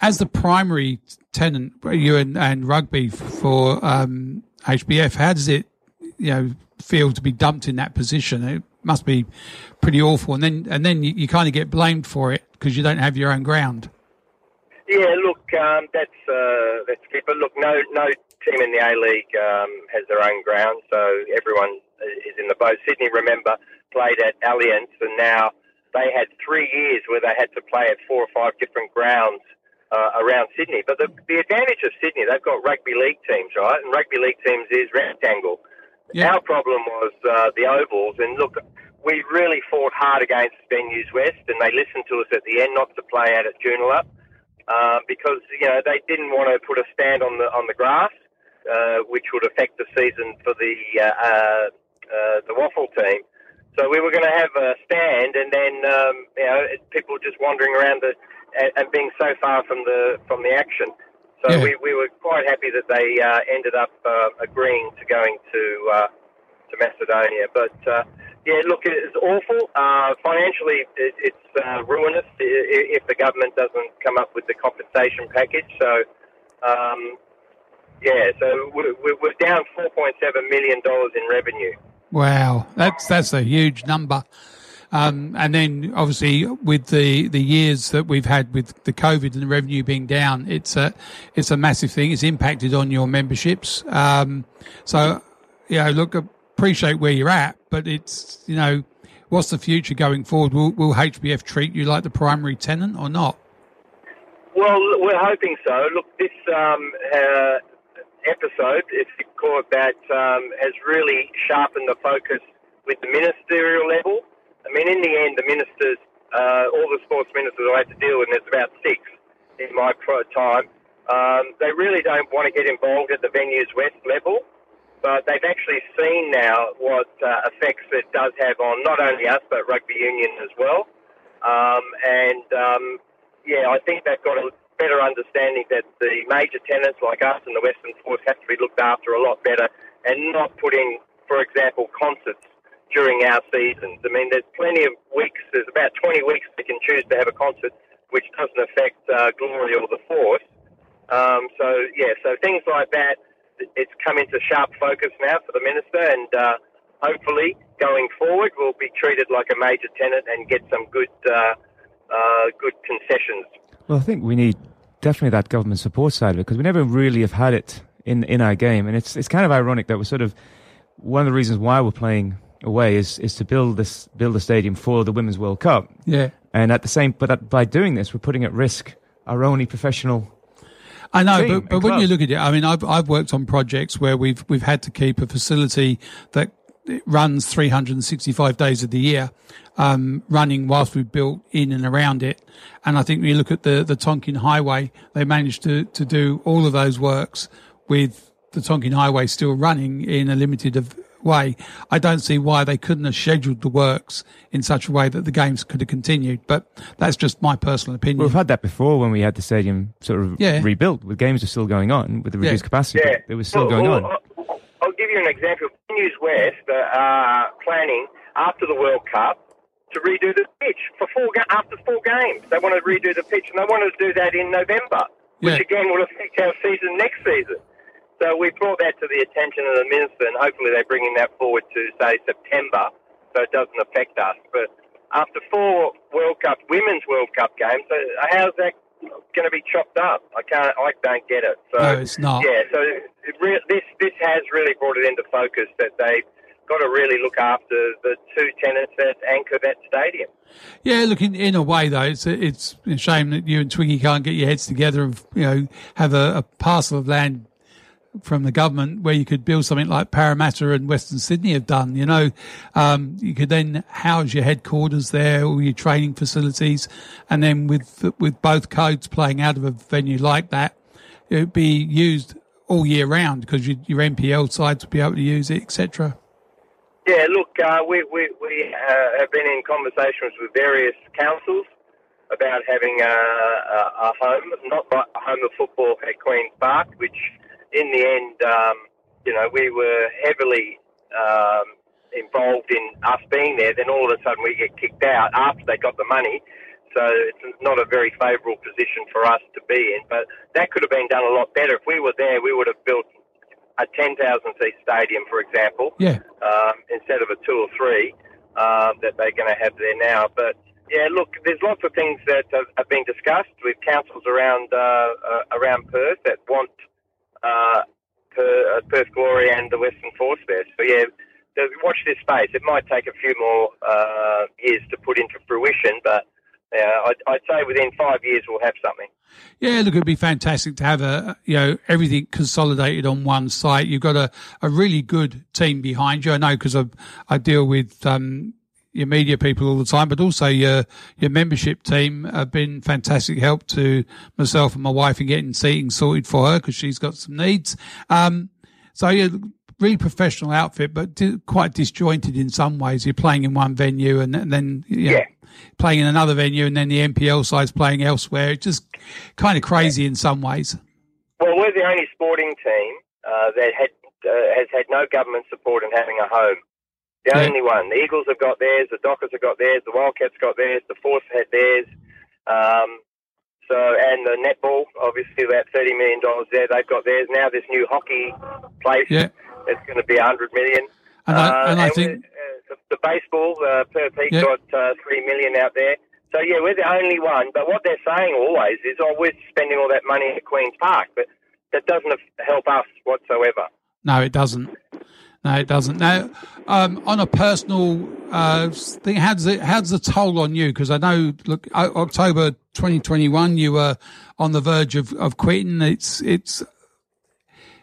as the primary tenant, you and, and rugby for um, HBF, how does it, you know, feel to be dumped in that position? It must be pretty awful, and then and then you, you kind of get blamed for it because you don't have your own ground. Yeah, look, um, that's uh, that's good. But look, no no team in the A League um, has their own ground, so everyone is in the boat. Sydney, remember, played at Allianz, and now they had three years where they had to play at four or five different grounds uh, around Sydney. But the, the advantage of Sydney, they've got rugby league teams, right? And rugby league teams is rectangle. Our problem was uh, the ovals, and look, we really fought hard against Venues West, and they listened to us at the end not to play out at Joondalup uh, because you know they didn't want to put a stand on the on the grass, uh, which would affect the season for the uh, uh, uh, the WAFL team. So we were going to have a stand, and then um, you know people just wandering around the and, and being so far from the from the action. So Yeah. we, we were quite happy that they uh, ended up uh, agreeing to going to uh, to Macedonia. But uh, yeah, look, it's awful. Uh, financially, it, it's uh, ruinous if the government doesn't come up with the compensation package. So. Um, yeah, so we're, we're we're down $4.7 million in revenue. Wow, that's that's a huge number. Um, and then obviously with the, the years that we've had with the COVID and the revenue being down, it's a it's a massive thing. It's impacted on your memberships. Um, so you know, look, appreciate where you're at, but it's you know, what's the future going forward? Will will HBF treat you like the primary tenant or not? Well, we're hoping so. Look, this um, uh, episode, if you call it that, um, has really sharpened the focus with the ministerial level. I mean, in the end, the ministers, uh, all the sports ministers I had to deal with, and there's about six in my time, um, they really don't want to get involved at the venues west level. But they've actually seen now what uh, effects it does have on not only us, but rugby union as well. Um, and um, yeah, I think they've got a better understanding that the major tenants like us and the Western Force have to be looked after a lot better and not put in, for example, concerts during our seasons. I mean, there's plenty of weeks, there's about 20 weeks they can choose to have a concert which doesn't affect uh, Glory or the Force. Um, so, yeah, so things like that, it's come into sharp focus now for the Minister and uh, hopefully going forward we'll be treated like a major tenant and get some good, uh, uh, good concessions. Well, I think we need definitely that government support side of it because we never really have had it in in our game, and it's it's kind of ironic that we're sort of one of the reasons why we're playing away is is to build this build a stadium for the Women's World Cup. Yeah. And at the same, but by doing this, we're putting at risk our only professional. I know, but, but when you look at it, I mean, I've I've worked on projects where we've we've had to keep a facility that runs 365 days of the year, um, running whilst we've built in and around it. And I think when you look at the the Tonkin Highway, they managed to to do all of those works with the Tonkin Highway still running in a limited of way. I don't see why they couldn't have scheduled the works in such a way that the games could have continued. But that's just my personal opinion. We've had that before when we had the stadium sort of Yeah. rebuilt. The games are still going on with the Yeah. reduced capacity. Yeah. but It was still Well, going well, on. I'll, I'll give you an example. Venues West uh, are planning after the World Cup to redo the pitch for four ga- after four games. They want to redo the pitch, and they want to do that in November, which Yeah. again will affect our season next season. So we brought that to the attention of the minister, and hopefully they're bringing that forward to say September, so it doesn't affect us. But after four World Cup, women's World Cup games, how's that going to be chopped up? I can't, I don't get it. So No, it's not. Yeah, so it re- this this has really brought it into focus that they've got to really look after the two tenants that anchor that stadium. Yeah, look, in, in a way though, it's a, it's a shame that you and Twiggy can't get your heads together and you know have a, a parcel of land from the government where you could build something like Parramatta and Western Sydney have done. You know, um, you could then house your headquarters there, all your training facilities, and then with with both codes playing out of a venue like that, it would be used all year round because your, your NPL sides would be able to use it, etc. Yeah, look, uh, we we, we uh, have been in conversations with various councils about having a, a, a home, not a home of football at Queens Park, which in the end, um, you know, we were heavily um, involved in us being there. Then all of a sudden we get kicked out after they got the money. So it's not a very favourable position for us to be in. But that could have been done a lot better. If we were there, we would have built a 10,000 seat stadium, for example Yeah. um, instead of a two or three um, that they're going to have there now. But yeah, look, there's lots of things that have, have been discussed with councils around uh, uh, around Perth that want uh, per, uh, Perth Glory and the Western Force there. So yeah, watch this space. It might take a few more uh, years to put into fruition, but yeah, I'd, I'd say within five years we'll have something. Yeah, look, it'd be fantastic to have a you know everything consolidated on one site. You've got a, a really good team behind you. I know because I I deal with um, your media people all the time, but also your your membership team have been fantastic help to myself and my wife in getting seating sorted for her because she's got some needs. Um, so yeah, really professional outfit, but quite disjointed in some ways. You're playing in one venue and, and then you know, Yeah. playing in another venue, and then the NPL side's playing elsewhere. It's just kind of crazy in some ways. Well, we're the only sporting team uh, that had uh, has had no government support in having a home. The Yeah. only one. The Eagles have got theirs. The Dockers have got theirs. The Wildcats got theirs. The Force had theirs. Um, so, and the netball, obviously, about thirty million dollars there. They've got theirs now. This new hockey place, Yeah. it's going to be a hundred million. And I- Uh, and I we- think- uh, the, the baseball, uh, Perth Heat Yeah. got uh, three million out there. So yeah, we're the only one. But what they're saying always is, "Oh, we're spending all that money at Queens Park," but that doesn't help us whatsoever. No, it doesn't. No, it doesn't. Now, um, on a personal uh, thing, how does it how does the toll on you? Because I know, look, October 2021, you were on the verge of, of quitting. It's it's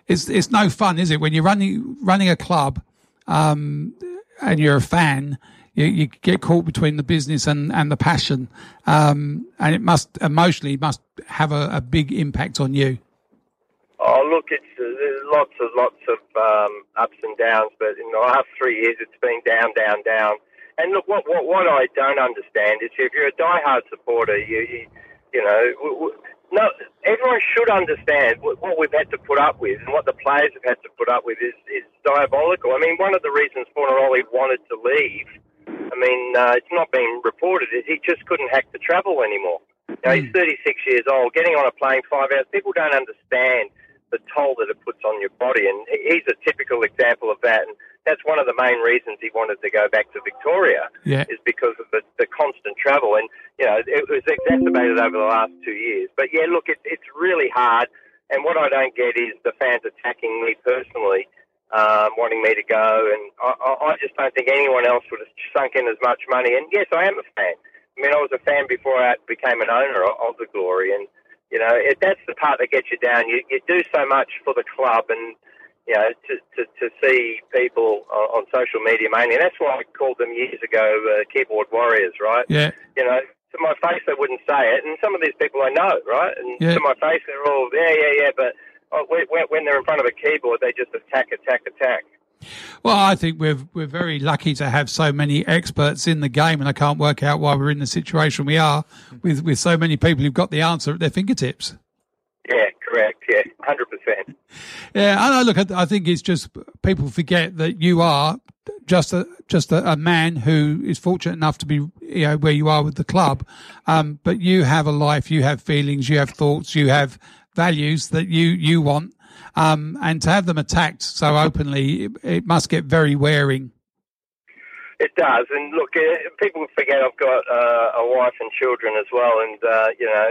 it's it's no fun, is it? When you're running running a club, um, and you're a fan, you, you get caught between the business and, and the passion, um, and it must emotionally must have a, a big impact on you. Oh, look, it's uh, there's lots of lots of um, ups and downs, but in the last three years, it's been down, down, down. And look, what what, what I don't understand is if you're a diehard supporter, you you, you know, w- w- no, everyone should understand what, what we've had to put up with and what the players have had to put up with is is diabolical. I mean, one of the reasons Fornaroli wanted to leave, I mean, uh, it's not been reported, is he just couldn't hack the travel anymore. You know, he's 36 years old, getting on a plane five hours. People don't understand the toll that it puts on your body, and he's a typical example of that. And that's one of the main reasons he wanted to go back to Victoria Yeah. is because of the, the constant travel. And, you know, it was exacerbated over the last two years. But yeah, look, it, it's really hard. And what I don't get is the fans attacking me personally, um, wanting me to go. And I, I just don't think anyone else would have sunk in as much money. And yes, I am a fan. I mean, I was a fan before I became an owner of the Glory. And, you know, it, that's the part that gets you down. You, you do so much for the club and, you know, to, to, to see people on, on social media mainly. And that's why I called them years ago uh, keyboard warriors, right? Yeah. You know, to my face they wouldn't say it. And some of these people I know, right? And Yeah. to my face they're all, yeah, yeah, yeah. But oh, when, when- when they're in front of a keyboard, they just attack, attack, attack. Well, I think we're we're very lucky to have so many experts in the game, and I can't work out why we're in the situation we are with with so many people who've got the answer at their fingertips. Yeah, correct. Yeah, 100%. Yeah, and I. Look, I, I think it's just people forget that you are just a just a, a man who is fortunate enough to be you know where you are with the club, um, but you have a life, you have feelings, you have thoughts, you have values that you you want, um, and to have them attacked so openly, it, it must get very wearing. It does, and look, uh, people forget I've got uh, a wife and children as well, and uh, you know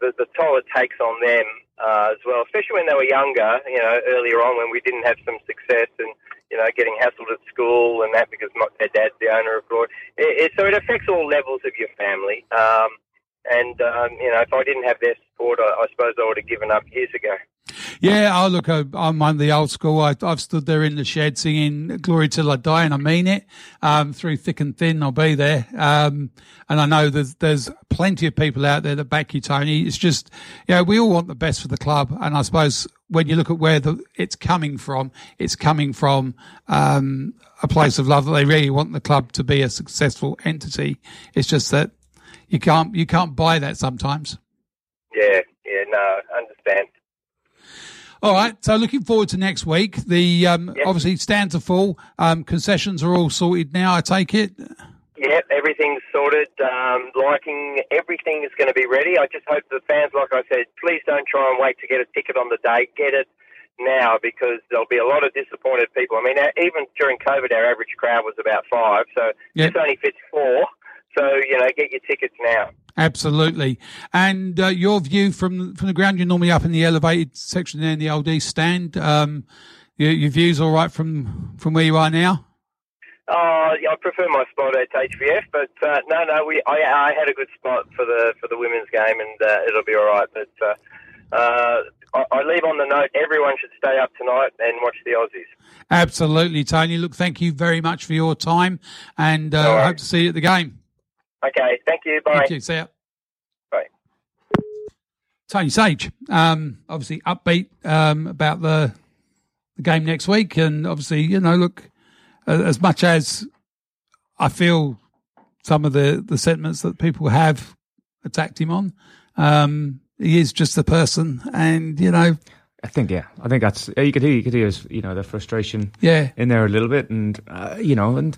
the, the, toll it takes on them uh, as well, especially when they were younger. You know, earlier on when we didn't have some success, and you know, getting hassled at school and that because my, their dad's the owner of Broad. It, it, so it affects all levels of your family. Um, and um, you know, if I didn't have their support, I, I suppose I would have given up years ago. Yeah, oh look, I- I'm one of the old school. I, I've stood there in the shed singing "Glory Till I Die," and I mean it. Um, through thick and thin, I'll be there. Um, and I know there's there's plenty of people out there that back you, Tony. It's just, you know, we all want the best for the club, and I suppose when you look at where the it's coming from, it's coming from um, a place of love that they really want the club to be a successful entity. It's just that you can't you can't buy that sometimes. Yeah, yeah, no, understand. All right. So looking forward to next week. The um, obviously stands are full. Um, concessions are all sorted now. I take it. Yep, everything's sorted. Um, liking everything is going to be ready. I just hope the fans, like I said, please don't try and wait to get a ticket on the day. Get it now because there'll be a lot of disappointed people. I mean, even during COVID, our average crowd was about five, so Yeah. this only fits four. So you know, get your tickets now. Absolutely. And uh, your view from from the ground, you're normally up in the elevated section there in the old east stand. Um, your, your views all right from from where you are now. Yeah, I prefer my spot at HBF, but uh, no, no, we I, I had a good spot for the for the women's game, and uh, it'll be all right. But uh, uh, I, I leave on the note: everyone should stay up tonight and watch the Aussies. Absolutely, Tony. Look, thank you very much for your time, and uh, worries. hope to see you at the game. Okay, thank you. Bye. Thank you. See ya. Bye. Tony Sage, um, obviously upbeat um, about the, the game next week, and obviously, you know, look, uh, as much as I feel some of the the sentiments that people have attacked him on, um, he is just a person, and you know, I think yeah, I think that's you could hear you could hear his, you know the frustration Yeah. in there a little bit, and uh, you know, and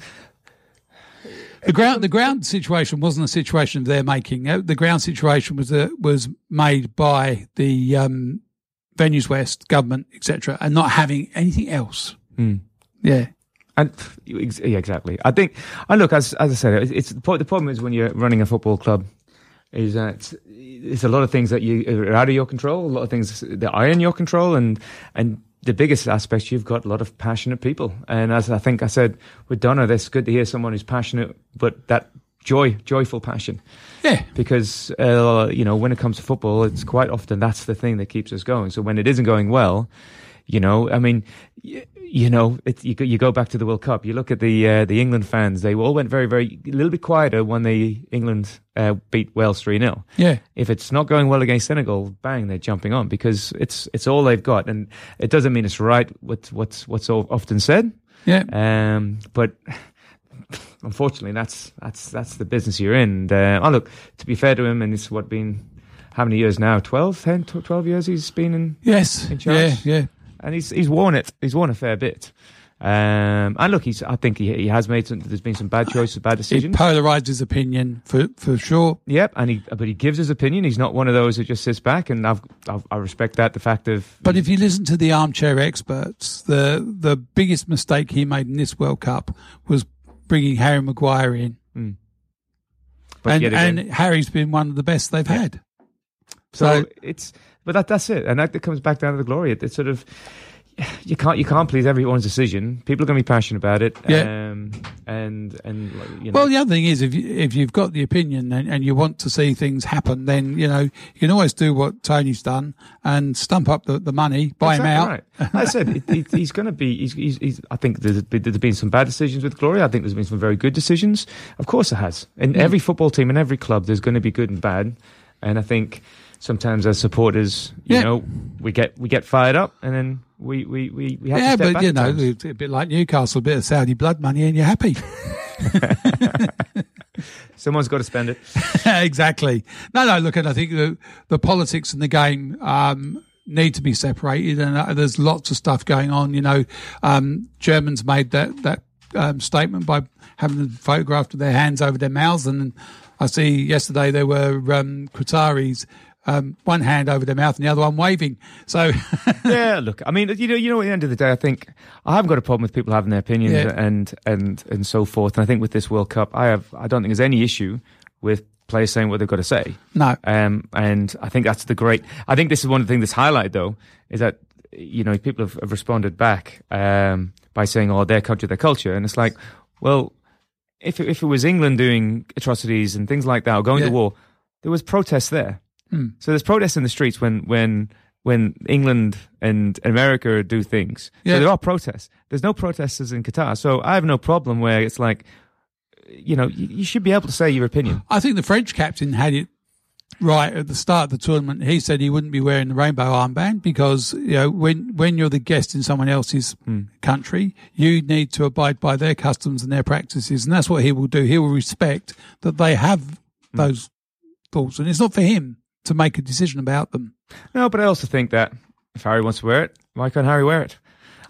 the ground the ground situation wasn't a situation of their making. Uh, The ground situation was uh, was made by the um, Venues West government, etc., and not having anything else. Hmm. Yeah. And yeah, exactly. I think, and look, as as I said, it's, it's the po- the problem is when you're running a football club, is that it's a lot of things that you are out of your control, a lot of things that are in your control, and and the biggest aspect, you've got a lot of passionate people, and as I think I said with Donna, it's good to hear someone who's passionate, but that joy, joyful passion. Yeah. Because uh, you know, when it comes to football, it's quite often that's the thing that keeps us going. So when it isn't going well, you know, I mean, you know, it, you, go, you go back to the World Cup. You look at the uh, the England fans; they all went very, very a little bit quieter when the England uh, beat Wales three 0 Yeah. If it's not going well against Senegal, bang, they're jumping on because it's it's all they've got, and it doesn't mean it's right. What what's what's often said. Yeah. Um, but unfortunately, that's that's that's the business you're in. And, uh, oh, look, to be fair to him, and it's what been how many years now? 12, 10, 12 years he's been in. Yes. in charge. Yeah. Yeah. And he's he's worn it. He's worn a fair bit. Um, and look, he's. I think he he has made some. There's been some bad choices, bad decisions. polarised his opinion for for sure. Yep, and he but he gives his opinion. He's not one of those who just sits back, and I've, I've I respect that. The fact of But if you listen to the armchair experts, the the biggest mistake he made in this World Cup was bringing Harry Maguire in, Mm. But and again- and Harry's been one of the best they've had. So, So- it's but that that's it, and that comes back down to the glory. It, it's sort of you can't you can't please everyone's decision. People are going to be passionate about it. Yeah. Um, and and you know, Well, the other thing is, if you, if you've got the opinion and, and you want to see things happen, then you know you can always do what Tony's done and stump up the, the money, buy him out. Exactly Right. I said it, it, he's going to be. He's, he's, he's, I think there's, been- there's been some bad decisions with Glory. I think there's been some very good decisions. Of course, there has. In Mm. every football team, in every club, there's going to be good and bad. And I think sometimes as supporters, you Yeah. know, we get we get fired up, and then we we we, we have yeah, to step but you know, times. a bit like Newcastle, a bit of Saudi blood money, and you're happy. Someone's got to spend it. exactly. No, no. Look, and I think the the politics and the game um, need to be separated, and uh, there's lots of stuff going on. You know, um, Germans made that that um, statement by having them photographed with their hands over their mouths, and I see yesterday there were um, Qataris. Um, one hand over their mouth and the other one waving. So, yeah, look, I mean, you know, you know, at the end of the day, I think I haven't got a problem with people having their opinions Yeah. and and and so forth. And I think with this World Cup, I have, I don't think there's any issue with players saying what they've got to say. No. Um, and I think that's the great. I think this is one of the things that's highlighted though is that you know people have, have responded back um, by saying, "Oh, their country, their culture," and it's like, well, if it, if it was England doing atrocities and things like that, or going Yeah. to war, there was protests there. Hmm. So there's protests in the streets when when when England and America do things. Yeah. So there are protests. There's no protesters in Qatar. So I have no problem where it's like, you know, you, you should be able to say your opinion. I think the French captain had it right at the start of the tournament. He said he wouldn't be wearing the rainbow armband because you know when when you're the guest in someone else's country, you need to abide by their customs and their practices, and that's what he will do. He will respect that they have those thoughts, and it's not for him to make a decision about them. No, but I also think that if Harry wants to wear it, why can't Harry wear it?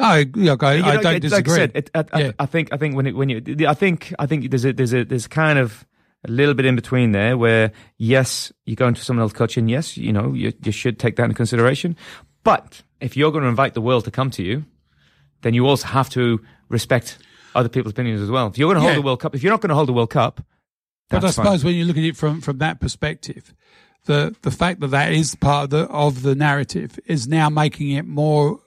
Oh, I, yeah, I, You I don't it- disagree. Like I, said, it, I, I- Yeah. I think I think when it, when you I think I think there's a there's a there's kind of a little bit in between there where yes you go into someone else's culture and yes you know you you should take that into consideration, but if you're going to invite the world to come to you, then you also have to respect other people's opinions as well. If you're going to hold Yeah. the World Cup, if you're not going to hold the World Cup, But I that's fine. suppose when you look at it from, from that perspective, the the fact that that is part of the of the narrative is now making it more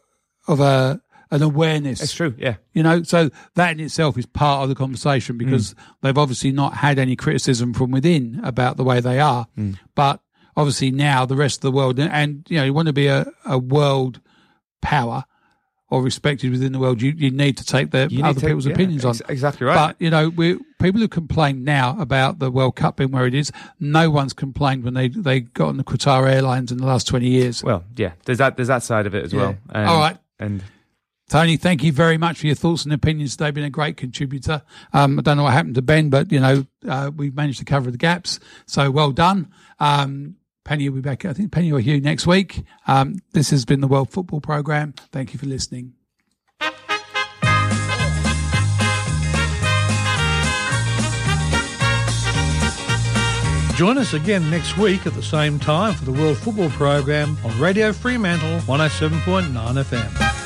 of a an awareness. It's true, yeah. You know, so that in itself is part of the conversation mm. because they've obviously not had any criticism from within about the way they are, mm. but obviously now the rest of the world and you know you want to be a, a world power or respected within the world, you, you need to take the You other to people's yeah, opinions on. exactly right. But you know, we people who complain now about the World Cup being where it is, no one's complained when they they got on the Qatar Airlines in the last twenty years. Well, yeah, there's that there's that side of it as well. Yeah. All right. and Tony, thank you very much for your thoughts and opinions today. Been a great contributor. Um, I don't know what happened to Ben, but you know uh, we've managed to cover the gaps. So well done. Um, Penny will be back. I think Penny or Hugh next week. Um, this has been the World Football Program. Thank you for listening. Join us again next week at the same time for the World Football Program on Radio Fremantle 107.9 FM.